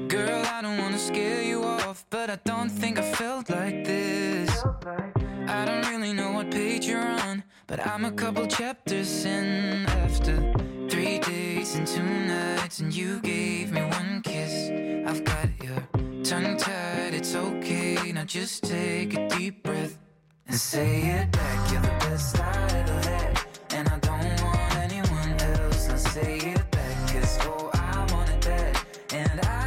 Girl, I don't wanna scare you off, but I don't think I I'm a couple chapters in after three days and two nights, and you gave me one kiss. I've got your tongue tied, it's okay. Now just take a deep breath and say it back. You're the best I ever had, and I don't want anyone else. Now say it back, cause oh, I want it bad, and I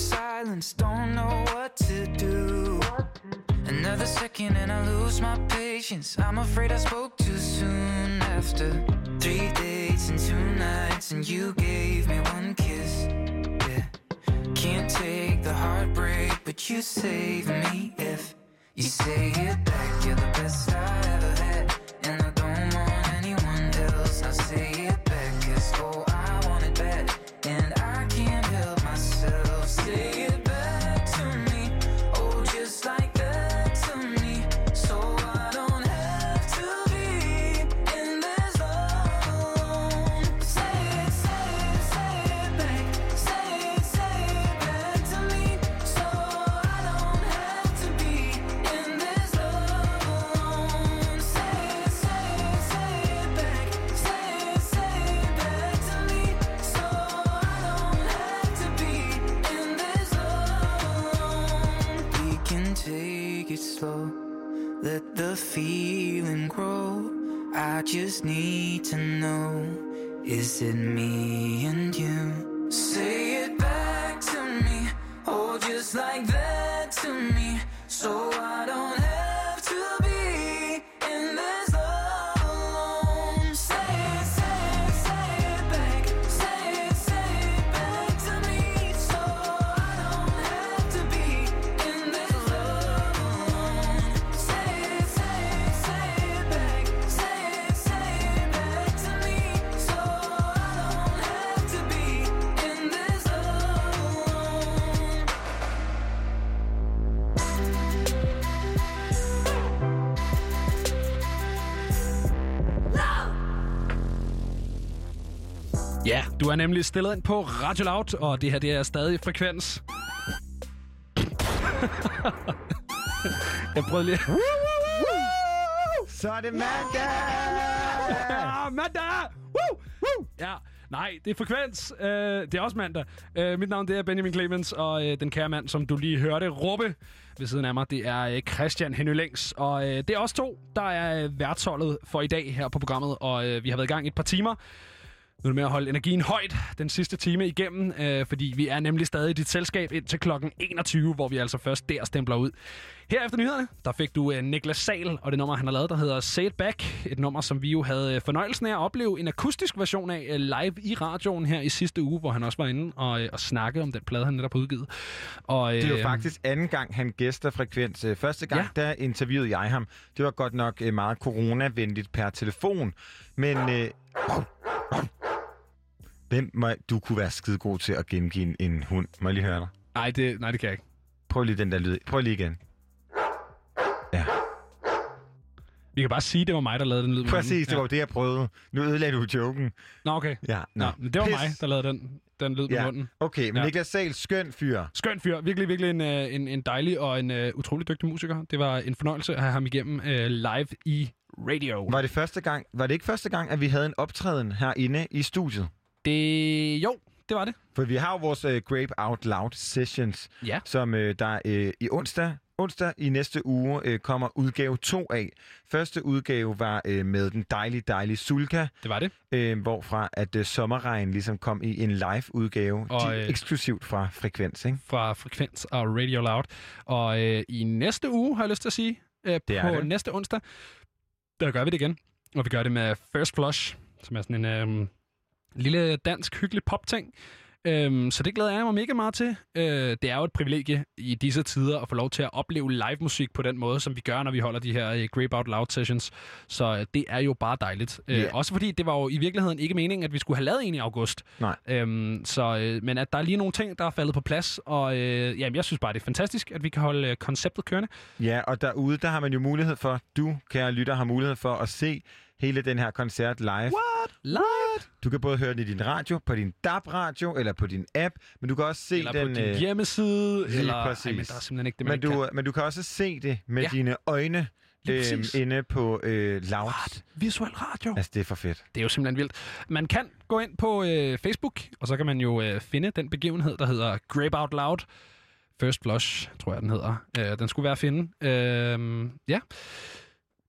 silence, don't know what to do. Another second and I lose my patience. I'm afraid I spoke too soon after three days and two nights, and you gave me one kiss. Yeah, can't take the heartbreak, but you save me if you say it back. You're the best I ever feeling grow. I just need to know is it me and you? Say it back to me, oh, just like that to me, so I don't du er nemlig stillet ind på Radio Loud, og det her det er stadig frekvens. Jeg prøvede lige... Så er det mandag! Ja, mandag! Woo! Woo! Ja, nej, det er frekvens. Uh, det er også mandag. Uh, mit navn det er Benjamin Clemens, og uh, den kære mand, som du lige hørte råbe ved siden af mig, det er uh, Christian Henry Længs. Og uh, det er os to, der er værtsholdet for i dag her på programmet, og uh, vi har været i gang et par timer. Nu er det med at holde energien højt den sidste time igennem, øh, fordi vi er nemlig stadig i dit selskab indtil klokken 21, hvor vi altså først der stempler ud. Her efter nyhederne, der fik du øh, Niklas Sal og det nummer, han har lavet, der hedder Say It Back. Et nummer, som vi jo havde øh, fornøjelsen af at opleve en akustisk version af øh, live i radioen her i sidste uge, hvor han også var inde og, øh, og snakke om den plade, han netop har udgivet. Og, øh, Det er jo faktisk anden gang, han gæster Frekvens. Øh, Første gang, ja. der interviewede jeg ham. Det var godt nok øh, meget coronavenligt per telefon. Men øh, hvem må, du kunne være skide god til at gengive en, en hund. Må jeg lige høre dig? Nej, det, nej, det kan jeg ikke. Prøv lige den der lyd. Prøv lige igen. Vi kan bare sige, det var mig, der lavede den lyd. med Præcis, det var det, jeg prøvede. Nu ødelagde du joken. Nå, okay. Ja, Nå, nå. men det var Pis. mig, der lavede den, den lyd med Ja, munden. okay, men Ja. Niklas Sal, skøn fyr. Skøn fyr. Virkelig, virkelig en, øh, en, en dejlig og en uh, utrolig dygtig musiker. Det var en fornøjelse at have ham igennem uh, live i radio. Var det første gang, var det ikke første gang, at vi havde en optræden herinde i studiet? Det, jo, det var det. For vi har jo vores uh, Grape Out Loud Sessions, Ja. som uh, der uh, i onsdag, onsdag i næste uge uh, kommer udgave 2 af. Første udgave var uh, med den dejlige, dejlige Sulka. Det var det. Uh, hvorfra at uh, Sommerregn ligesom kom i en live udgave, Og, øh, eksklusivt fra Frekvens, ikke? Fra Frekvens og Radio Loud. Og øh, i næste uge, har jeg lyst til at sige, øh, Det på det. næste onsdag, der gør vi det igen. Og vi gør det med First Flush, som er sådan en øh, lille dansk hyggelig popting, Øhm, så det glæder jeg mig mega meget til. Øh, det er jo et privilegie i disse tider at få lov til at opleve live musik på den måde, som vi gør, når vi holder de her øh, Grape Out Loud sessions. Så øh, det er jo bare dejligt. Øh. Også fordi det var jo i virkeligheden ikke meningen, at vi skulle have lavet en i august. Nej. Øhm, så, øh, men at der er lige nogle ting, der er faldet på plads, og øh, jamen, jeg synes bare, det er fantastisk, at vi kan holde øh, konceptet kørende. Ja, og derude, der har man jo mulighed for, du, kære lytter, har mulighed for at se hele den her koncert live. What? Live? Du kan både høre den i din radio, på din DAB-radio, eller på din app, men du kan også se Eller den... på din øh, hjemmeside, eller... præcis. Ej, men der er simpelthen ikke det, man men, du, kan. men du kan også se det med Ja. dine øjne præcis. inde på øh, Loud. Visuel radio. Altså, det er for fedt. Det er jo simpelthen vildt. Man kan gå ind på øh, Facebook, og så kan man jo øh, finde den begivenhed, der hedder Grape Out Loud. First Blush, tror jeg, den hedder. Øh, den skulle være at finde. Øh, ja.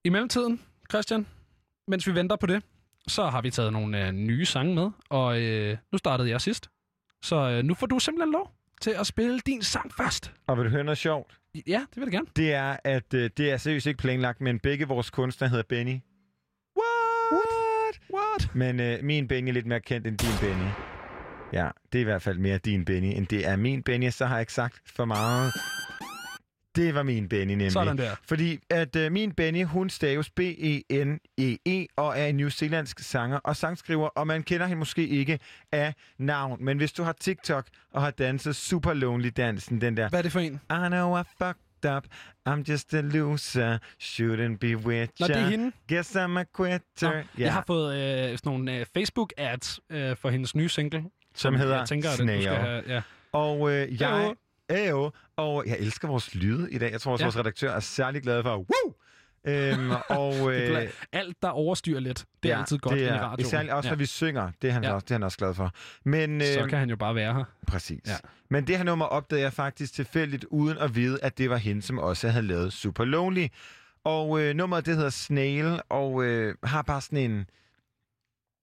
I mellemtiden, Christian, mens vi venter på det, så har vi taget nogle øh, nye sange med, og øh, nu startede jeg sidst. Så øh, nu får du simpelthen lov til at spille din sang først. Og vil du høre noget sjovt? Ja, det vil jeg gerne. Det er, at øh, det er seriøst ikke planlagt, men begge vores kunstnere hedder Benny. What? What? Men øh, min Benny er lidt mere kendt end din Benny. Ja, det er i hvert fald mere din Benny, end det er min Benny, så har jeg ikke sagt for meget. Det var min Benny nemlig. Sådan der. Fordi at øh, min Benny, hun staves B-E-N-E-E E og er en newzealandsk sanger og sangskriver, og man kender hende måske ikke af navn. Men hvis du har TikTok og har danset Super Lonely dansen, den der... Hvad er det for en? I know I fucked up, I'm just a loser, shouldn't be with Nå, det er ya. hende. Guess I'm a quitter. Nå, Jeg har fået øh, sådan nogle øh, Facebook-ads øh, for hendes nye single. som hedder jeg tænker, at du skal Snail. have, ja. Og øh, jeg... Ayo. Ayo. Og jeg elsker vores lyde i dag. Jeg tror også, Ja. vores redaktør er særlig glad for. Woo! Øhm, og, øh, Alt, der overstyrer lidt, det er altid godt det i er, radioen. Især også, ja. når vi synger. Det er han, Ja. også, det er han også glad for. Men, Så øhm, kan han jo bare være her. Præcis. Ja. Men det her nummer opdagede jeg faktisk tilfældigt, uden at vide, at det var hende, som også havde lavet Super Lonely. Og øh, nummeret, det hedder Snail, og øh, har bare sådan en...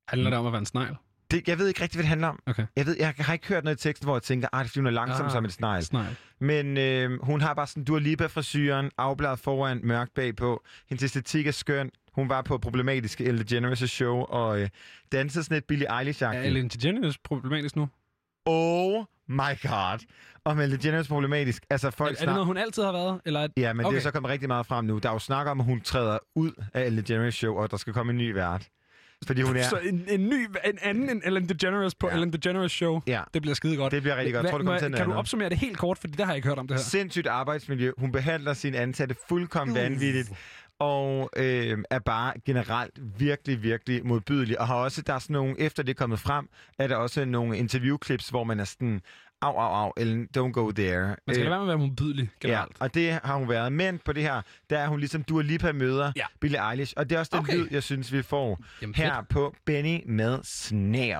Handler det om at være en snegl? Det, jeg ved ikke rigtig, hvad det handler om. Okay. Jeg, ved, jeg har ikke hørt noget i teksten, hvor jeg tænker, at det er fordi, hun er langsom Ah, som et snegl. snegl. Men øh, hun har bare sådan Dua Lipa-frisyren, afbladet foran, mørk bagpå. Hendes æstetik er skøn. Hun var på problematiske Ellen DeGeneres show og øh, dansede sådan et Billie eilish Er Ellen DeGeneres problematisk nu? Oh my god. Om Ellen DeGeneres er problematisk. Altså, folk Er, er det noget, hun altid har været? Eller er... Ja, men okay. det er så kommet rigtig meget frem nu. Der er jo snak om, at hun træder ud af Ellen DeGeneres show, og der skal komme en ny vært. Fordi hun er... Så en, en ny, en anden end Ellen DeGeneres på ja. Ellen DeGeneres show. Ja. Det bliver skide godt. Det bliver rigtig godt. Jeg tror, Hvad- kommer til Kan du opsummere det helt kort, fordi det har jeg ikke hørt om det her. Sindssygt arbejdsmiljø. Hun behandler sine ansatte fuldkommen vanvittigt. Og øh, er bare generelt virkelig, virkelig modbydelig. Og har også, der er sådan nogle, efter det er kommet frem, er der også nogle interviewklips, hvor man er sådan, au, au, au, Ellen, don't go there. Man skal lade være med at være modbydelig Ja, generelt. og det har hun været. Men på det her, der er hun ligesom Dua Lipa møder ja. Billie Eilish. Og det er også den Okay. lyd, jeg synes, vi får Jamen, her fedt. på Benny med Snail.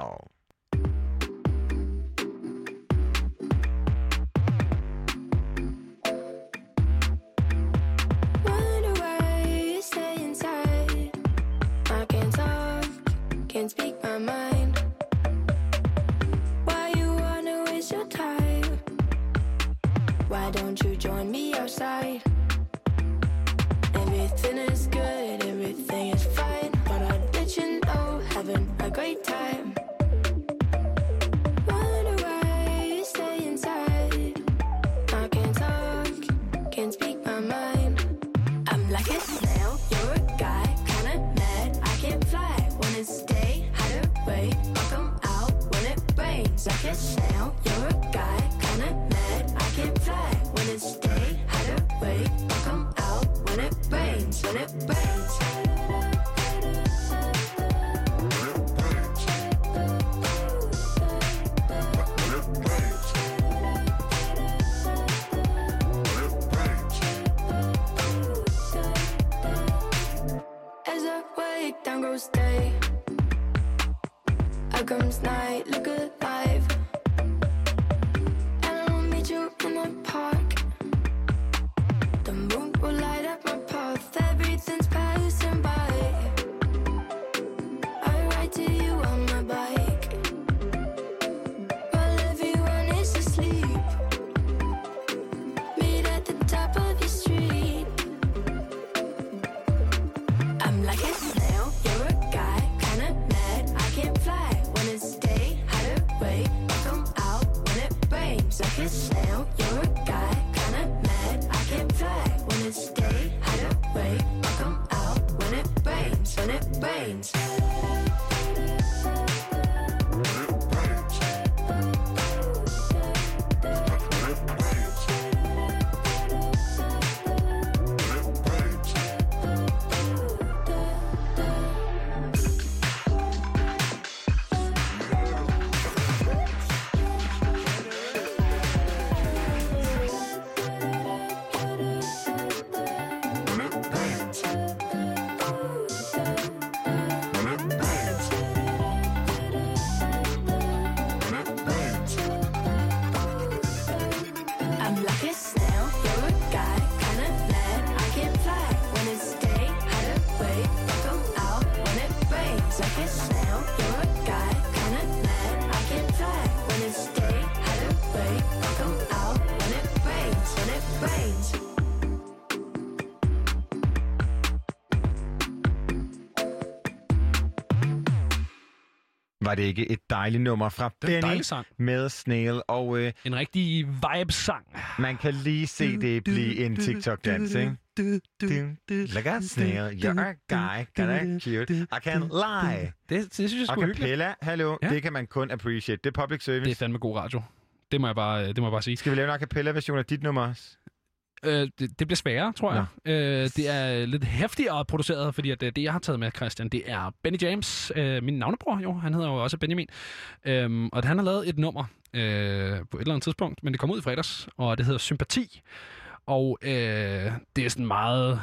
Det ikke et dejligt nummer fra er en Benny sang. med Snail? Og øh, En rigtig vibe-sang. man kan lige se det blive en TikTok-dans, ikke? Like a snail, you're a guy, kinda cute, I can't lie. Det, det synes jeg sgu hyggeligt. Hallo, Ja. det kan man kun appreciate. Det er public service. Det er fandme god radio. Det må jeg bare, det må jeg bare sige. Skal vi lave en a cappella-version af dit nummer også? Øh, det, det bliver sværere, tror jeg. Øh, det er lidt hæftigere produceret, fordi at, øh, det, jeg har taget med, Christian, det er Benny James, øh, min navnebror jo. Han hedder jo også Benjamin. Øhm, og han har lavet et nummer øh, på et eller andet tidspunkt, men det kom ud i fredags, og det hedder Sympati. Og øh, det er sådan meget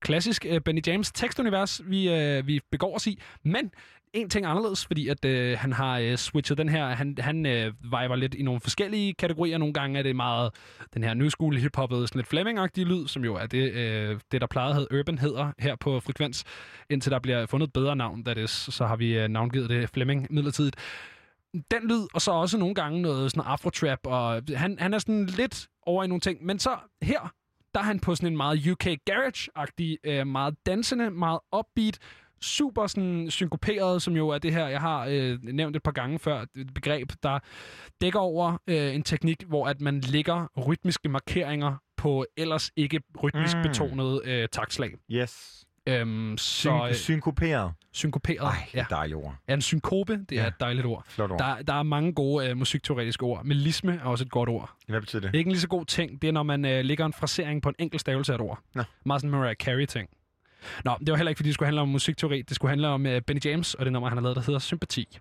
klassisk øh, Benny James tekstunivers, vi, øh, vi begår os i. Men en ting anderledes, fordi at øh, han har øh, switchet den her, han, han øh, viber lidt i nogle forskellige kategorier. Nogle gange er det meget den her new school hip-hoppet, sådan lidt fleming lyd, som jo er det, øh, det der plejede hed Urban hedder her på Frekvens, indtil der bliver fundet et bedre navn, that is, så har vi øh, navngivet det Fleming midlertidigt. Den lyd, og så også nogle gange noget sådan afro-trap, og han, han er sådan lidt over i nogle ting. Men så her, der er han på sådan en meget UK Garage-agtig, øh, meget dansende, meget upbeat, super sådan synkoperet, som jo er det her, jeg har øh, nævnt et par gange før, et begreb, der dækker over øh, en teknik, hvor at man lægger rytmiske markeringer på ellers ikke rytmisk Mm. betonede øh, takslag. Yes. Øhm, så, Syn- øh, synkoperet. synkoperet. Ej, ja. dejligt ord. Ja, en synkope, det er Ja. et dejligt ord. Flot ord. Der, der er mange gode øh, musikteoretiske ord. Melisme er også et godt ord. Hvad betyder det? Ikke en lige så god ting, det er, når man øh, lægger en frasering på en enkelt stavelse af et ord. Nå. Meget sådan Mariah Carey-ting. Nå, det var heller ikke, fordi det skulle handle om musikteori. Det skulle handle om øh, Benny James og det nummer, han har lavet, der hedder Sympati.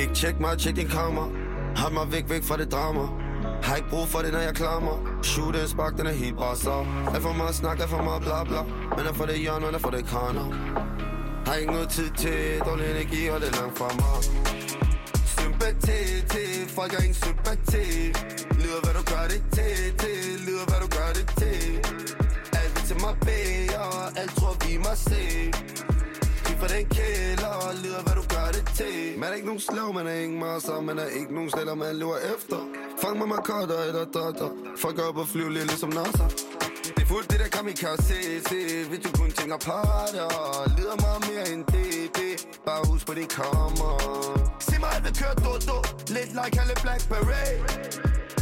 Ikke tjek mig, tjek din kammer. Hold mig væk, væk fra det drama. Har ikke brug for det, når jeg klammer. Shoot en spark, den er helt bare så Alt for meget snak, alt for meget bla bla. Men er for det hjørne, er for det kraner Har ikke noget tid til dårlig energi, og det er langt fra mig. Sympati til, folk har ingen sympati. Lyder hvad du gør det til, til. Lyder hvad du gør det til. Alt vi til mig bede, og alt tror vi må se. Kig for den kælder, Og lyder hvad du gør det til. Man er ikke nogen slav, man er ingen masser Man er ikke nogen sletter, man lever efter. Fang mig med kotter eller dotter. Folk op og flyve lidt ligesom NASA fuldt det der kamikaze se, Hvis du kun tænker parter Lider meget mere end det, det. Bare husk på det kommer. Se mig, at køre kører do, do Lidt like alle Black Blackberry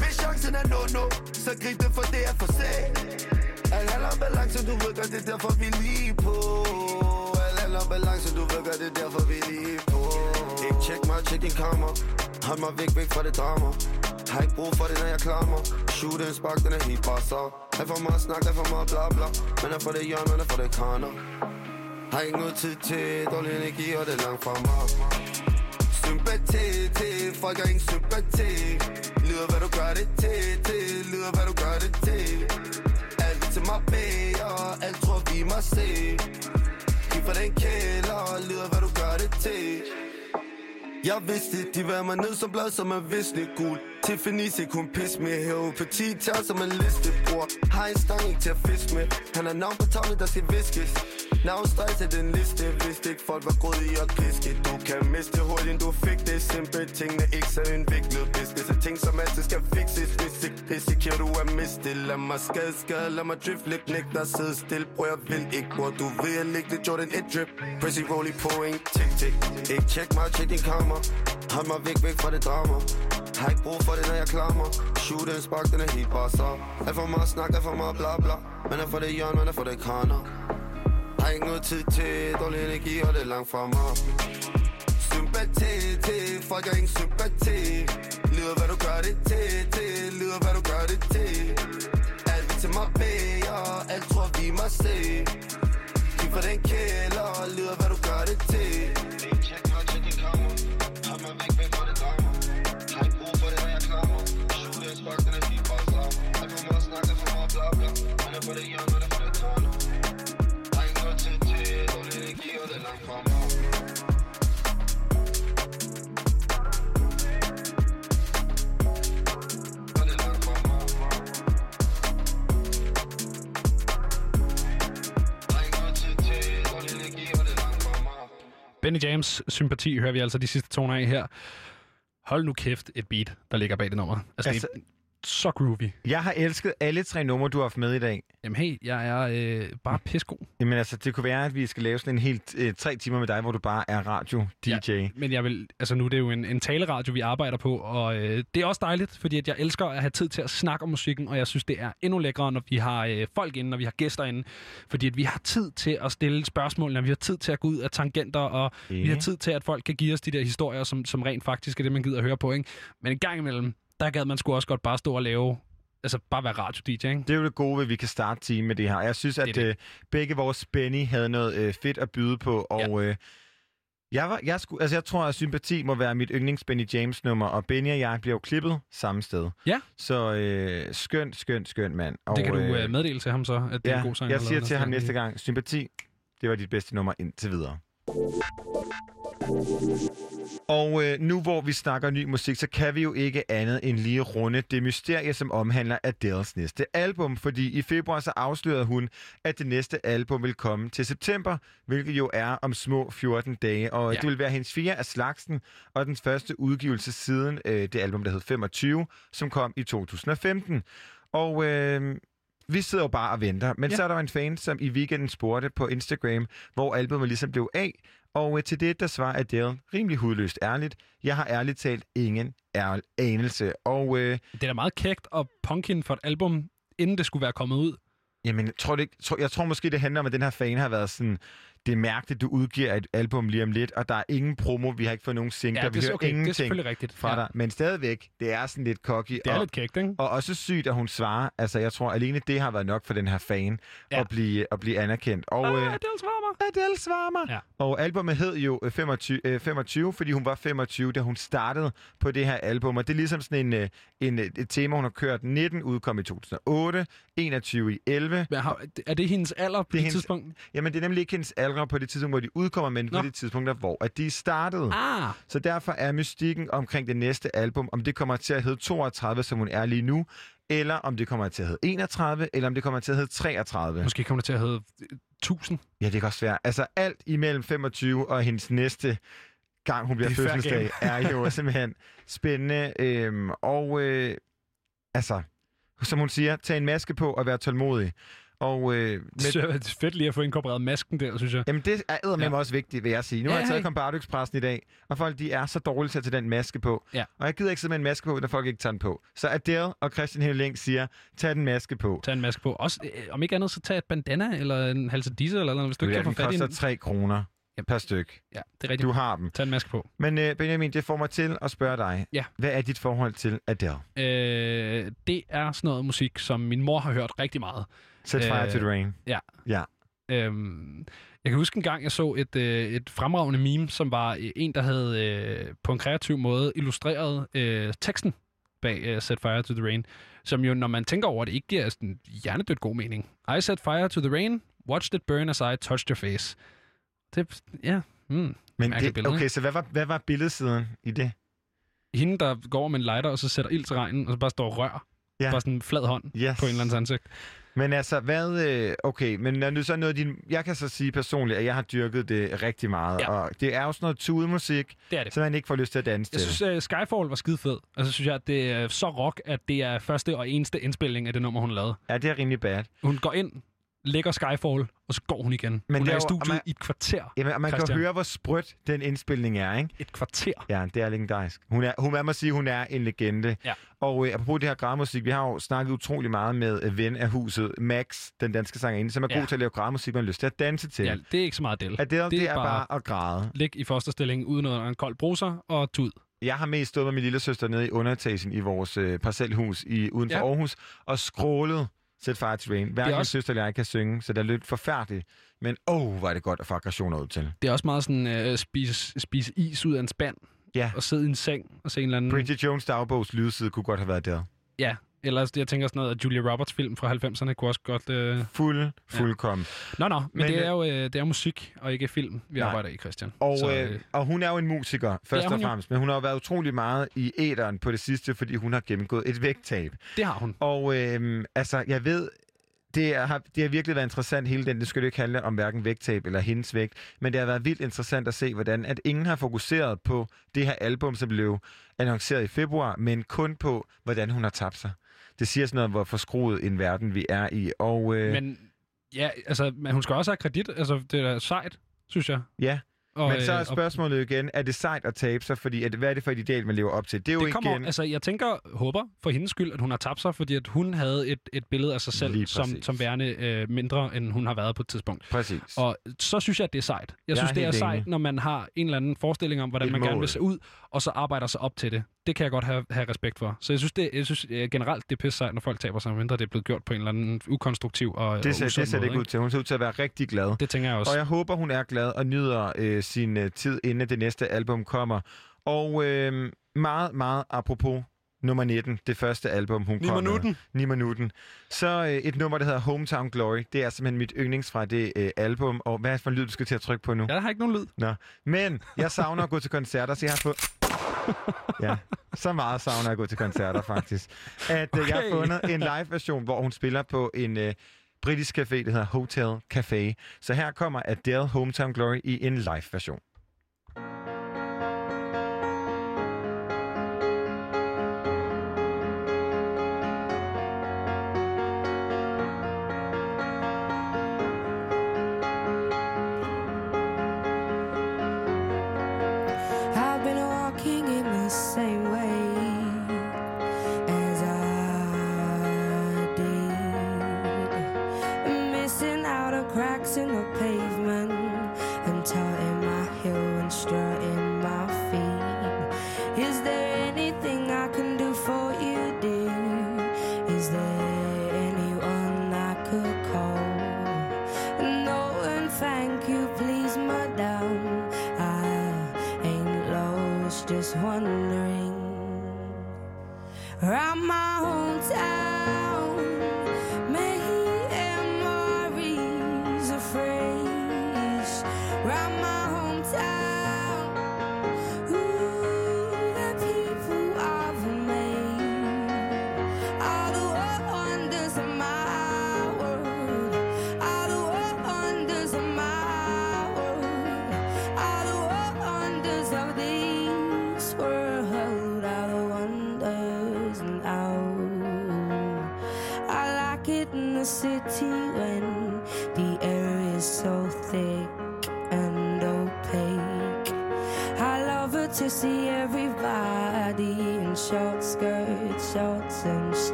Hvis chancen er no-no Så grib det for det er for sent. Alt handler om balance, du ved godt, det er derfor vi lige på. Alt handler om balance, du ved godt, det er derfor vi lige på. Ikke tjek mig, tjek din kammer. Hold mig væk, væk fra det drama. Har ikke brug for det, når jeg klarer mig Shoot en spark, den er helt bare så Er for meget snak, er for meget bla bla. Men er for det hjørne, er for det kraner Har ikke noget tid til dårlig energi, og det er langt fra mig. Sympati til, folk har ingen sympati. Lyder hvad du gør det til, til. Lyder hvad du gør det til. Alt til mig bede, alt tror vi må se. Giv for den kælder, lyder hvad du gør det til jeg vidste, de var mig ned som blad, som er visne gul. Tiffany se kun pis med Heopati tager som en listebror Har en stang ikke til at fiske med. Han har navn på tavlen, der skal viskes. Navnstreg til den liste Hvis ikke folk var gået i at piske. Du kan miste hurtigt, du fik det. Simple tingene ikke så indviklet Hvis det Er ting, som altid skal fixes Hvis ikke risikerer du at miste. Lad mig skade, skade, lad mig drift Lidt nægter at sidde stille. Bror, jeg vil ikke, bror Du vil jeg ligge lidt Jordan 1 drip. Pressy roll på en tick, tick. Ikke check mig, check din kammer Hold mig væk, væk fra det drama. Har ikke brug for det, når jeg klammer. Shoot en spark, den er helt bare så. Alt for meget snak, alt for meget bla bla. Man er for det hjørne, man er for det kraner Har ikke noget tid til dårlig energi, og det er langt fra mig. Sympati til, folk har ingen sympati. Lyder hvad du gør det til, til. Lyder hvad du gør det til. Alt vil til mig bede, alt tror vi må se. Giv for den kælder, lyder hvad du gør det til. For det hjørne, men er for det tårne Har ikke til dårlig energi, og det er langt fra mig Benny James sympati hører vi altså de sidste toner af her. Hold nu kæft et beat, der ligger bag det nummer. Altså, altså det så groovy. Jeg har elsket alle tre numre, du har haft med i dag. Jamen hey, jeg er øh, bare pissegod. Jamen altså, det kunne være, at vi skal lave sådan en helt øh, tre timer med dig, hvor du bare er radio-DJ. Ja. Men jeg vil, altså nu er det jo en, en taleradio, vi arbejder på, og øh, det er også dejligt, fordi at jeg elsker at have tid til at snakke om musikken, og jeg synes, det er endnu lækre, når vi har øh, folk inde, når vi har gæster inde, fordi at vi har tid til at stille spørgsmål, når vi har tid til at gå ud af tangenter, og Ja. vi har tid til, at folk kan give os de der historier, som, som rent faktisk er det, man gider at høre på. Ikke? Men en gang imellem, der gad man sgu også godt bare stå og lave, altså bare være radio-DJ, ikke? Det er jo det gode, at vi kan starte timen med det her. Jeg synes, at Det er det. øh, begge vores Benny havde noget øh, fedt at byde på, og ja. øh, Jeg, var, jeg, skulle, altså jeg tror, at sympati må være mit yndlings Benny James nummer, og Benny og jeg bliver jo klippet samme sted. Ja. Så øh, skønt, skønt, skønt mand. Og, Det kan du øh, meddele til ham så, at det er ja, en god sang. jeg siger til ham næste næste gang, sympati, det var dit bedste nummer indtil videre. Og øh, nu hvor vi snakker ny musik, så kan vi jo ikke andet end lige runde det mysterie, som omhandler Adele's næste album. Fordi i februar så afslørede hun, at det næste album vil komme til september, hvilket jo er om små 14 dage. Og Ja. det vil være hendes fire af slagsen, og den første udgivelse siden øh, det album, der hed 25, som kom i 2015. Og øh, vi sidder jo bare og venter. Men Ja. så er der jo en fan, som i weekenden spurgte på Instagram, hvor albumet ligesom blev af. Og øh, til det, der svarer Adele rimelig hudløst ærligt. Jeg har ærligt talt ingen ærl anelse. Og øh, Det er da meget kægt og punkin for et album, inden det skulle være kommet ud. Jamen, jeg tror, det, jeg tror måske, det handler om, at den her fan har været sådan... Det er mærkeligt, du udgiver et album lige om lidt, og der er ingen promo, vi har ikke fået nogen singler, Ja, vi det er hører okay, det ingenting selvfølgelig rigtigt. fra Ja. dig. Men stadigvæk, det er sådan lidt cocky. Det er og, lidt kægt, ikke? Og også sygt, at hun svarer. Altså, jeg tror, alene det har været nok for den her fan Ja. at, blive, at blive anerkendt. Og, Ah, øh, Adele svarer mig. Adele svarer mig. Ja. Og albumet hed jo øh, 25, øh, 25, fordi hun var 25, da hun startede på det her album. Og det er ligesom sådan en, øh, en, øh, et tema, hun har kørt. 19 udkom i 2008, 21 i 11. Men har, er det hendes alder på det, hendes- tidspunkt? Jamen, det er nemlig ikke hendes alder på det tidspunkt, hvor de udkommer, men Nå. på det tidspunkt, der, hvor at de startede. Ah, Så derfor er mystikken omkring det næste album, om det kommer til at hedde 32, som hun er lige nu, eller om det kommer til at hedde 31, eller om det kommer til at hedde 33. måske kommer det til at hedde 1000. Ja, det kan også være. Altså alt imellem 25 og hendes næste gang, hun bliver er fødselsdag, er jo simpelthen spændende. Øhm, og øh, altså, som hun siger, tag en maske på og vær tålmodig. Og øh, Det med, jeg er fedt lige at få inkorporeret masken der, synes jeg. Jamen, det er eddermame Ja. også vigtigt, vil jeg sige. Nu Ja, har jeg taget hey. Kombardo-Expressen i dag, og folk de er så dårlige til at tage den maske på. Ja. Og jeg gider ikke sidde med en maske på, når folk ikke tager den på. Så Adele og Christian Hevling siger, tag den maske på. Tag en maske på. Også, øh, om ikke andet, så tag et bandana eller en halsedisse eller noget, hvis du Du ikke ja, kan den få fat i koster en. 3 kroner per styk. Ja, det er rigtigt. Du har dem. Tag en maske på. Men øh, Benjamin, det får mig til at spørge dig. Ja. Hvad er dit forhold til Adele? Øh, det er sådan noget musik, som min mor har hørt rigtig meget. Set fire to the rain. Ja. Ja. Øhm, jeg kan huske en gang, jeg så et, øh, et fremragende meme, som var øh, en, der havde øh, på en kreativ måde illustreret øh, teksten bag øh, Set Fire to the Rain, som jo, når man tænker over det, ikke giver sådan hjernedødt god mening. I set fire to the rain, watched it burn as I touched your face. Det, ja, mm, Men det, billede, okay, så hvad var, hvad var billedsiden i det? Hende, der går med en lighter, og så sætter ild til regnen, og så bare står og rør. Ja. Bare sådan en flad hånd Yes. på en eller anden ansigt. Men altså, hvad... Øh, okay, men når nu så er noget din... Jeg kan så sige personligt, at jeg har dyrket det rigtig meget. Ja. Og det er jo sådan noget tudemusik, Det er det. så man ikke får lyst til at danse Jeg til. synes, uh, Skyfall var skide fed. Altså, synes jeg, at det er så rock, at det er første og eneste indspilning af det nummer, hun lavede. Ja, det er rimelig bad. Hun går ind, lægger Skyfall, og så går hun igen. Men hun det er er i studiet man- i et kvarter. Jamen, man kan Christian. jo høre, hvor sprødt den indspilning er, ikke? Et kvarter. Ja, det er legendarisk. Hun er, hun, man må sige, hun er en legende. Ja. Og øh, apropos det her gravmusik, vi har jo snakket utrolig meget med øh, ven af huset, Max, den danske sangerinde, som er Ja. god til at lave gravmusik, man har lyst til at danse til. Ja, det er ikke så meget del. Adele, det, det er bare, bare at græde. Ligge i fosterstilling uden under en kold bruser og tud. Jeg har mest stået med min lille søster nede i underetagen i vores øh, parcelhus i, uden for Ja. Aarhus og scrollet Set Fire to Rain. Hverken også- søster eller jeg kan synge, så det er lidt forfærdeligt. Men åh, oh, er det godt at få aggressioner ud til. Det er også meget sådan uh, spise, spise is ud af en spand. Ja. Og sidde i en seng og se en eller anden... Bridget Jones dagbogs lydside kunne godt have været der. Ja, ellers jeg tænker sådan noget, at Julia Roberts film fra 90'erne kunne også godt... Uh... Fuld, fuldkommen. Nå, nå, men, Men, det, øh, er jo, uh, det er musik og ikke film, vi Nej. arbejder i, Christian. Og, Så, øh, og hun er jo en musiker, først og jo. fremmest. Men hun har jo været utrolig meget i æderen på det sidste, fordi hun har gennemgået et vægttab. Det har hun. Og øh, altså, jeg ved, det har, det har virkelig været interessant hele den. Det skulle ikke handle om hverken vægttab eller hendes vægt. Men det har været vildt interessant at se, hvordan at ingen har fokuseret på det her album, som blev annonceret i februar, men kun på, hvordan hun har tabt sig. Det siger sådan noget, hvor forskruet en verden vi er i. Og, øh, Men ja, altså, men hun skal også have kredit. Altså, det er sejt, synes jeg. Ja, Og, men så er øh, og- spørgsmålet jo igen, er det sejt at tabe sig? Fordi at, hvad er det for et ideal, man lever op til? Det er jo det kommer, igen... altså, jeg tænker, håber for hendes skyld, at hun har tabt sig, fordi at hun havde et, et billede af sig selv, som, som værende øh, mindre, end hun har været på et tidspunkt. Præcis. Og så synes jeg, at det er sejt. Jeg, Jeg synes, er det er sejt, enig. når man har en eller anden forestilling om, hvordan Et man gerne mål. vil se ud, og så arbejder sig op til det. Det kan jeg godt have, have respekt for. Så jeg synes, det, jeg synes øh, generelt, det er pisse sejt, når folk taber sig, mindre det er blevet gjort på en eller anden ukonstruktiv og Det og ser, usund det ser det måde, ikke ud til. Hun ser ud til at være rigtig glad. Det tænker jeg også. Og jeg håber, hun er glad og nyder øh, sin øh, tid, inden det næste album kommer. Og øh, meget, meget apropos nummer 19, det første album, hun kom Minuten. med. 9 minutten. Så øh, et nummer, der hedder Hometown Glory. Det er simpelthen mit yndlings fra det øh, album. Og hvad er det for en lyd, du skal til at trykke på nu? Jeg har ikke nogen lyd. Nå. Men jeg savner at gå til koncerter, så jeg har fået... Ja, så meget savner jeg at gå til koncerter, faktisk. At øh, jeg har Okay. fundet en live-version, hvor hun spiller på en øh, britisk café, der hedder Hotel Café. Så her kommer Adele Hometown Glory i en live-version.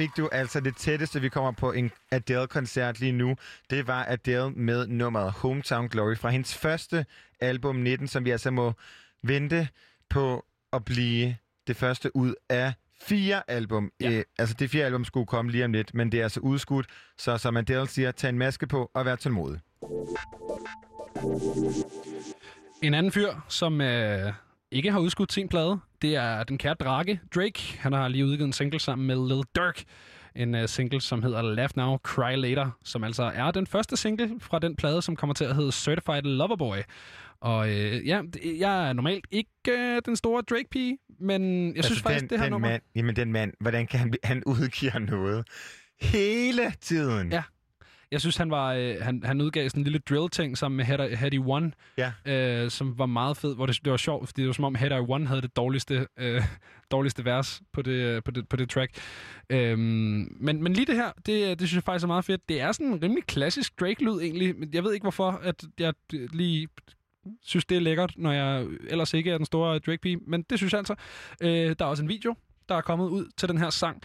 Fik du altså det tætteste, vi kommer på en Adele-koncert lige nu. Det var Adele med nummeret Hometown Glory fra hendes første album 19, som vi altså må vente på at blive det første ud af fire album. Ja. Øh, altså det fjerde album skulle komme lige om lidt, men det er altså udskudt. Så som Adele siger, tag en maske på og vær tålmodig. En anden fyr, som øh, ikke har udskudt sin plade, det er den kære drage Drake. Han har lige udgivet en single sammen med Lil Durk. En øh, single, som hedder Laugh Now, Cry Later, som altså er den første single fra den plade, som kommer til at hedde Certified Lover Boy. Og øh, ja, jeg er normalt ikke øh, den store Drake-pige, men jeg synes faktisk, Altså, den, det her den nummer... Mand, jamen, den mand, hvordan kan han, han udgiver noget hele tiden? Ja. Jeg synes, han var øh, han, han udgav sådan en lille drill-ting sammen med Head, Head One, ja. øh, som var meget fed, hvor det, det var sjovt, fordi det var som om Head One havde det dårligste, øh, dårligste vers på det, på det, på det track. Øhm, men, men lige det her, det, det synes jeg faktisk er meget fedt. Det er sådan en rimelig klassisk Drake-lyd egentlig, men jeg ved ikke hvorfor, at jeg lige synes, det er lækkert, når jeg ellers ikke er den store Drake-pige, men det synes jeg altså. Øh, der er også en video, der er kommet ud til den her sang,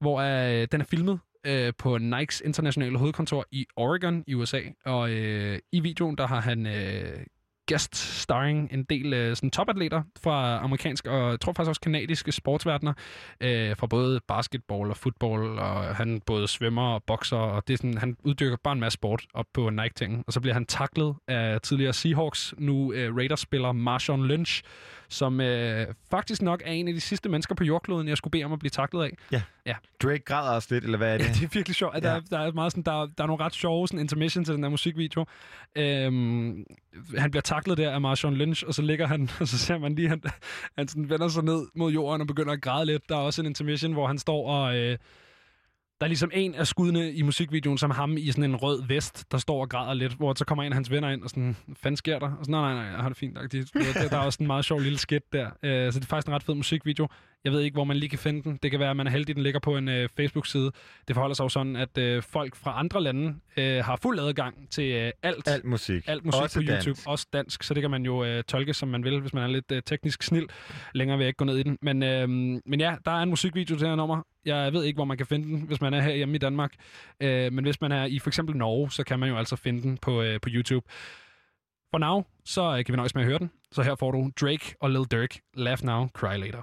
hvor øh, den er filmet øh, på Nikes internationale hovedkontor i Oregon i USA. Og øh, i videoen, der har han øh, guest starring en del øh, sådan topatleter fra amerikansk og jeg tror faktisk også kanadiske sportsverdener, øh, fra både basketball og fodbold, og han både svømmer og bokser, og det er sådan, han uddykker bare en masse sport op på Nike-tingen. Og så bliver han taklet af tidligere Seahawks, nu øh, Raiders-spiller Marshawn Lynch, som øh, faktisk nok er en af de sidste mennesker på jordkloden, jeg skulle bede om at blive taklet af. Ja. ja. Drake græder også lidt, eller hvad er det? Ja, det er virkelig sjovt. Ja. Der, er- der, er meget sådan, der, der er nogle ret sjove sådan, intermission til den der musikvideo. Øhm, han bliver taklet der af Marshawn Lynch, og så ligger han, og så ser man lige, han, han sådan vender sig ned mod jorden og begynder at græde lidt. Der er også en intermission, hvor han står og... Øh, der er ligesom en af skuddene i musikvideoen, som ham i sådan en rød vest, der står og græder lidt, hvor så kommer en af hans venner ind og sådan, fanden sker der? Og sådan, nej, nej, nej, jeg har det fint. Der, der er også en meget sjov lille skit der. Øh, så det er faktisk en ret fed musikvideo. Jeg ved ikke, hvor man lige kan finde den. Det kan være, at man er heldig, den ligger på en øh, Facebook-side. Det forholder sig jo sådan, at øh, folk fra andre lande øh, har fuld adgang til øh, alt, Alt musik. alt musik Også på YouTube. dansk. Også dansk, så det kan man jo øh, tolke, som man vil, hvis man er lidt øh, teknisk snil. Længere vil jeg ikke gå ned i den. Men, øh, men ja, der er en musikvideo til her nummer. Jeg ved ikke, hvor man kan finde den, hvis man er her hjemme i Danmark. Øh, men hvis man er i for eksempel Norge, så kan man jo altså finde den på, øh, på YouTube. For now, så øh, kan vi nøjes med at høre den. Så her får du Drake og Lil Durk. Laugh Now, Cry Later.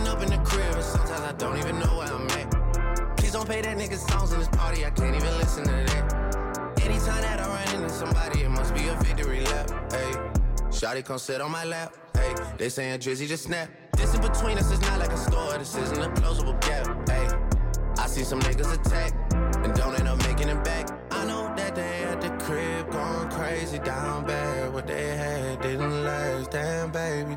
Waking up in the crib and sometimes I don't even know where I'm at. Please don't pay that nigga songs in this party, I can't even listen to that. Anytime that I run into somebody, it must be a victory lap. Hey, Shotty come sit on my lap. Hey, they saying Drizzy just snap. This in between us is not like a store, this isn't a closable gap. Hey, I see some niggas attack and don't end up making it back. I know that they at the crib going crazy down bad. What they had didn't last, damn baby.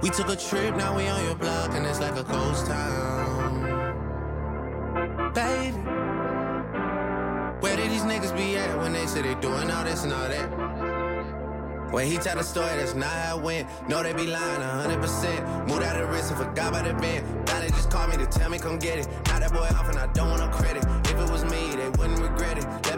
We took a trip, now we on your block and it's like a ghost town, baby. Where did these niggas be at when they say they doing all this and all that? When he tell the story, that's not how it went. No, they be lying 100%. Moved out of risk and forgot about the bend. Now they just call me to tell me come get it. Now that boy off and I don't want no credit. If it was me, they wouldn't regret it. Left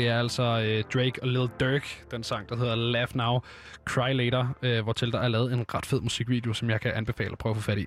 Det er altså øh, Drake og Lil Durk, den sang, der hedder Laugh Now, Cry Later, øh, hvor til der er lavet en ret fed musikvideo, som jeg kan anbefale at prøve at få fat i.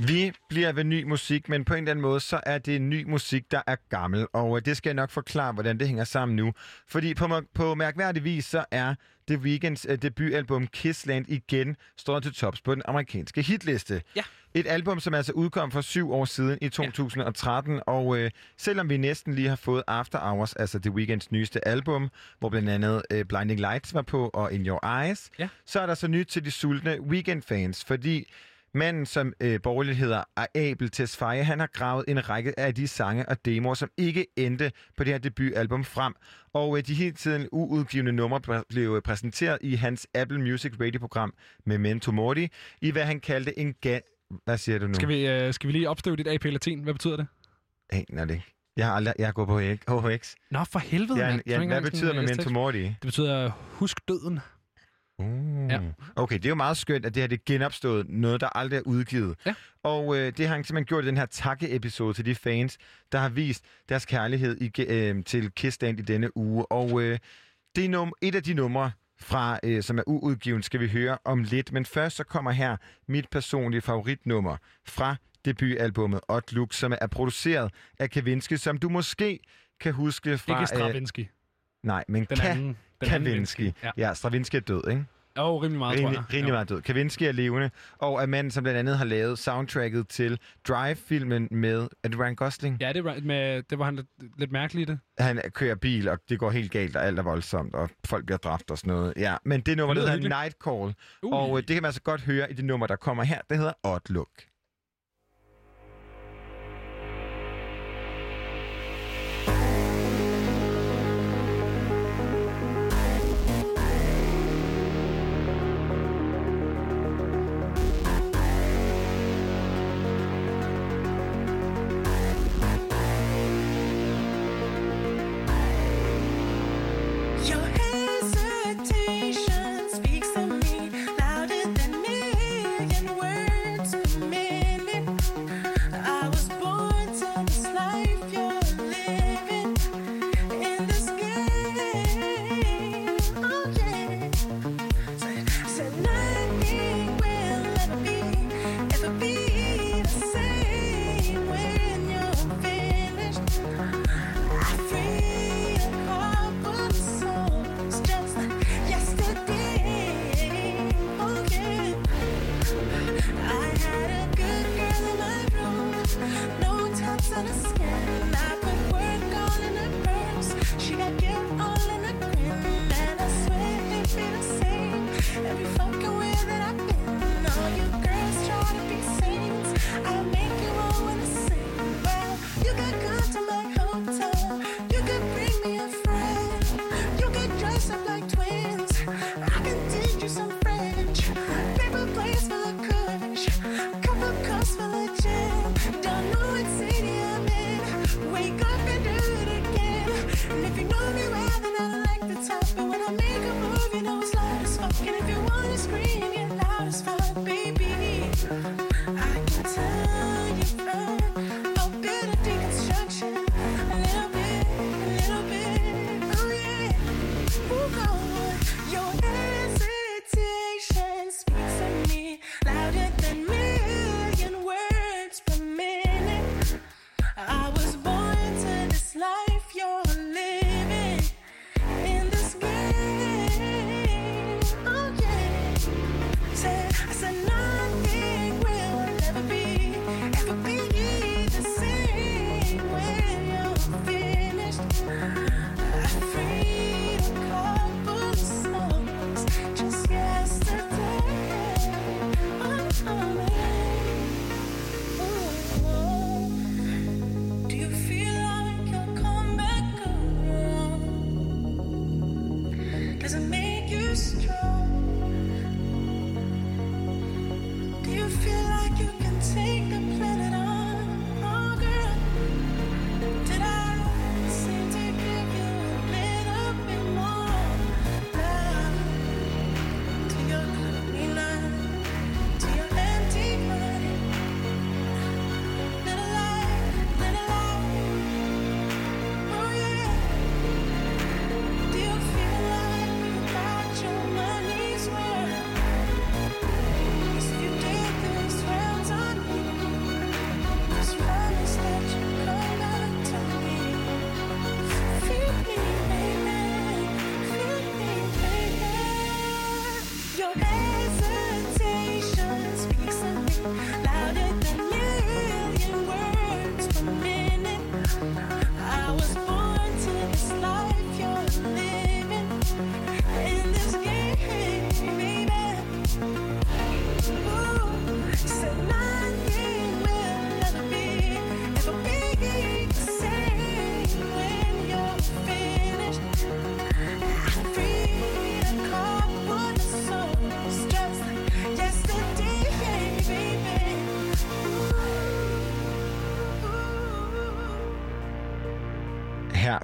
Vi bliver ved ny musik, men på en eller anden måde, så er det ny musik, der er gammel. Og øh, det skal jeg nok forklare, hvordan det hænger sammen nu. Fordi på, på mærkværdig vis, så er The Weeknds uh, debutalbum Kissland igen stået til tops på den amerikanske hitliste. Ja. Et album, som altså udkom for syv år siden i 2013, ja. og øh, selvom vi næsten lige har fået After Hours, altså The Weeknds nyeste album, hvor blandt andet øh, Blinding Lights var på, og In Your Eyes, ja. så er der så nyt til de sultne Weekend-fans, fordi Manden, som øh, borgerligt hedder Abel Tesfaye, han har gravet en række af de sange og demoer, som ikke endte på det her debutalbum frem. Og øh, de hele tiden uudgivende numre blev præsenteret i hans Apple Music Radio-program Memento Mori, i hvad han kaldte en ga- Hvad siger du nu? Skal vi, øh, skal vi lige opstøve dit AP Latin? Hvad betyder det? Aner det ikke. Jeg har aldrig, jeg har gået på HHX. Nå, for helvede, ja, mand. Er ikke hvad betyder øh, Memento tekst- Mori? Det betyder husk døden. Uh. Ja. Okay, det er jo meget skønt, at det her det er genopstået. Noget, der aldrig er udgivet. Ja. Og øh, det har han simpelthen gjort i den her takke-episode til de fans, der har vist deres kærlighed i, øh, til Kissland i denne uge. Og øh, det er num- et af de numre, fra, øh, som er uudgivet, skal vi høre om lidt. Men først så kommer her mit personlige favoritnummer fra debutalbummet Odd Look, som er produceret af Kavinsky, som du måske kan huske fra... Ikke Stravinsky. nej, men Den Ka- anden- den anden Kavinsky. Vinsky, Ja. ja. ja, Stravinsky er død, ikke? Jo, rimelig meget, tror rimelig, jeg. rimelig Jo. meget død. Kavinsky er levende, og er manden, som blandt andet har lavet soundtracket til Drive-filmen med... Er det Ryan Gosling? Ja, det, var, med, det var han lidt, lidt mærkelig i det. Han kører bil, og det går helt galt, og alt er voldsomt, og folk bliver dræbt og sådan noget. Ja, men det nummer, Det hedder. Night Call, Ui. og øh, det kan man altså godt høre i det nummer, der kommer her. Det hedder Odd Look.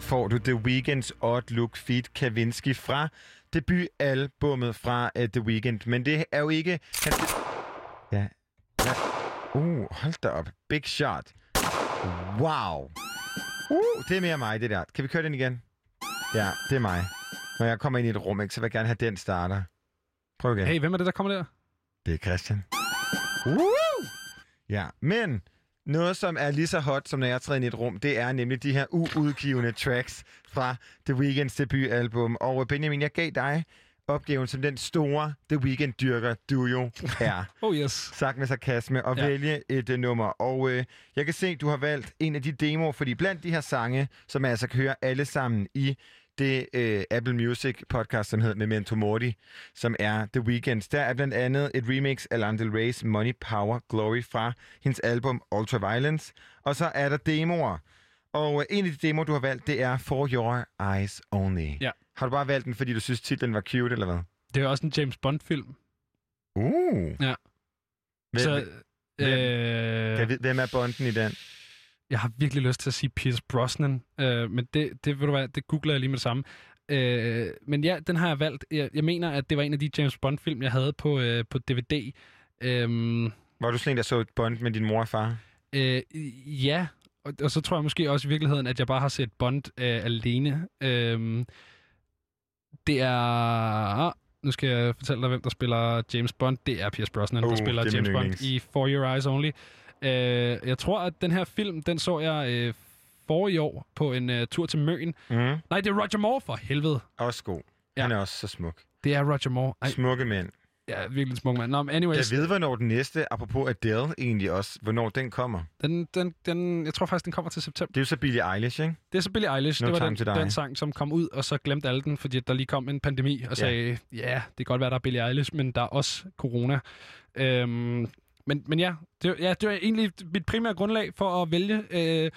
Får du The Weeknd's Odd Look Feat Kavinsky fra debutalbummet fra uh, The Weeknd. Men det er jo ikke... Han... Ja. ja. Uh, hold da op. Big shot. Wow. Uh, det er mere mig, det der. Kan vi køre den igen? Ja, det er mig. Når jeg kommer ind i et rum, ikke, så vil jeg gerne have den starter. Prøv igen. Hey, hvem er det, der kommer der? Det er Christian. Woo! Ja, men noget, som er lige så hot, som når jeg træder ind i et rum, det er nemlig de her uudgivende tracks fra The Weeknd's debutalbum. Og Benjamin, jeg gav dig opgaven som den store The Weeknd-dyrker, du jo er. oh yes. Sagt med sarkasme, og Ja. vælge et uh, nummer. Og øh, jeg kan se, du har valgt en af de demoer, fordi blandt de her sange, som jeg altså kan høre alle sammen i det øh, Apple Music podcast, som hedder Memento Mori, som er The Weeknd. Der er blandt andet et remix af Lana Del Rey's Money, Power, Glory fra hendes album Ultraviolence. Og så er der demoer. Og øh, en af de demoer, du har valgt, det er For Your Eyes Only. Ja. Har du bare valgt den, fordi du synes, titlen var cute, eller hvad? Det er også en James Bond-film. Uh. Ja. Hvem, Så, hvem, øh, hvem er Bonden i den? Jeg har virkelig lyst til at sige Pierce Brosnan, øh, men det, det, ved du hvad, det googler jeg lige med det samme. Øh, men ja, den har jeg valgt. Jeg, jeg mener, at det var en af de James Bond-film, jeg havde på, øh, på DVD. Øh, Var du sådan en, der så Bond med din mor og far? Øh, ja, og, og så tror jeg måske også i virkeligheden, at jeg bare har set Bond øh, alene. Øh, det er... Nu skal jeg fortælle dig, hvem der spiller James Bond. Det er Pierce Brosnan, Uh, der spiller det er min James Bond i For Your Eyes Only. Øh, jeg tror, at den her film, den så jeg øh, for i år på en øh, tur til Møn. Mm. Nej, det er Roger Moore for helvede. Også god. Ja. Han er også så smuk. Det er Roger Moore. Ej, Smukke mænd. ja, virkelig smuk mand. Nå, men anyways. Jeg ved, hvornår den næste, apropos Adele egentlig også, hvornår den kommer. Den, den, den, jeg tror faktisk, den kommer til september. Det er jo så Billie Eilish, ikke? Det er så Billie Eilish. No det var den, den sang, som kom ud, og så glemte alle den, fordi der lige kom en pandemi og Ja. sagde, ja, det kan godt være, der er Billie Eilish, men der er også corona. Øhm, men, men ja, det, ja, det var egentlig mit primære grundlag for at vælge, øh,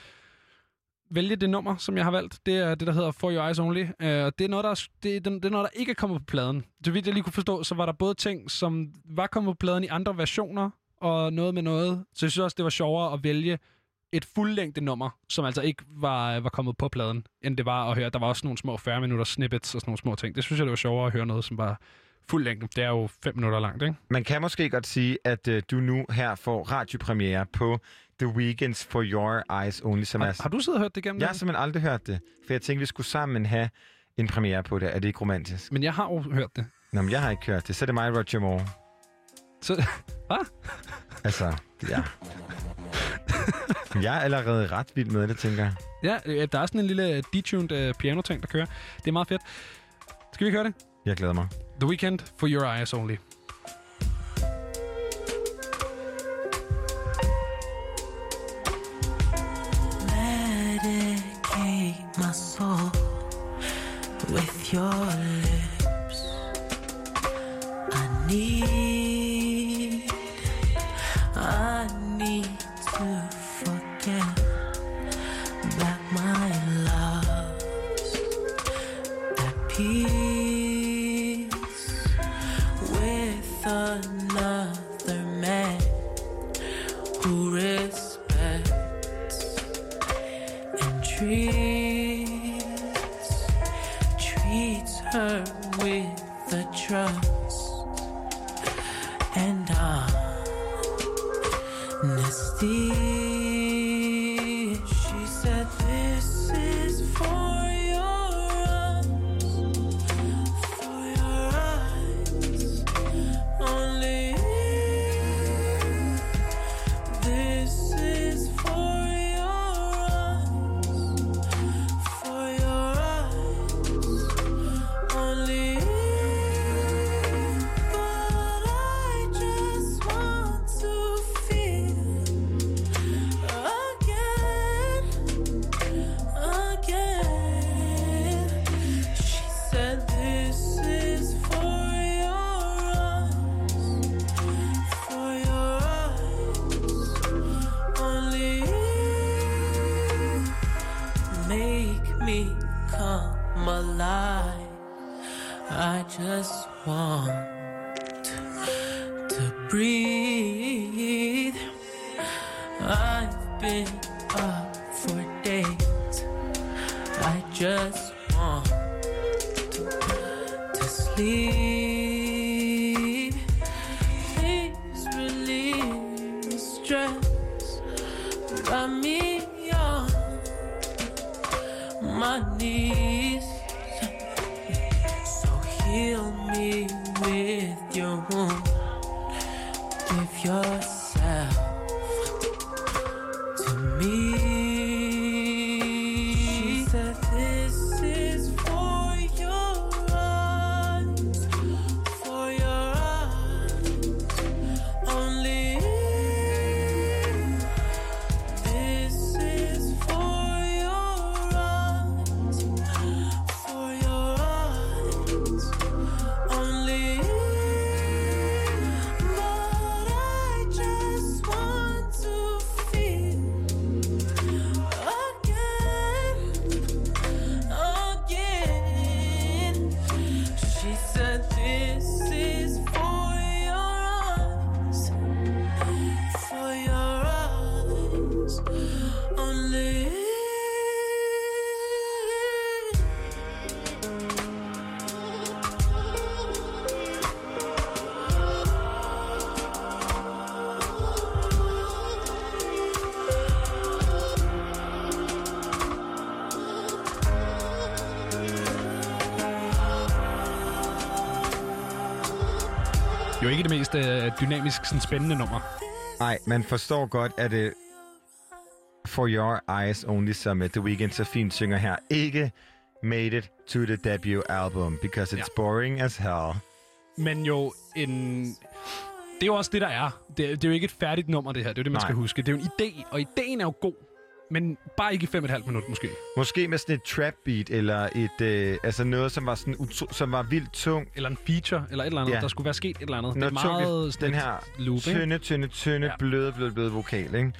vælge det nummer, som jeg har valgt. Det er det, der hedder For Your Eyes Only. Øh, og det er, noget, der, er- det, det er noget, der ikke er kommet på pladen. Så vidt jeg lige kunne forstå, så var der både ting, som var kommet på pladen i andre versioner, og noget med noget. Så jeg synes også, det var sjovere at vælge et fuldlængde nummer, som altså ikke var, var kommet på pladen, end det var at høre. Der var også nogle små 40 minutter snippets og sådan nogle små ting. Det synes jeg, det var sjovere at høre noget, som var fuldlængde. Det er jo 5 minutter langt, ikke? Man kan måske godt sige, at uh, du nu her får radiopremiere på The Weeknd's For Your Eyes Only, som er... Har, har du siddet og hørt det igennem? Jeg har simpelthen aldrig hørt det, for jeg tænkte, vi skulle sammen have en premiere på det. Er det ikke romantisk? Men jeg har jo hørt det. Nå, men jeg har ikke hørt det. Så er det mig, Roger Moore. Så, hvad? Altså, ja. jeg er allerede ret vild med det, tænker jeg. Ja, øh, der er sådan en lille detuned uh, piano-ting, der kører. Det er meget fedt. Skal vi ikke høre det? Jeg glæder mig. The Weekend for Your Eyes Only. With your lips. I need, I me come alive. I just want to breathe. I've been up for days. I just want to sleep. Øh, dynamisk sådan spændende nummer. Nej, man forstår godt, at det For Your Eyes Only, som uh, The Weeknd så fint synger her, ikke made it to the debut album, because it's Ja. boring as hell. Men jo en... Det er jo også det, der er. Det, det er jo ikke et færdigt nummer, det her. Det er jo det, man Nej. skal huske. Det er jo en idé, og ideen er jo god. Men bare ikke i fem og et halvt minut, måske. Måske med sådan et trap beat, eller et, øh, altså noget, som var, sådan utro, som var vildt tung. Eller en feature, eller et eller andet. Ja. Der skulle være sket et eller andet. Noget det er meget tungt, den her loop, tynde, tynde, tynde, Ja. bløde, bløde, bløde vokal, ikke?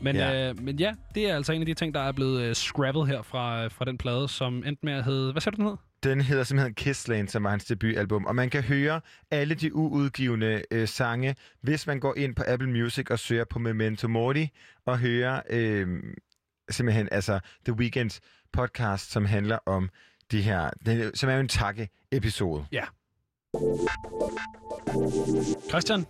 Men, Ja. Øh, men ja, det er altså en af de ting, der er blevet øh, scrappet her fra, fra den plade, som endte med at hedde... Hvad sagde du, den hed? Den hedder simpelthen Kissland, som var hans debutalbum. Og man kan høre alle de uudgivende øh, sange, hvis man går ind på Apple Music og søger på Memento Mori, og hører øh, simpelthen altså The Weeknds podcast, som handler om de her, den, som er jo en takke-episode. Ja. Christian,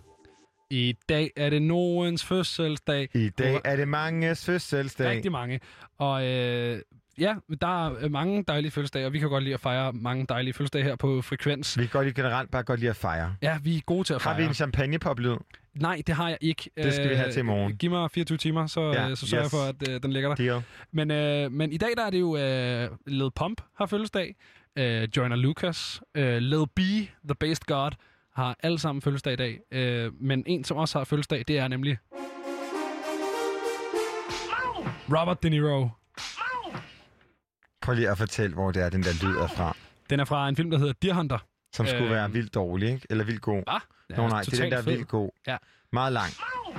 i dag er det nogens fødselsdag. I dag er det manges fødselsdag. Rigtig mange. Og øh, ja, der er mange dejlige fødselsdage, og vi kan godt lide at fejre mange dejlige fødselsdage her på Frekvens. Vi kan godt lide generelt bare godt lide at fejre. Ja, vi er gode til at fejre. Har vi en champagnepop-lyd? Nej, det har jeg ikke. Det skal vi have Øh, til i morgen. Giv mig 24 timer, så, Ja, så sørger yes. jeg for, at øh, den ligger der. Deal. Men, øh, men i dag der er det jo øh, Lil Pump har fødselsdag, øh, Joyner Lucas, øh, Lil B, The Based God, har alle sammen fødselsdag i dag. Øh, men en, som også har fødselsdag, det er nemlig... Robert De Niro. Prøv lige at fortælle, hvor det er, den der lyd er fra. Den er fra en film, der hedder Deer Hunter. Som skulle Øh, være vildt dårlig, ikke? Eller vildt god. Ah, Nå nej, det er den, der er vildt god. Ja. Meget lang.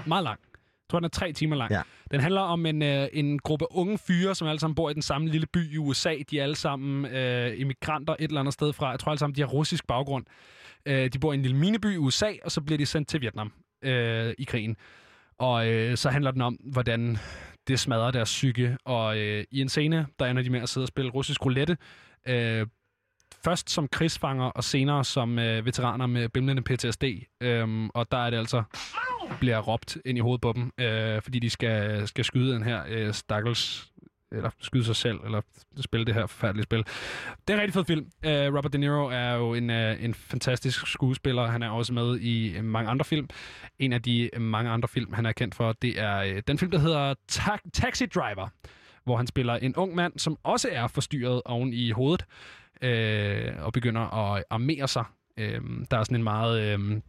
Meget lang. Jeg tror, den er tre timer lang. Ja. Den handler om en, øh, en gruppe unge fyre, som alle sammen bor i den samme lille by i USA. De er alle sammen øh, immigranter et eller andet sted fra. Jeg tror alle sammen, de har russisk baggrund. Øh, de bor i en lille mineby i USA, og så bliver de sendt til Vietnam øh, i krigen. Og øh, så handler den om, hvordan det smadrer deres psyke. Og øh, i en scene, der ender de med at sidde og spille russisk roulette. Øh, først som krigsfanger, og senere som øh, veteraner med bimlende PTSD. Øh, og der er det altså, bliver råbt ind i hovedet på dem, øh, fordi de skal, skal skyde den her øh, stakkels eller skyde sig selv, eller spille det her forfærdelige spil. Det er en rigtig fed film. Uh, Robert De Niro er jo en, uh, en fantastisk skuespiller. Han er også med i øh, mange andre film. En af de mange andre film, han er kendt for, det er uh, den film, der hedder Ta- Taxi Driver, hvor han spiller en ung mand, som også er forstyrret oven i hovedet, uh, og begynder at armere sig. Uh, der er sådan en meget uh,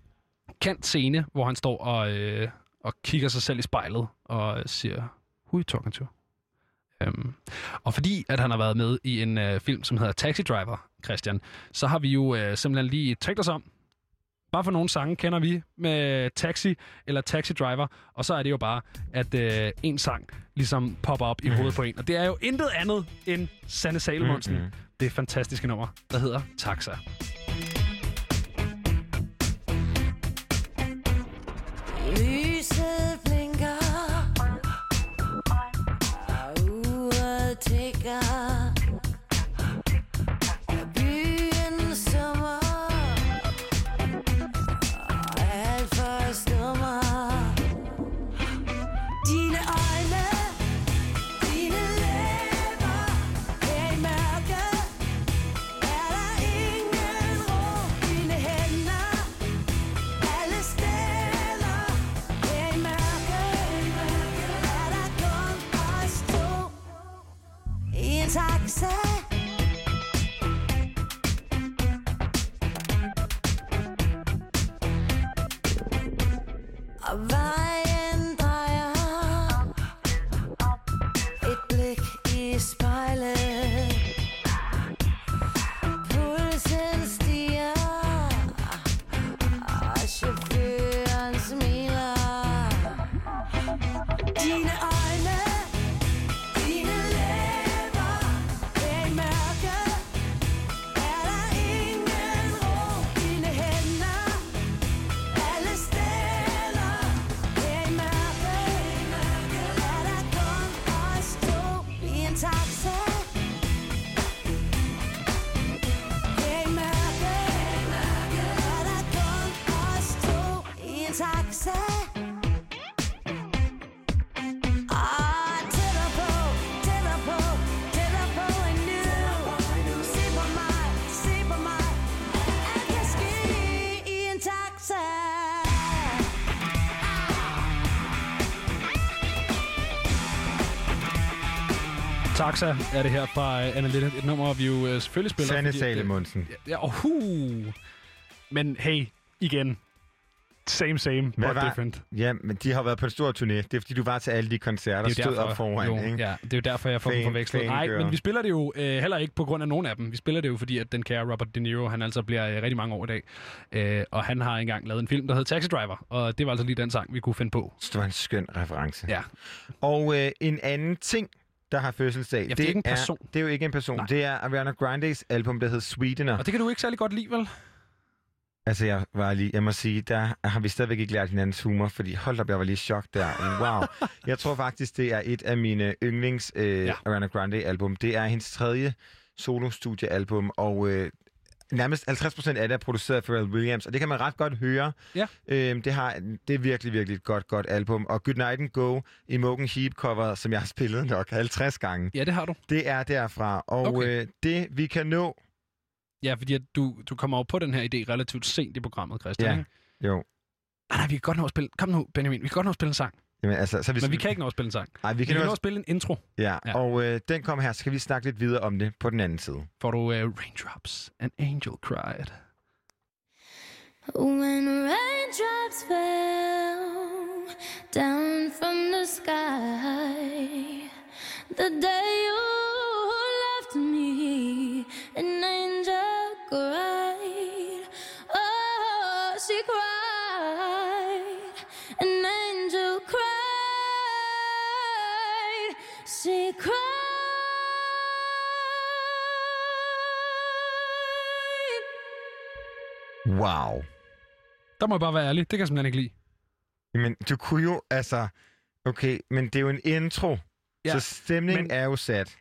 kendt scene, hvor han står og, uh, og kigger sig selv i spejlet og siger, who are you talking to? Øhm, og fordi at han har været med i en øh, film, som hedder Taxi Driver, Christian, så har vi jo øh, simpelthen lige tænkt os om. Bare for nogle sange kender vi med Taxi eller Taxi Driver, og så er det jo bare, at øh, en sang ligesom popper op i hovedet på en. Og det er jo intet andet end Sanne Salomonsen. Mhm. Mm-hmm. Det fantastiske nummer, der hedder Taxa. Taxa er det her fra Anna Linde. Et nummer, vi jo uh, selvfølgelig spiller. Fordi at, øh. Ja, og hu. Men hey, igen. Same, same, Hvad but var- different. Ja, men de har været på en stor turné. Det er fordi, du var til alle de koncerter, er stod op foran. jo, ikke? Ja, det er jo derfor, jeg får dem Fan- forvekslet. Nej, men vi spiller det jo øh, heller ikke på grund af nogen af dem. Vi spiller det jo, fordi at den kære Robert De Niro, han altså bliver øh, rigtig mange år i dag. Øh, og han har engang lavet en film, der hedder Taxi Driver. Og det var altså lige den sang, vi kunne finde på. Det var en skøn reference. Ja. Og øh, en anden ting, der har fødselsdag, det er ikke en person. Er, det er jo ikke en person. Nej. Det er Ariana Grandes album, der hedder Sweetener. Og det kan du ikke særlig godt lide, vel? Altså, jeg var lige, jeg må sige, der har vi stadigvæk ikke lært hinandens humor, fordi hold op, jeg var lige chok der. Wow. jeg tror faktisk, det er et af mine yndlings øh, ja. Ariana Grande-album. Det er hendes tredje solo-studiealbum, og øh, nærmest 50% af det er produceret af Pharrell Williams, og det kan man ret godt høre. Ja. Øhm, det, har, det er virkelig, virkelig et godt, godt album. Og Good Night and Go i Mogen Heap cover, som jeg har spillet nok 50 gange. Ja, det har du. Det er derfra. Og Okay. øh, det, vi kan nå... Ja, fordi at du, du kommer jo på den her idé relativt sent i programmet, Christian. Ja, ikke? jo. Nej, nej, vi kan godt nå at spille... Kom nu, Benjamin. Vi kan godt nå at spille en sang. Jamen, altså, så hvis Men vi kan ikke nå at spille en sang. Nej, vi vi kan kan nå at- spille en intro. Ja, Ja. og øh, den kommer her, så skal vi snakke lidt videre om det på den anden side. Får du uh, Raindrops, An Angel Cried. When raindrops fell down from the sky, the day you left me, an angel Wow. Der må jeg bare være ærlig. Det kan jeg simpelthen ikke lide. Men du kunne jo, altså... Okay, men det er jo en intro, Ja, så stemningen men- er jo sat.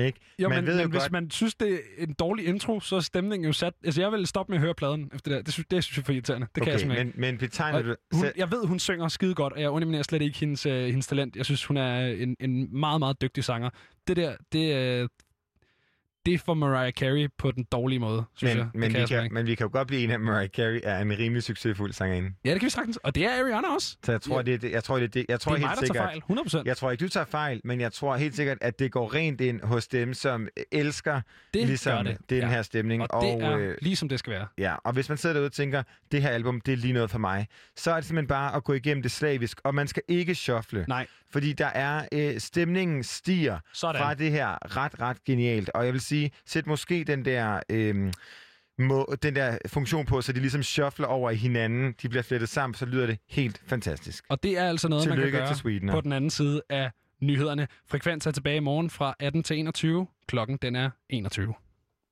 Ikke? Jo, man men, ved men jo hvis godt, man synes, det er en dårlig intro, så er stemningen jo sat. Altså, jeg vil stoppe med at høre pladen efter det der. Det synes, det synes jeg er for irriterende. Det kan jeg okay, simpelthen men, ikke. men betegner Og du... Hun, selv- jeg ved, hun synger skide godt, og jeg underminerer slet ikke hendes, øh, hendes talent. Jeg synes, hun er en, en meget, meget dygtig sanger. Det der, det, øh, det for Mariah Carey på den dårlige måde, synes men, jeg. Men, kan vi kan, men vi kan jo godt blive enige, at Mariah Carey er en rimelig succesfuld sangerinde. Ja, det kan vi sagtens. Og det er Ariana også. Så jeg tror, Ja. det det. Jeg tror, det det. Jeg tror Det er helt mig, der tager sikkert, fejl. 100%. Jeg tror ikke, du tager fejl, men jeg tror helt sikkert, at det går rent ind hos dem, som elsker Det ligesom det, den ja. her stemning. Og det er øh, lige som det skal være. Ja, og hvis man sidder derude og tænker, det her album, det er lige noget for mig, så er det simpelthen bare at gå igennem det slavisk, og man skal ikke shuffle. Nej. Fordi der er, øh, stemningen stiger Sådan. fra det her ret, ret genialt. Og jeg vil sige, sæt måske den der... Øh, må, den der funktion på, så de ligesom shuffler over i hinanden, de bliver flettet sammen, så lyder det helt fantastisk. Og det er altså noget, man kan Tillykke gøre til Sweden. på den anden side af nyhederne. Frekvens er tilbage i morgen fra 18 til 21. Klokken den er 21.